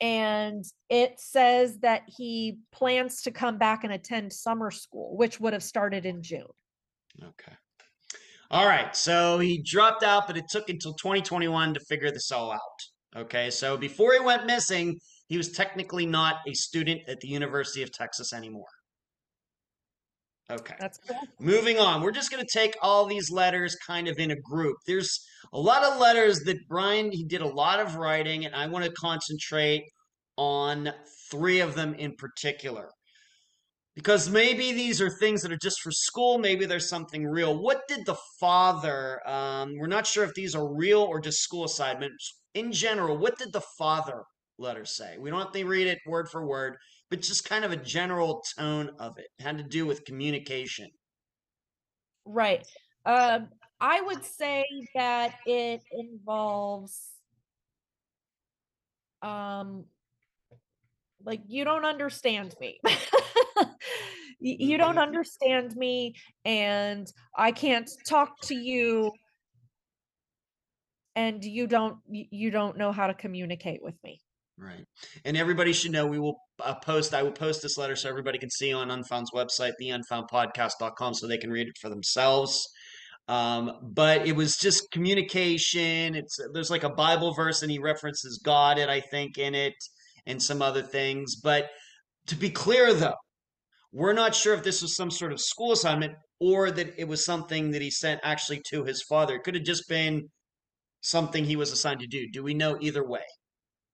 And it says that he plans to come back and attend summer school, which would have started in June. Okay. All right. So he dropped out, but it took until 2021 to figure this all out. Okay. So before he went missing, he was technically not a student at the University of Texas anymore. Okay. That's correct. Moving on. We're just going to take all these letters kind of in a group. There's a lot of letters that Brian, he did a lot of writing, and I want to concentrate on three of them in particular. Because maybe these are things that are just for school, maybe there's something real. What did the father, um, we're not sure if these are real or just school assignments. In general, what did the father letter say? We don't have to read it word for word, but just kind of a general tone of it. it had to do with communication. Right. Um, I would say that it involves um like you don't understand me. <laughs> You don't Mhm. understand me and I can't talk to you and you don't you don't know how to communicate with me. Right. And everybody should know we will uh, post, I will post this letter so everybody can see on Unfound's website, theunfoundpodcast.com, so they can read it for themselves. Um, but it was just communication. It's there's like a Bible verse and he references God it, I think, in it and some other things. But to be clear though, we're not sure if this was some sort of school assignment or that it was something that he sent actually to his father. It could have just been something he was assigned to do. Do we know either way?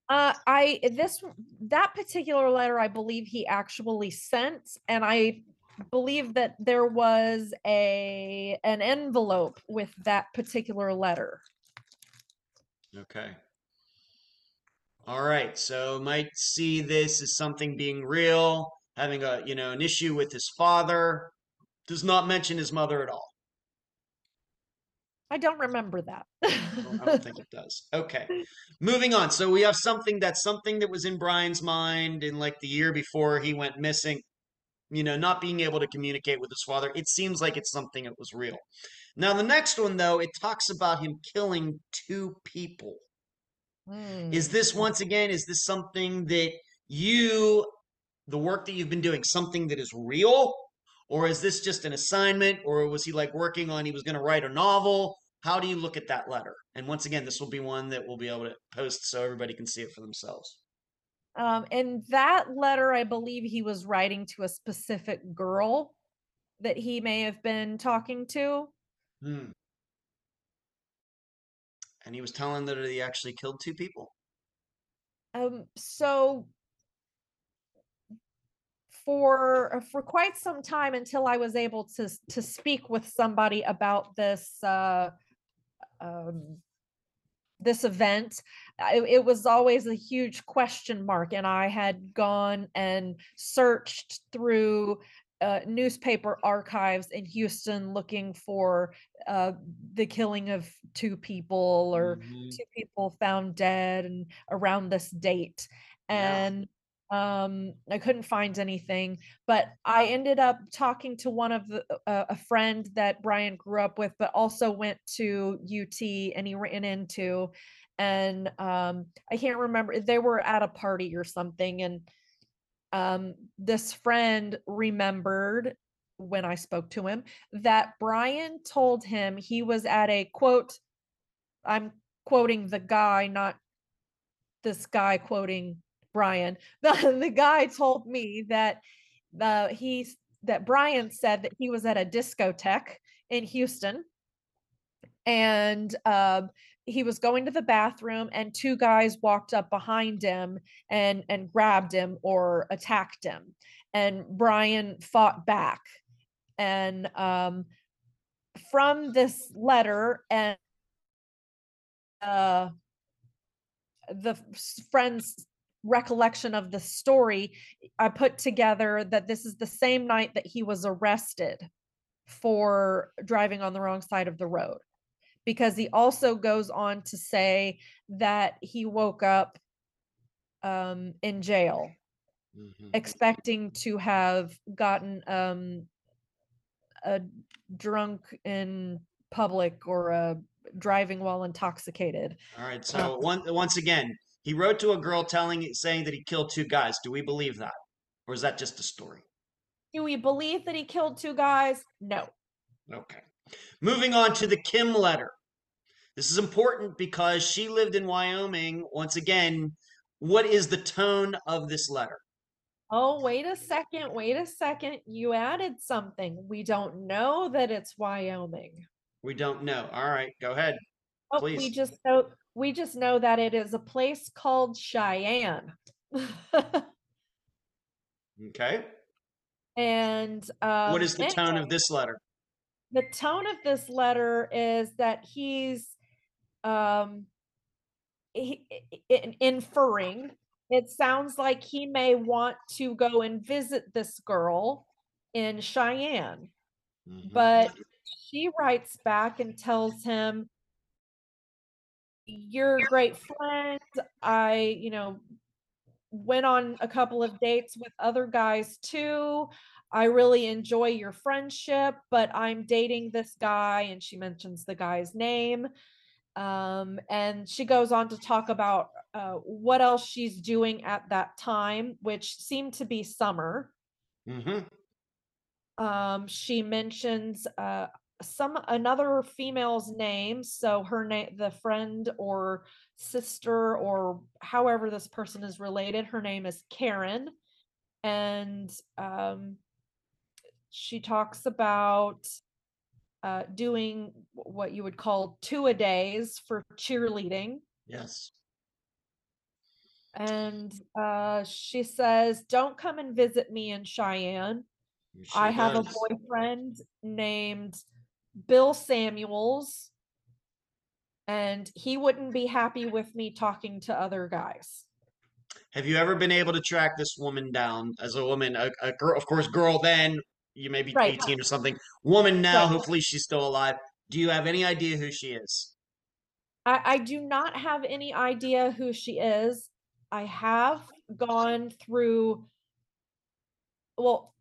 Uh, I this that particular letter, I believe he actually sent, and I believe that there was a an envelope with that particular letter. Okay. All right. So might see this as something being real, having a, you know, an issue with his father. Does not mention his mother at all. I don't remember that. I don't, think it does. Okay. Moving on. So we have something that's something that was in Brian's mind in like the year before he went missing, you know, not being able to communicate with his father. It seems like it's something that was real. Now, the next one, though, it talks about him killing two people. Is Hmm. this once again, is this something that you, the work that you've been doing, something that is real? Or is this just an assignment? Or was he like working on, he was going to write a novel? How do you look at that letter? And once again, this will be one that we'll be able to post so everybody can see it for themselves. Um, in that letter, I believe he was writing to a specific girl that he may have been talking to. Hmm. And he was telling that he actually killed two people. Um, so for uh, for quite some time until I was able to to speak with somebody about this uh, um, this event, I, it was always a huge question mark, and I had gone and searched through. Uh, newspaper archives in Houston looking for uh, the killing of two people or Mhm. two people found dead and around this date and um i couldn't find anything but i ended up talking to one of the uh, a friend that brian grew up with but also went to ut and he ran into and um i can't remember they were at a party or something and um this friend remembered when i spoke to him that brian told him he was at a quote i'm quoting the guy not this guy quoting Brian. <laughs> The the guy told me that the he's that Brian said that he was at a discotheque in Houston. And um, he was going to the bathroom and two guys walked up behind him and and grabbed him or attacked him and brian fought back and um from this letter and uh the friend's recollection of the story i put together that this is the same night that he was arrested for driving on the wrong side of the road because he also goes on to say that he woke up um, in jail mm-hmm. expecting to have gotten um, a drunk in public or a driving while intoxicated. All right. So uh, one, once again, he wrote to a girl telling saying that he killed two guys. Do we believe that? Or is that just a story? Do we believe that he killed two guys? No. Okay. Moving on to the Kim letter. This is important because she lived in Wyoming. Once again, what is the tone of this letter? Oh, wait a second. Wait a second. You added something. We don't know that it's Wyoming. We don't know. All right, go ahead. Oh, please. we just know we just know that it is a place called Cheyenne. <laughs> okay. And um, what is the tone of this letter? The tone of this letter is that he's um, he, inferring it sounds like he may want to go and visit this girl in Cheyenne. Mm-hmm. But she writes back and tells him, You're great friends. I, you know, went on a couple of dates with other guys too. I really enjoy your friendship, but I'm dating this guy. And she mentions the guy's name. Um, and she goes on to talk about uh, what else she's doing at that time, which seemed to be summer. Mm-hmm. Um, she mentions uh, some another female's name, so her name, the friend or sister or however this person is related, her name is Karen, and um, she talks about uh, doing what you would call two a days for cheerleading. Yes. And uh, she says, Don't come and visit me in Cheyenne. She I have does. a boyfriend named Bill Samuels, and he wouldn't be happy with me talking to other guys. Have you ever been able to track this woman down as a woman, a, a girl, of course, girl then, you may be right. 18 or something. Woman now, right. hopefully she's still alive. Do you have any idea who she is? I, I do not have any idea who she is. I have gone through, well,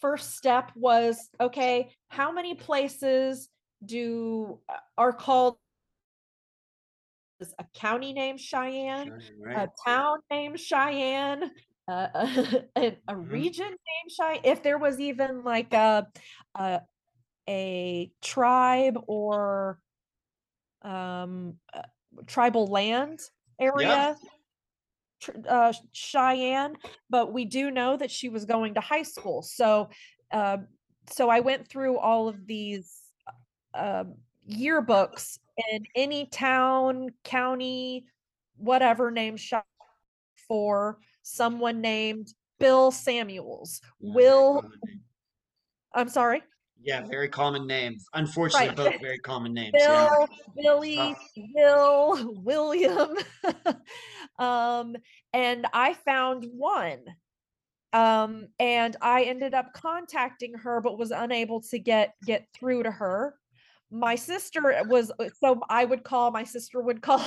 first step was okay, how many places do uh, are called a county named Cheyenne, right. a town named Cheyenne, uh, <laughs> a, a mm-hmm. region named Cheyenne, if there was even like a, a, a tribe or um, uh, tribal land area, yeah. Uh, Cheyenne, but we do know that she was going to high school. So, uh, so I went through all of these uh, yearbooks in any town, county, whatever name Cheyenne for someone named Bill Samuels. Will I'm sorry. Yeah, very common name. Unfortunately, right. both very common names. Bill, yeah. Billy, Bill, <laughs> William. <laughs> um, and I found one. Um, and I ended up contacting her, but was unable to get get through to her my sister was uh, so I would call, my sister would <laughs> call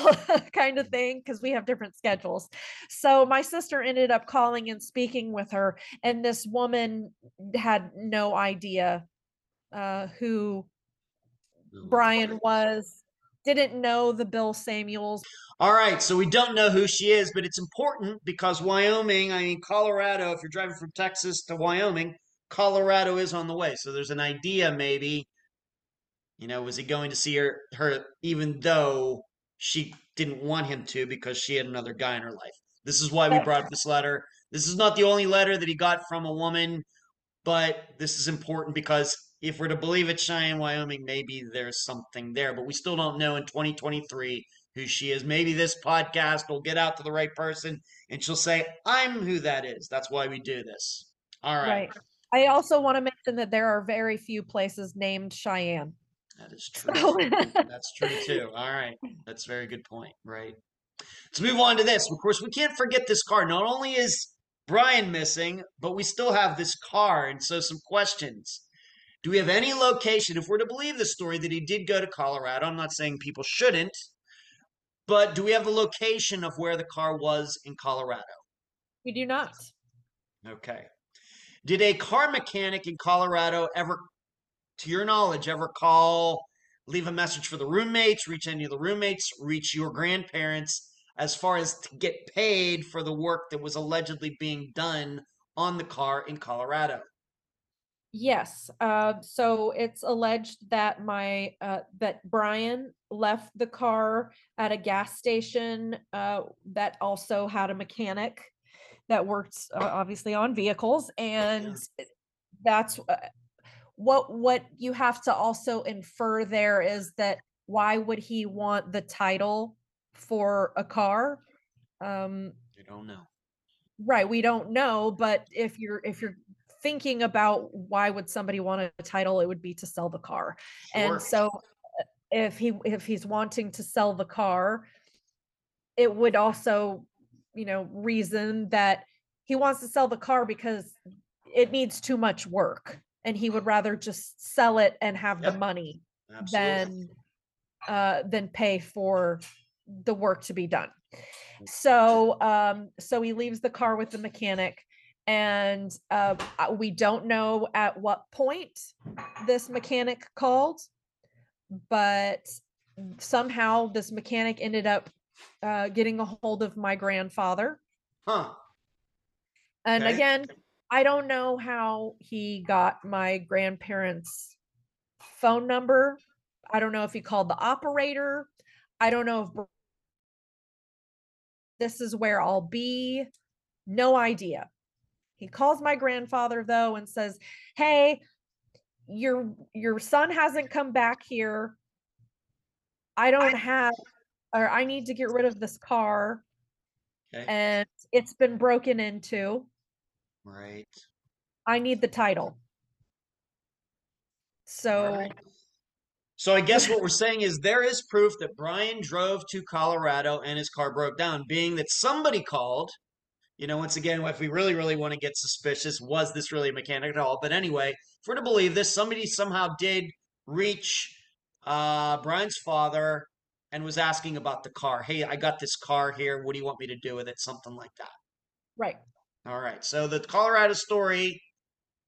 kind of thing because we have different schedules. So my sister ended up calling and speaking with her, and this woman had no idea uh, who Brian was, didn't know the Bill Samuels. All right, so we don't know who she is, but it's important because Wyoming, I mean, Colorado, if you're driving from Texas to Wyoming, Colorado is on the way. So there's an idea maybe you know, was he going to see her her even though she didn't want him to because she had another guy in her life? This is why we brought up this letter. This is not the only letter that he got from a woman, but this is important because if we're to believe it's Cheyenne, Wyoming, maybe there's something there, but we still don't know in 2023 who she is. Maybe this podcast will get out to the right person and she'll say, I'm who that is. That's why we do this. All right. Right. I also want to mention that there are very few places named Cheyenne. That is <laughs> true. So- That's true too. All right. That's a very good point. Right. Let's move on to this. Of course, we can't forget this car. Not only is Brian missing, but we still have this car. And so, some questions. Do we have any location, if we're to believe the story that he did go to Colorado? I'm not saying people shouldn't, but do we have the location of where the car was in Colorado? We do not. Okay. Did a car mechanic in Colorado ever, to your knowledge, ever call, leave a message for the roommates, reach any of the roommates, reach your grandparents, as far as to get paid for the work that was allegedly being done on the car in Colorado? Yes. Uh, so it's alleged that my uh, that Brian left the car at a gas station uh, that also had a mechanic that worked uh, obviously on vehicles, and that's uh, what what you have to also infer there is that why would he want the title for a car? Um, You don't know. Right, we don't know, but if you're if you're thinking about why would somebody want a title, it would be to sell the car. Sure. And so uh, if he if he's wanting to sell the car, it would also, you know, reason that he wants to sell the car because it needs too much work and he would rather just sell it and have Yep. the money Absolutely. than uh than pay for the work to be done so um so he leaves the car with the mechanic and uh uh, we don't know at what point this mechanic called but somehow this mechanic ended up uh getting a hold of my grandfather. Huh. and Okay. again i don't know how he got my grandparents phone number. I don't know if he called the operator. I don't know if this is where i'll be. No idea he calls my grandfather though and says hey your your son hasn't come back here i don't have or i need to get rid of this car Okay. and it's been broken into Right. I need the title. So right. So I guess what we're saying is there is proof that Brian drove to Colorado and his car broke down, being that somebody called. You know, once again, if we really, really want to get suspicious, was this really a mechanic at all? But anyway, if we're to believe this, somebody somehow did reach uh, Brian's father and was asking about the car. Hey, I got this car here. What do you want me to do with it? Something like that. right. All right. So the Colorado story,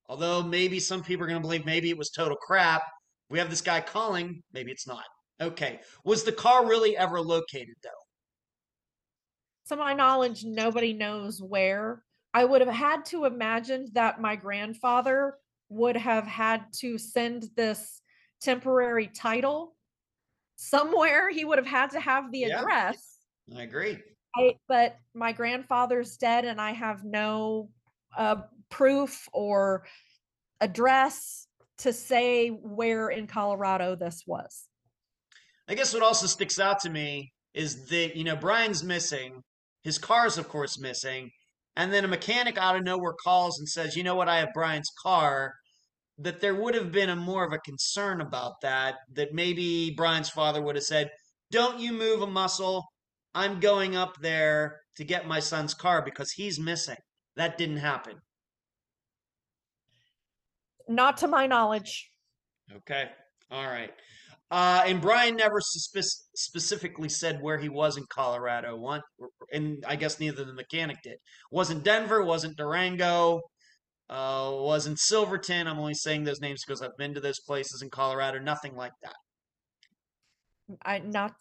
although maybe some people are going to believe maybe it was total crap, we have this guy calling. Maybe it's not. Okay. Was the car really ever located, though? To my knowledge, nobody knows where. I would have had to imagine that my grandfather would have had to send this temporary title somewhere. He would have had to have the Yeah. address. I agree. I, but my grandfather's dead and I have no uh, proof or address to say where in Colorado this was. I guess what also sticks out to me is that, you know, Brian's missing. His car's, of course, missing. And then a mechanic out of nowhere calls and says, you know what, I have Brian's car. That there would have been a more of a concern about that. That maybe Brian's father would have said, don't you move a muscle. I'm going up there to get my son's car because he's missing. That didn't happen. Not to my knowledge. Okay. All right. Uh, and Brian never suspe- specifically said where he was in Colorado. One, and I guess neither the mechanic did. Wasn't Denver. Wasn't Durango. Uh, wasn't Silverton. I'm only saying those names because I've been to those places in Colorado. Nothing like that. I not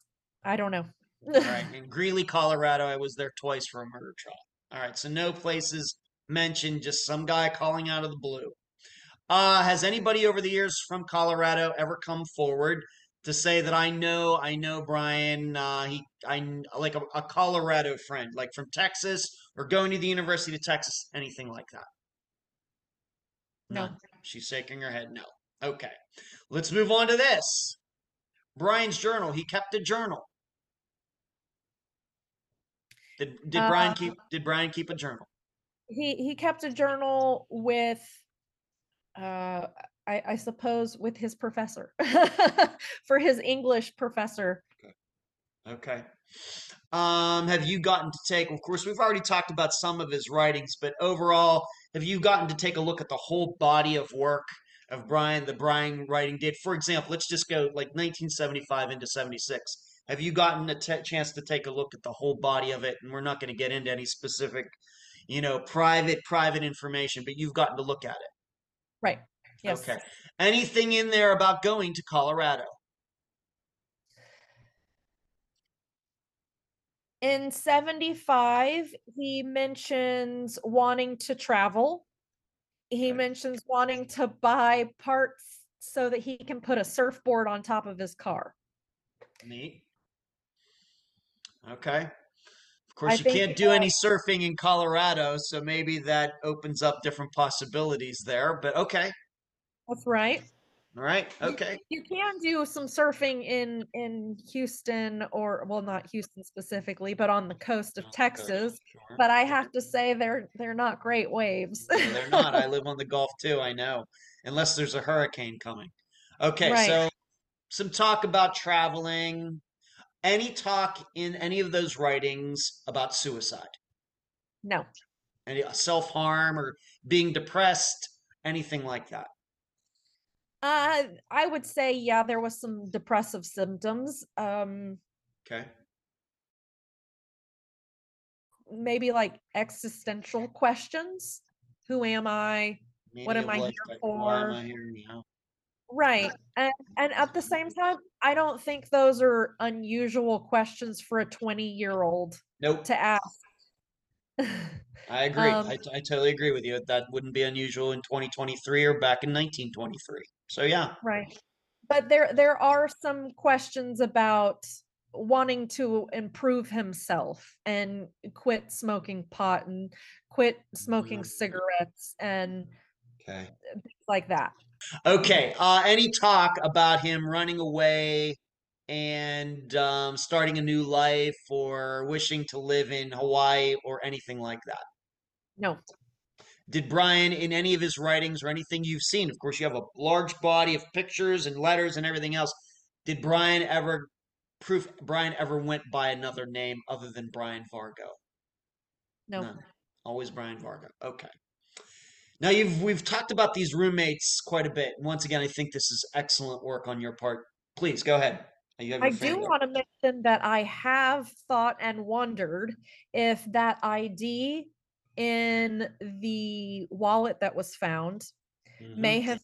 I don't know. All right. In Greeley, Colorado, I was there twice for a murder trial. All right. So no places mentioned. Just some guy calling out of the blue. Uh, has anybody over the years from Colorado ever come forward to say that I know, I know Brian, uh, he, I like a, a Colorado friend, like from Texas or going to the University of Texas, anything like that? No. None. She's shaking her head no. Okay. Let's move on to this. Brian's journal. He kept a journal. Did did Brian Uh, keep did Brian keep a journal? he he kept a journal with uh I, I suppose with his professor <laughs> <laughs> for his English professor. Okay. Um, have you gotten to take, of course, we've already talked about some of his writings, but overall, have you gotten to take a look at the whole body of work of Brian, the Brian writing did? For example, let's just go like 1975 into 76. Have you gotten a t- chance to take a look at the whole body of it? And we're not going to get into any specific, you know, private, private information, but you've gotten to look at it. Right. Yes. Okay. Anything in there about going to Colorado? In 75, he mentions wanting to travel. He mentions wanting to buy parts so that he can put a surfboard on top of his car. Neat. Okay. Of course, you can't do uh, any surfing in Colorado, so maybe that opens up different possibilities there. But okay. That's right. All right. Okay. You can do some surfing in in Houston or well not Houston specifically, but on the coast of Texas. Sure. But I have to say they're they're not great waves. No, they're not. I live on the Gulf too, I know. Unless there's a hurricane coming. Okay, Right. so some talk about traveling. Any talk in any of those writings about suicide? no. Any uh, self-harm or being depressed? Anything like that? Uh I would say yeah, there was some depressive symptoms. Um Okay. maybe like existential questions. Who am I? What am I here like, am for? I here now? Right. And and at the same time, I don't think those are unusual questions for a 20-year-old Nope. to ask. <laughs> I agree. Um, I, I totally agree with you. That wouldn't be unusual in 2023 or back in 1923. So yeah. Right. But there there are some questions about wanting to improve himself and quit smoking pot and quit smoking Mhm. cigarettes and Okay. things like that. Okay. Uh, any talk about him running away and um, starting a new life or wishing to live in Hawaii or anything like that? No. Did Brian, in any of his writings or anything you've seen, of course, you have a large body of pictures and letters and everything else. Did Brian ever proof Brian ever went by another name other than Brian Vargo? No. None. Always Brian Vargo. Okay. Now you've we've talked about these roommates quite a bit. Once again, I think this is excellent work on your part. Please go ahead. I do want to mention that I have thought and wondered if that ID in the wallet that was found Mhm. may have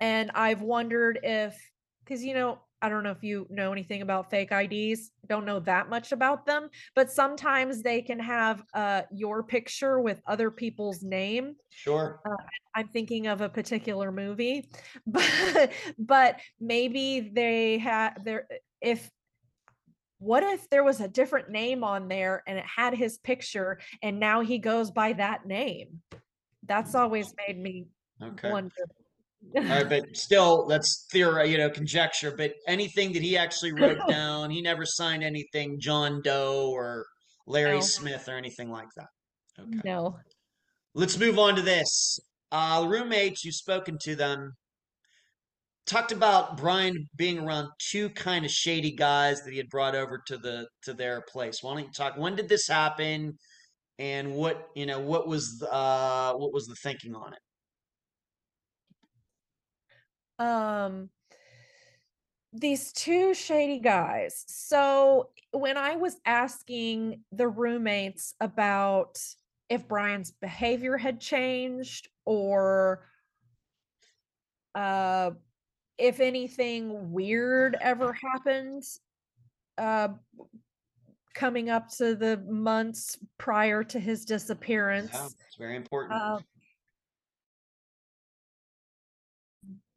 and I've wondered if because you know I don't know if you know anything about fake IDs don't know that much about them but sometimes they can have uh your picture with other people's name Sure. I'm thinking of a particular movie, <laughs> but but maybe they had there if what if there was a different name on there and it had his picture and now he goes by that name? That's always made me Okay. wonder. All right, but still, that's theory, you know, conjecture. But anything that he actually wrote <laughs> down, he never signed anything John Doe or Larry No. Smith or anything like that. Okay. No. Let's move on to this. Uh, roommates, you've spoken to them. Talked about Brian being around two kind of shady guys that he had brought over to the to their place. Why don't you talk? When did this happen? And what you know? What was uh what was the thinking on it? Um these two shady guys. So when I was asking the roommates about if Brian's behavior had changed or uh if anything weird ever happened uh coming up to the months prior to his disappearance Yeah, it's very important. uh,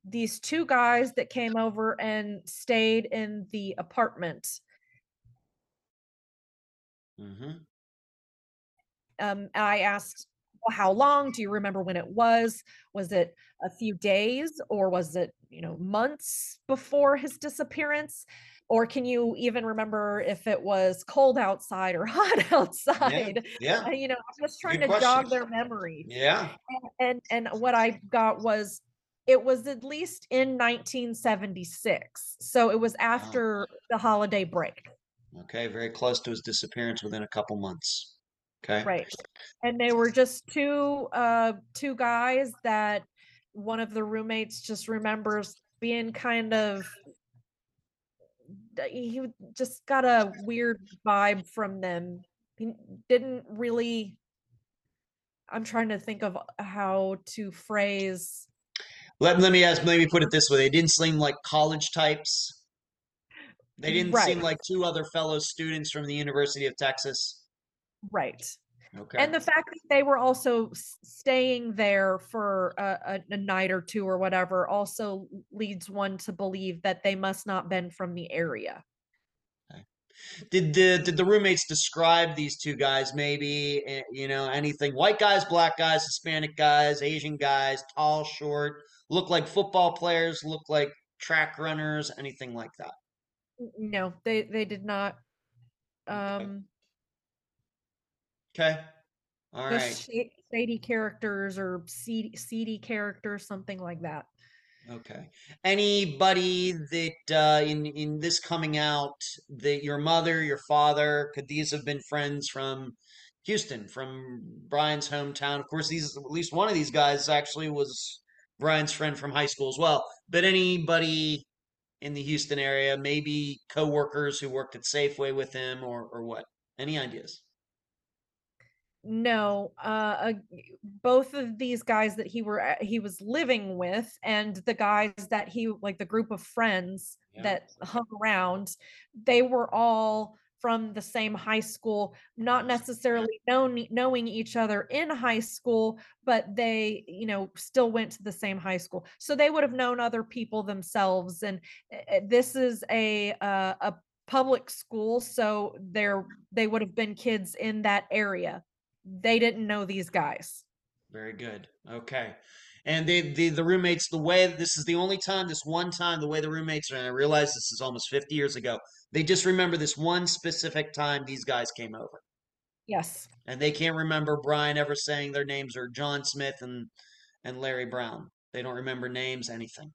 these two guys that came over and stayed in the apartment mm-hmm. um i asked how long? Do you remember when it was? Was it a few days or was it, you know, months before his disappearance? Or can you even remember if it was cold outside or <laughs> hot outside? yeah. Uh, you know, I'm just trying Good to question. jog their memory. Yeah. And and what I got was it was at least in 1976. So it was Wow. after the holiday break. Okay, very close to his disappearance within a couple months. Okay. Right. And they were just two uh two guys that one of the roommates just remembers being kind of he just got a weird vibe from them. He didn't really I'm trying to think of how to phrase Let, let me ask, let me put it this way. They didn't seem like college types. They didn't seem like two other fellow students from the University of Texas. Right. Okay. And the fact that they were also staying there for a, a, night or two or whatever also leads one to believe that they must not been from the area. Did the did the roommates describe these two guys? Maybe eh, you know anything? White guys, black guys, Hispanic guys, Asian guys, tall, short, look like football players, look like track runners, anything like that. No, they they did not. Um, Okay. All right. just sha- shady characters or seedy, seedy characters, something like that. Okay. Anybody that uh, in in this coming out that your mother, your father, could these have been friends from Houston, from Brian's hometown? Of course, these at least one of these guys actually was Brian's friend from high school as well. But anybody in the Houston area, maybe coworkers who worked at Safeway with him or or what? Any ideas? No, uh, uh, both of these guys that he were he was living with, and the guys that he like the group of friends Yeah. that hung around, they were all from the same high school, not necessarily known knowing each other in high school, but they, you know, still went to the same high school, so they would have known other people themselves. And uh, uh, this is a uh, a public school, so there they would have been kids in that area they didn't know these guys. Very good. Okay. And they, the the roommates, the way this is the only time, this one time, the way the roommates are, and I realize this is almost 50 years ago, they just remember this one specific time these guys came over. Yes. And they can't remember Brian ever saying their names are John Smith and and Larry Brown. They don't remember names, anything.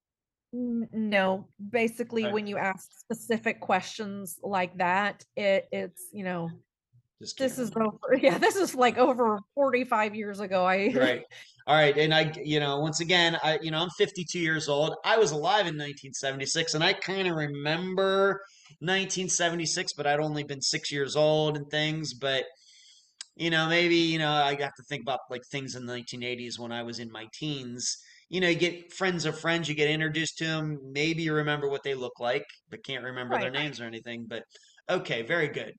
No, basically, Okay. when you ask specific questions like that, it it's you know Just this is remember. over. <laughs> Yeah, this is like over forty five years ago. I <laughs> Right. All right. And I, you know, once again, I, you know, I'm 52 years old. I was alive in 1976 and I kind of remember 1976, but I'd only been six years old and things. But, you know, maybe, you know, I have to think about like things in the 1980s when I was in my teens. You know, you get friends of friends, you get introduced to them. Maybe you remember what they look like, but can't remember their names or anything. But okay, very good.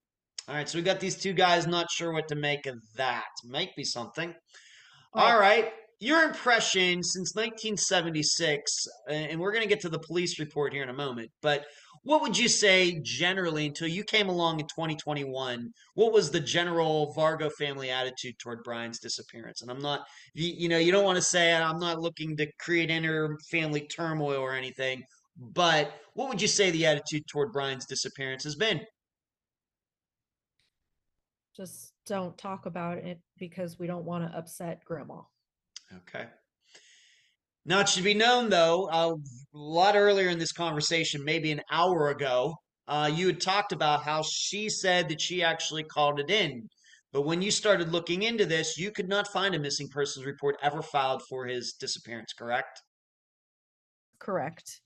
All right. So we got these two guys, not sure what to make of that. Might be something. All right. right. Your impression since 1976, uh, and we're going to get to the police report here in a moment, but what would you say generally until you came along in 2021? What was the general Vargo family attitude toward Brian's disappearance? And I'm not, you, you know, you don't want to say I'm not looking to create inner family turmoil or anything, but what would you say the attitude toward Brian's disappearance has been? Just don't talk about it because we don't want to upset grandma. Okay. Now, it should be known, though, uh, a lot earlier in this conversation, maybe an hour ago, uh, you had talked about how she said that she actually called it in. But when you started looking into this, you could not find a missing persons report ever filed for his disappearance, correct? Correct.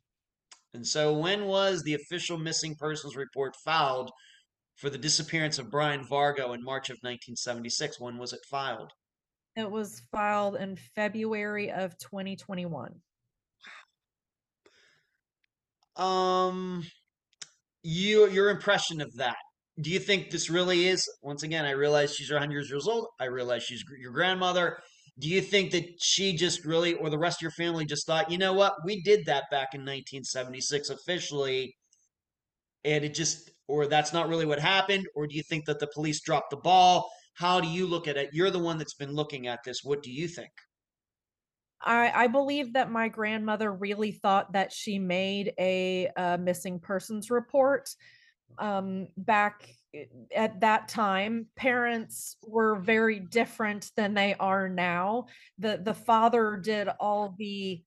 And so, when was the official missing persons report filed for the disappearance of Brian Vargo in March of 1976? When was it filed? It was filed in February of 2021. Wow. Um, you your impression of that. Do you think this really is? Once again, I realize she's 100 years old. I realize she's your grandmother. Do you think that she just really, or the rest of your family just thought, you know what, we did that back in 1976 officially, and it just, or that's not really what happened? Or do you think that the police dropped the ball? How do you look at it? You're the one that's been looking at this. What do you think? I, I believe that my grandmother really thought that she made a, uh missing persons report. Um, back at that time, parents were very different than they are now. The the father did all the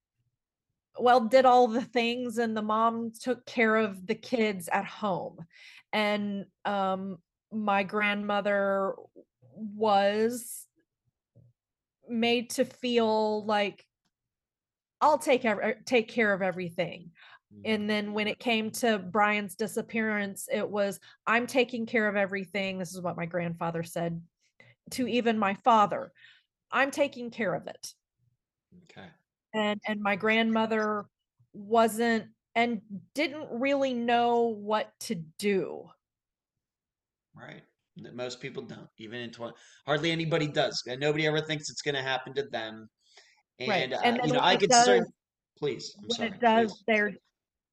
well, did all the things, and the mom took care of the kids at home. And um, my grandmother was made to feel like I'll take ev- take care of everything. And then when it came to Brian's disappearance, it was I'm taking care of everything. This is what my grandfather said to even my father. I'm taking care of it. Okay. And and my grandmother wasn't and didn't really know what to do. Right. That Most people don't, even in 20, hardly anybody does. And nobody ever thinks it's going to happen to them. Right. And, uh, you know, I could certainly, please, I'm when sorry, it does, please. there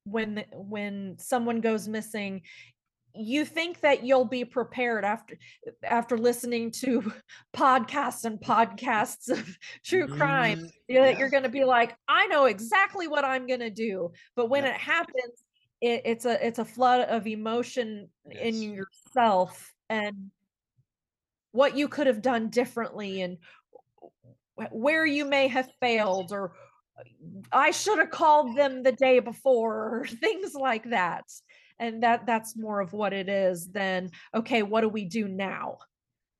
when when someone goes missing, you think that you'll be prepared after after listening to <laughs> podcasts and podcasts of true crime mm-hmm. yeah, that Yeah. you're going to be like i know exactly what i'm going to do but when Yep. it happens it, it's a it's a flood of emotion It in yourself and what you could have done differently and where you may have failed or I should have called them the day before or <laughs> things like that. And that that's more of what it is than okay, what do we do now?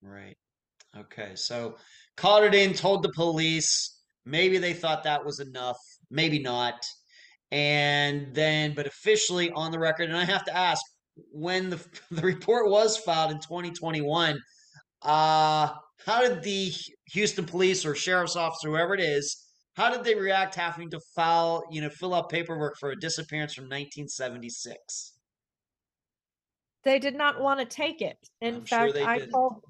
Right. Okay. So called it in, told the police. Maybe they thought that was enough. Maybe not. And then, but officially on the record, and I have to ask, when the <laughs> the report was filed in 2021, uh, how did the Houston police or sheriff's office, whoever it is, how did they react having to file, you know, fill out paperwork for a disappearance from 1976? They did not want to take it. In I'm fact, they I didn't. called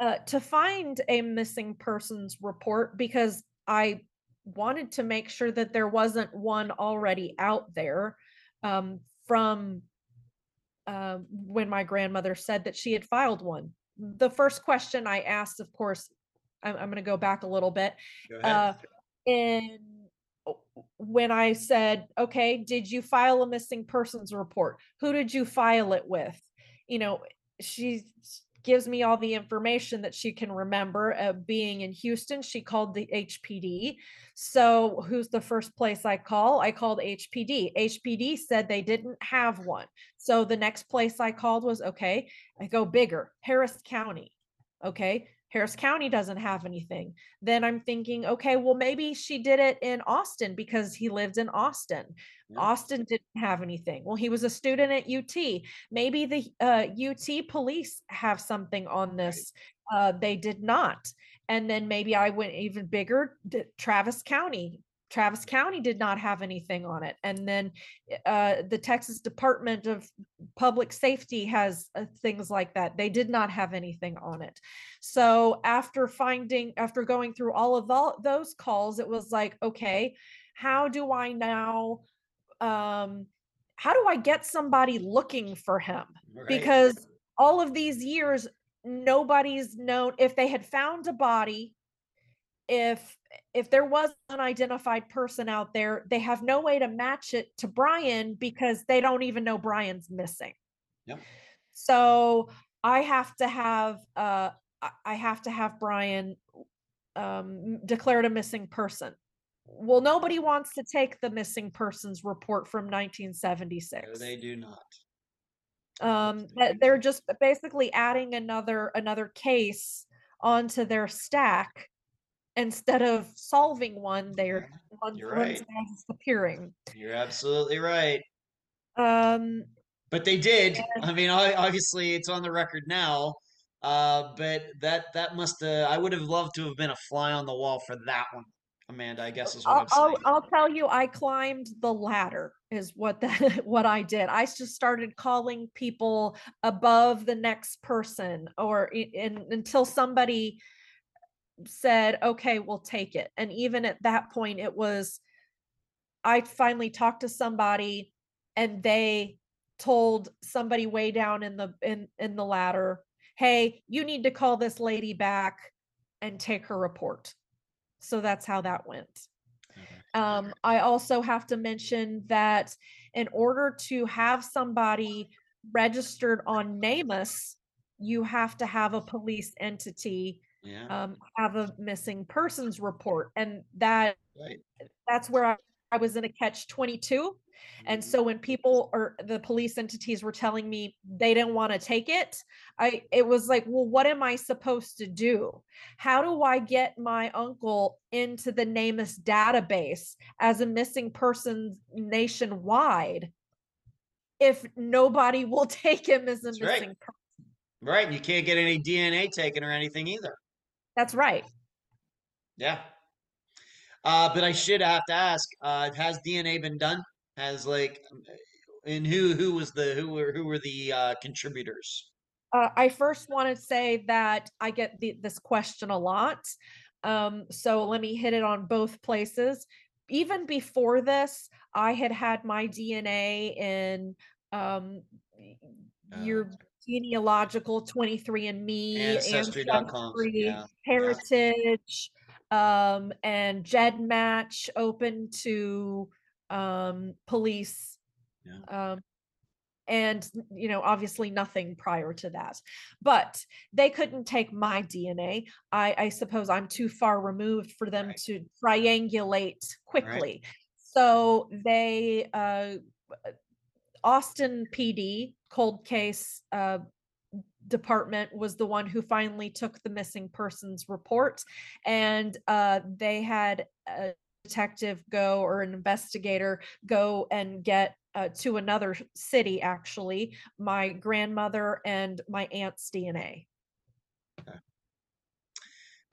uh, to find a missing persons report because I wanted to make sure that there wasn't one already out there um, from uh, when my grandmother said that she had filed one. The first question I asked, of course, I'm, I'm going to go back a little bit. Uh, and when I said, okay, did you file a missing persons report? Who did you file it with? You know, she gives me all the information that she can remember. Being in Houston, she called the HPD. So, who's the first place I call? I called HPD. HPD said they didn't have one. So, the next place I called was okay, I go bigger, Harris County. Okay, Harris County doesn't have anything then I'm thinking, okay, well, maybe she did it in Austin because he lived in Austin. Yeah. Austin didn't have anything. Well, he was a student at UT. Maybe the uh, UT police have something on this. Uh, they did not. And then maybe I went even bigger, Travis County. Travis County did not have anything on it. And then uh, the Texas Department of Public Safety has uh, things like that. They did not have anything on it. So after finding, after going through all of all those calls, it was like, okay, how do I now, um, how do I get somebody looking for him? Right. Because all of these years, nobody's known if they had found a body, if if there was an identified person out there, they have no way to match it to Brian because they don't even know Brian's missing. Yep. So I have to have uh I- I have to have Brian um declared a missing person. Well, nobody wants to take the missing persons report from 1976. No, 1976 they do not. um they're just basically adding another another case onto their stack instead of solving one they're one You're right. disappearing You're absolutely right. um But they did. and I mean, obviously, it's on the record now. Uh, but that that must uh, I would have loved to have been a fly on the wall for that one, Amanda. I guess is what I'll, I'm I'll saying. I'll tell you I climbed the ladder is what that <laughs> what I did. I just started calling people above the next person or in, until somebody said, "Okay, we'll take it." And even at that point it was I finally talked to somebody and they told somebody way down in the in in the ladder, hey, you need to call this lady back and take her report. So that's how that went. Um, I also have to mention that in order to have somebody registered on NamUs, you have to have a police entity Yeah. um, have a missing persons report, and that Right. that's where I, I was in a catch twenty two. And Mhm. so when people or the police entities were telling me they didn't want to take it, I it was like, well, what am I supposed to do? How do I get my uncle into the NamUs database as a missing person nationwide if nobody will <laughs> take him as a That's right. missing person? Right. You can't get any DNA taken or anything either. That's right. Yeah. Uh, but I should have to ask: uh, Has DNA been done? Has like, um, and who who was the who were who were the uh, contributors? Uh, I first want to say that I get the, this question a lot. Um, so let me hit it on both places. Even before this, I had had my DNA in um, y- your genealogical 23andMe, Ancestry.com, Ancestry, yeah, Heritage, um, and GEDmatch open to um, police. Yeah. Um, and you know obviously nothing prior to that but they couldn't take my dna i i suppose i'm too far removed for them Right. to triangulate quickly so they uh austin pd cold case uh department was the one who finally took the missing persons report and uh they had a detective go or an investigator go and get uh, to another city actually my grandmother and my aunt's dna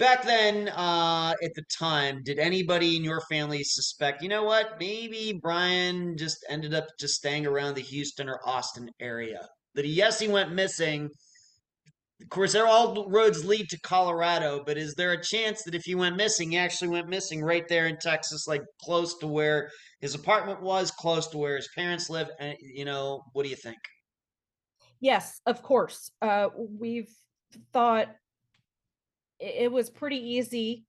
Back then, uh, at the time, did anybody in your family suspect? You know what? Maybe Brian just ended up just staying around the Houston or Austin area. That yes, he went missing. Of course, they're all roads lead to Colorado, but is there a chance that if he went missing, he actually went missing right there in Texas, like close to where his apartment was, close to where his parents live? And you know, what do you think? yes of course uh we've thought it was pretty easy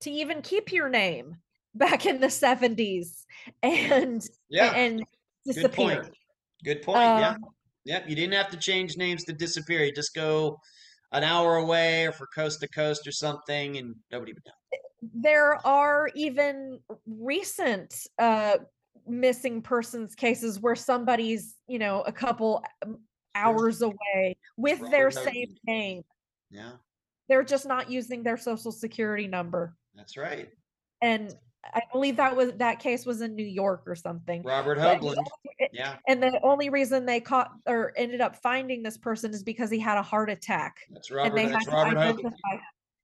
to even keep your name back in the 70s and Yeah, and disappear. good point. Good point. yeah. Yep, you didn't have to change names to disappear. You just go an hour away or for coast to coast or something, and nobody would know. there are even recent uh missing persons cases where somebody's you know a couple um, hours away with their same name Yeah, they're just not using their social security number that's right. and i believe that was that case was in new york or something Robert Hoagland. Yeah, and the only reason they caught or ended up finding this person is because he had a heart attack that's Robert. That's Robert Hoagland.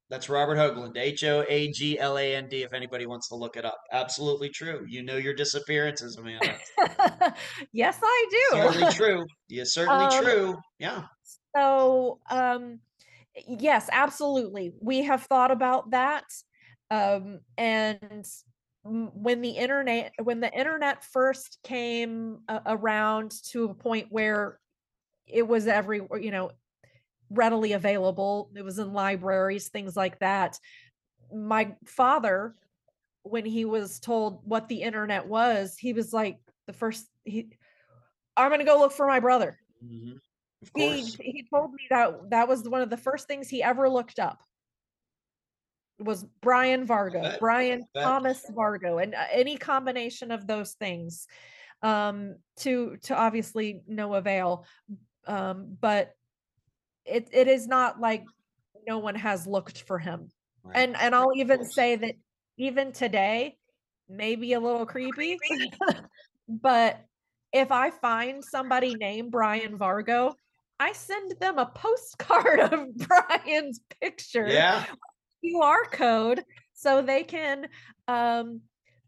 That's Robert Hoagland. H O A G L A N D. If anybody wants to look it up, absolutely true. You know your disappearances, Amanda. <laughs> yes i do certainly true. Yeah, certainly Um, true. Yeah. So, um, yes, absolutely. We have thought about that. Um, and when the internet, when the internet first came a- around to a point where it was every, you know, readily available, it was in libraries, things like that. My father, when he was told what the internet was, he was like, the first, he, I'm going to go look for my brother. Hmm Of he he told me that that was one of the first things he ever looked up was Brian Vargo, Brian. Thomas Vargo, and uh, any combination of those things, um, to to obviously no avail. Um, but it it is not like no one has looked for him, Right. and and I'll even say that even today, maybe a little creepy, <laughs> but if I find somebody named Brian Vargo, I send them a postcard <laughs> of Brian's picture, yeah. QR code, so they can um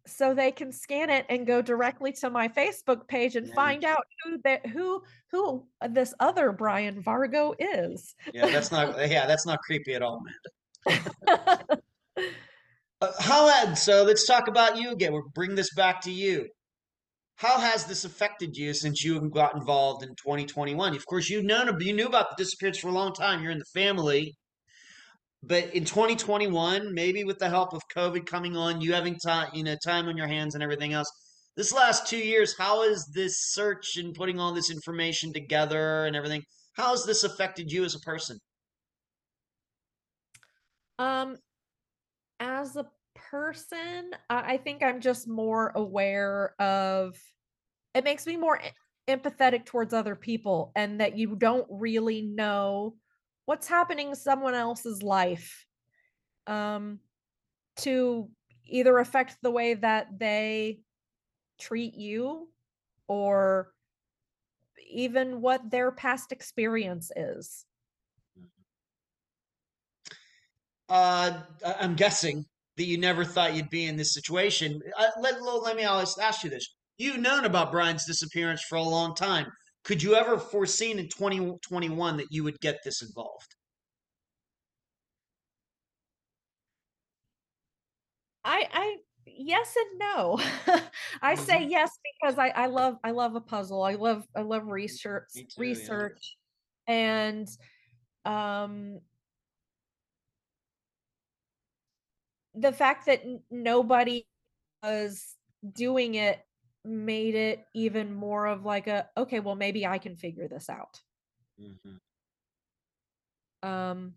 so they can scan it and go directly to my Facebook page and Yeah. find out who that who who this other Brian Vargo is. Yeah. That's not. Yeah. That's not creepy at all, man. <laughs> Uh, how had so let's talk about you again. We'll bring this back to you. how has this affected you since you got involved in 2021? Of course, you've known you knew about the disappearance for a long time. You're in the family, but in 2021, maybe with the help of COVID coming on, you having time, you know, time on your hands and everything else. This last two years, how has this search and putting all this information together and everything? How has this affected you as a person? Um, as a person, I, think I'm just more aware of. It makes me more empathetic towards other people, and that you don't really know what's happening in someone else's life um, to either affect the way that they treat you or even what their past experience is. Uh, I'm guessing that you never thought you'd be in this situation. Uh, let, let me ask you this. You've known about Brian's disappearance for a long time. Could you ever foreseen in 2021 that you would get this involved? I I yes and no. <laughs> I say hmm yes because I I love I love a puzzle. I love I love research too, yeah. research and um the fact that nobody was doing it made it even more of like a okay, well maybe I can figure this out. hmm Um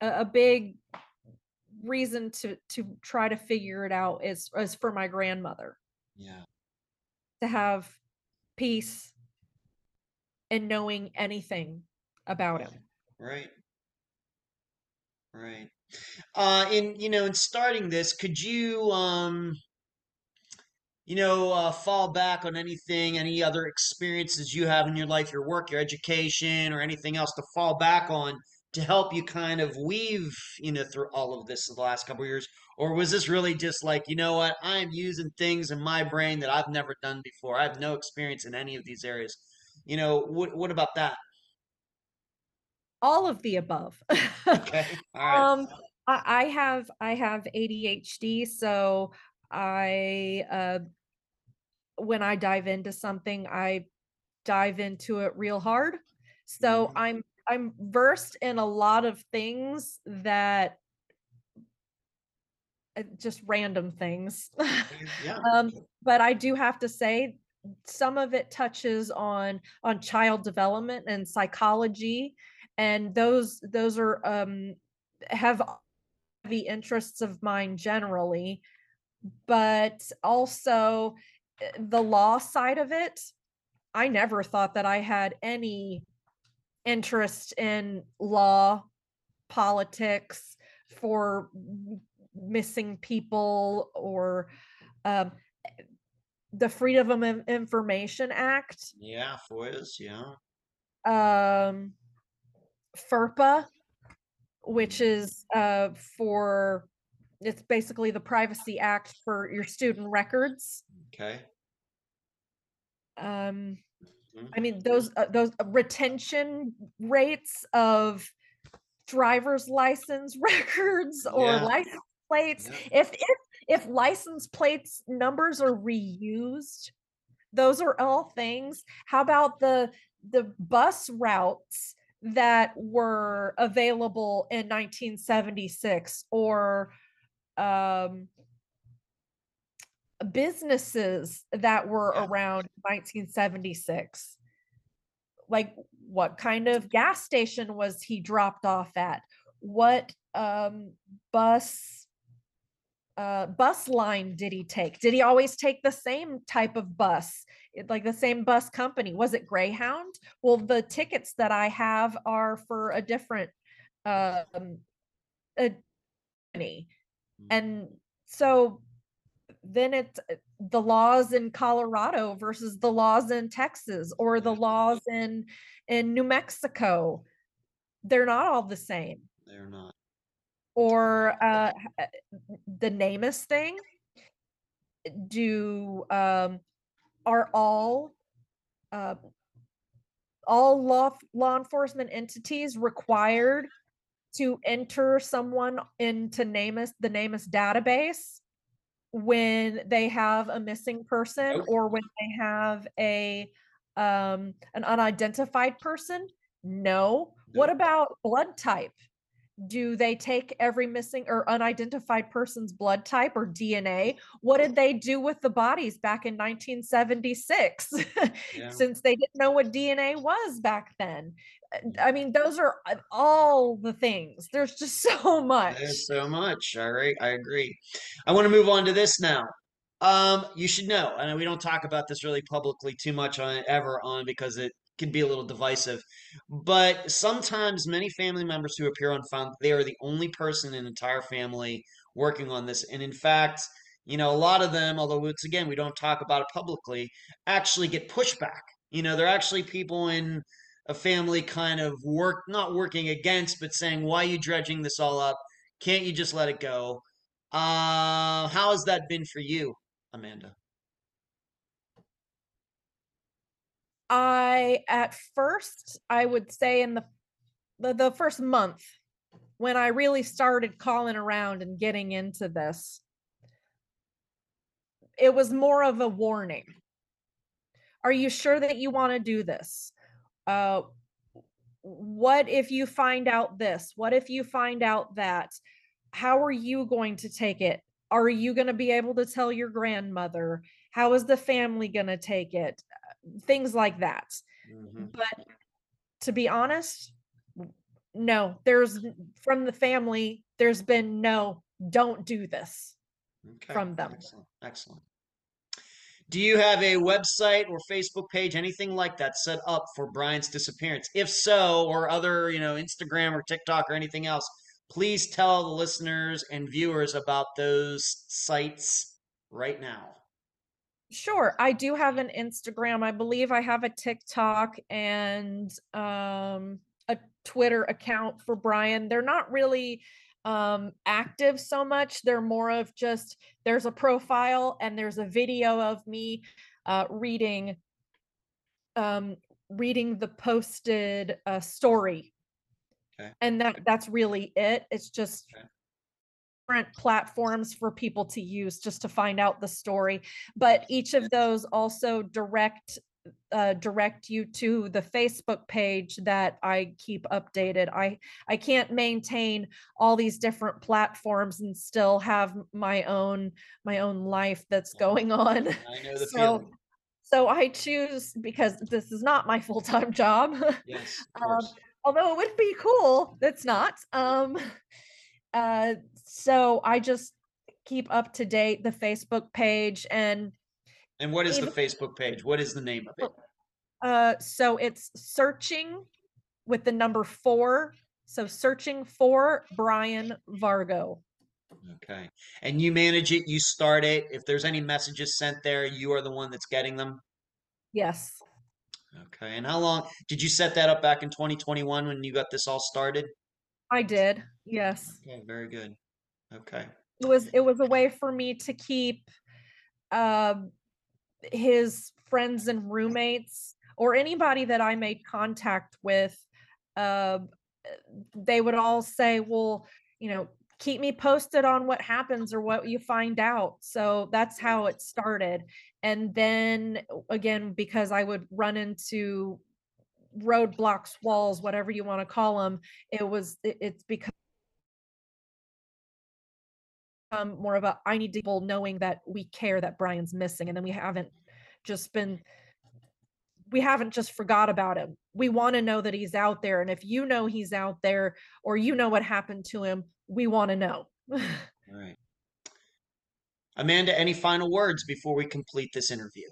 a, a big reason to to try to figure it out is is for my grandmother Yeah, to have peace and knowing anything about him. right, right. Uh, in you know, in starting this, could you um, you know, uh, fall back on anything, any other experiences you have in your life, your work, your education, or anything else to fall back on to help you kind of weave, you know, through all of this the last couple years? Or was this really just like, you know what, I'm using things in my brain that I've never done before. I have no experience in any of these areas. You know, what what about that? All of the above. Okay. <laughs> All right. um I, have I have ADHD, so I uh when I dive into something, I dive into it real hard. So hmm I'm I'm versed in a lot of things that uh, just random things. <laughs> Yeah. um, but I do have to say some of it touches on on child development and psychology, and those those are um, have the interests of mine generally, but also uh, the law side of it. I never thought that I had any interest in law, politics, for missing people or um, the Freedom of Information Act, Yeah. FOIAs. Yeah. um, FERPA, which Mhm. is uh, for it's basically the Privacy Act for your student records. Okay. Um, Mhm. I mean those uh, those retention rates of driver's license <laughs> records or Yeah. license plates. Yeah. If if if license plates numbers are reused, those are all things. How about the the bus routes that were available in 1976 or um businesses that were around 1976 like what kind of gas station was he dropped off at? What um bus uh bus line did he take did he always take the same type of bus like the same bus company was it greyhound well the tickets that i have are for a different um a company and so then it's uh, the laws in Colorado versus the laws in Texas or the laws in in New Mexico. They're not all the same. They're not. Or uh the NamUs thing. Do um are all uh all law law enforcement entities required to enter someone into NamUs the NamUs database? when they have a missing person Nope. or when they have a um an unidentified person? No. What about blood type? Do they take every missing or unidentified person's blood type or DNA? What did they do with the bodies back in 1976? <laughs> Yeah. Since they didn't know what DNA was back then. Uh, I mean, those are uh, all the things. There's just <laughs> so much. There's so much. All right, I agree. I want to move on to this now. Um, you should know, and we don't talk about this really publicly too much on ever on because it can be a little divisive. But sometimes many family members who appear on Unfound, they are the only person in entire family working on this. And in fact, you know, a lot of them, although it's again, we don't talk about it publicly, actually get pushback. You know, they're actually people in a family kind of work, not working against, but saying, why are you dredging this all up? Can't you just let it go? Uh, how has that been for you, Amanda? I at first I would say in the the, the first month when I really started calling around and getting into this, it was more of a warning. Are you sure that you want to do this? Uh, what if you find out this? What if you find out that? How are you going to take it? Are you going to be able to tell your grandmother? How is the family going to take it? Things like that. Mhm. But to be honest, no, there's from the family, there's been no, don't do this Okay, from them. excellent, excellent. Do you have a website or Facebook page, anything like that, set up for Brian's disappearance? If so, or other, you know, Instagram or TikTok or anything else, please tell the listeners and viewers about those sites right now. Sure, I do have an Instagram. I believe I have a TikTok and um a Twitter account for Brian. They're not really um active so much. They're more of just there's a profile and there's a video of me uh reading um reading the posted uh story. Okay. And that that's really it. It's just Okay. Different platforms for people to use just to find out the story but each of those also direct uh, direct you to the Facebook page that I keep updated. I I can't maintain all these different platforms and still have my own my own life that's going on. I know the <laughs> So feeling. so I choose because this is not my full-time <laughs> job. Yes, Um, although it would be cool, it's not. Um <laughs> uh so I just keep up to date the Facebook page and And what is the Facebook page? What is the name of it? uh so it's searching with the number 4 so searching for Brian Vargo. Okay. And you manage it, you start it. If there's any messages sent there, you are the one that's getting them. Yes. Okay. And how long did you set that up back in 2021 when you got this all started? I did. Yes. Okay, very good. Okay. It was it was a way for me to keep um his friends and roommates or anybody that I made contact with uh, they would all say, "Well, you know, keep me posted on what happens or what you find out." So that's how it started. And then uh, again, because I would run into roadblocks, walls, whatever you want to call them, it was it's it's become more of a I need people knowing that we care that Brian's missing, and then we haven't just been we haven't just forgot about him. We want to know that he's out there. And if you know he's out there or you know what happened to him, we want to know. <laughs> All right. Amanda, any final words before we complete this interview?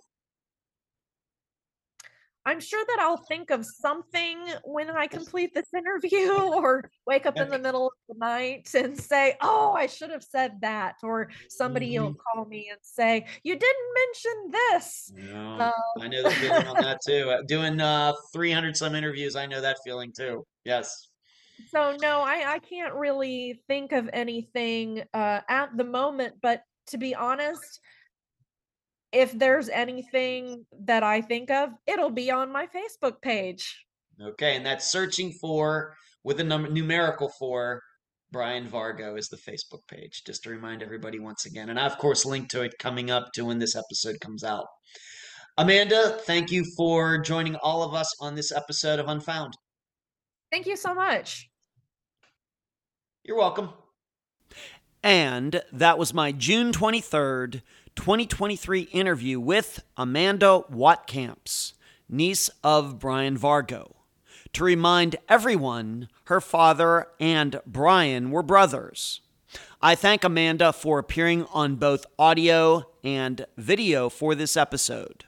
I'm sure that I'll think of something when I complete this interview <laughs> or wake up in the middle of the night and say, Oh, I should have said that. Or somebody will Mhm. call me and say, You didn't mention this. No, Um, I know the feeling on that too. Uh, Doing uh 300 some interviews, I know that feeling too. Yes. So no, I I can't really think of anything uh at the moment, but to be honest, if there's anything that I think of, it'll be on my Facebook page. Okay, and that's searching for with a number numerical for Brian Vargo is the Facebook page, just to remind everybody once again. And I, of course, link to it coming up to when this episode comes out. Amanda, thank you for joining all of us on this episode of Unfound. Thank you so much. You're welcome. And that was my June 23rd, 2023 interview with Amanda Wattkamps, niece of Brian Vargo to remind everyone her father and Brian were brothers. I thank Amanda for appearing on both audio and video for this episode.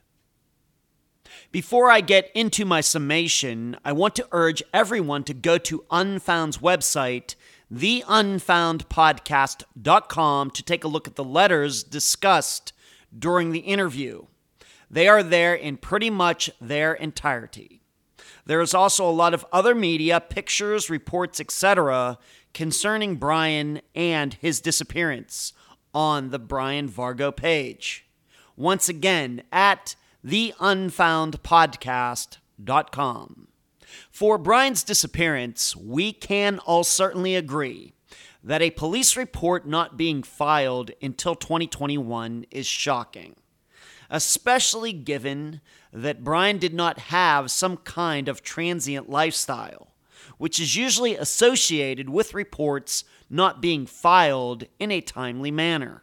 Before I get into my summation, I want to urge everyone to go to Unfound's website, theunfoundpodcast.com, to take a look at the letters discussed during the interview. They are there in pretty much their entirety. There is also a lot of other media, pictures, reports, etc., concerning Brian and his disappearance on the Brian Vargo page. Once again, at theunfoundpodcast.com. For Brian's disappearance, we can all certainly agree that a police report not being filed until 2021 is shocking especially given that Brian did not have some kind of transient lifestyle, which is usually associated with reports not being filed in a timely manner.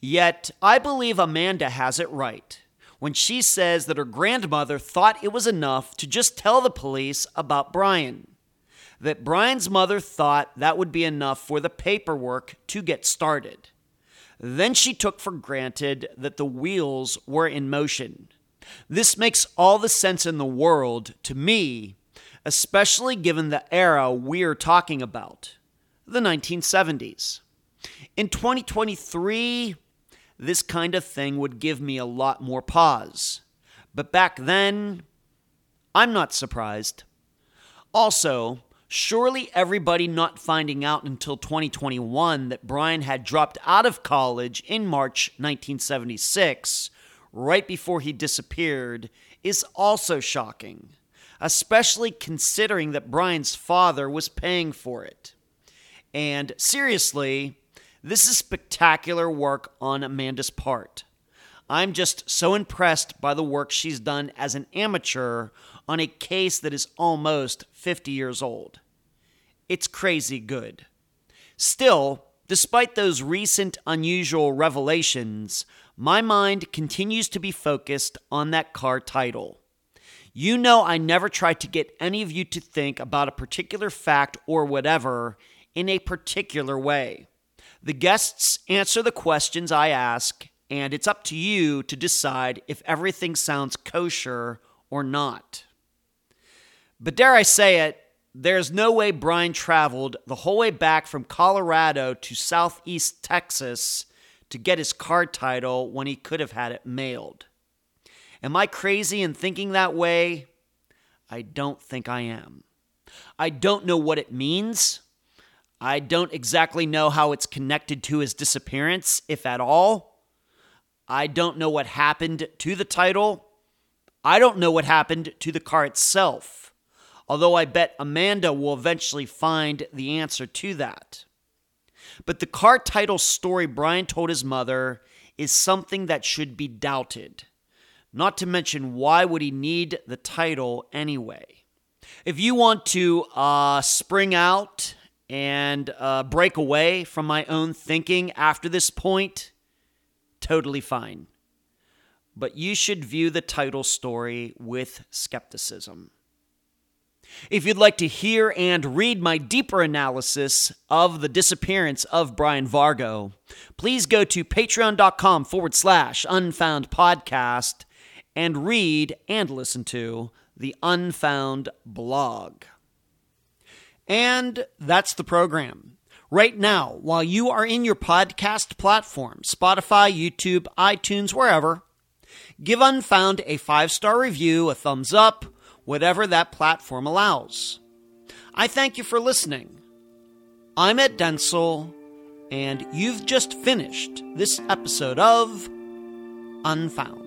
Yet, I believe Amanda has it right when she says that her grandmother thought it was enough to just tell the police about Brian. That Brian's mother thought that would be enough for the paperwork to get started. Then she took for granted that the wheels were in motion. This makes all the sense in the world to me, especially given the era we're talking about the 1970s. In 2023, this kind of thing would give me a lot more pause. But back then, I'm not surprised. Also, Surely everybody not finding out until 2021 that Brian had dropped out of college in March 1976, right before he disappeared, is also shocking, especially considering that Brian's father was paying for it. And seriously, this is spectacular work on Amanda's part. I'm just so impressed by the work she's done as an amateur on a case that is almost 50 years old. It's crazy good. Still, despite those recent unusual revelations, my mind continues to be focused on that car title. You know, I never try to get any of you to think about a particular fact or whatever in a particular way. The guests answer the questions I ask, and it's up to you to decide if everything sounds kosher or not. But dare I say it, there's no way Brian traveled the whole way back from Colorado to southeast Texas to get his car title when he could have had it mailed. Am I crazy in thinking that way? I don't think I am. I don't know what it means. I don't exactly know how it's connected to his disappearance, if at all. I don't know what happened to the title. I don't know what happened to the car itself although I bet Amanda will eventually find the answer to that. But the car title story Brian told his mother is something that should be doubted. Not to mention, why would he need the title anyway? If you want to uh, spring out and uh, break away from my own thinking after this point, totally fine. But you should view the title story with skepticism. If you'd like to hear and read my deeper analysis of the disappearance of Brian Vargo, please go to patreon.com forward slash unfound podcast and read and listen to the Unfound blog. And that's the program. Right now, while you are in your podcast platform, Spotify, YouTube, iTunes, wherever, give Unfound a five star review, a thumbs up, whatever that platform allows. I thank you for listening. I'm Ed Densel, and you've just finished this episode of Unfound.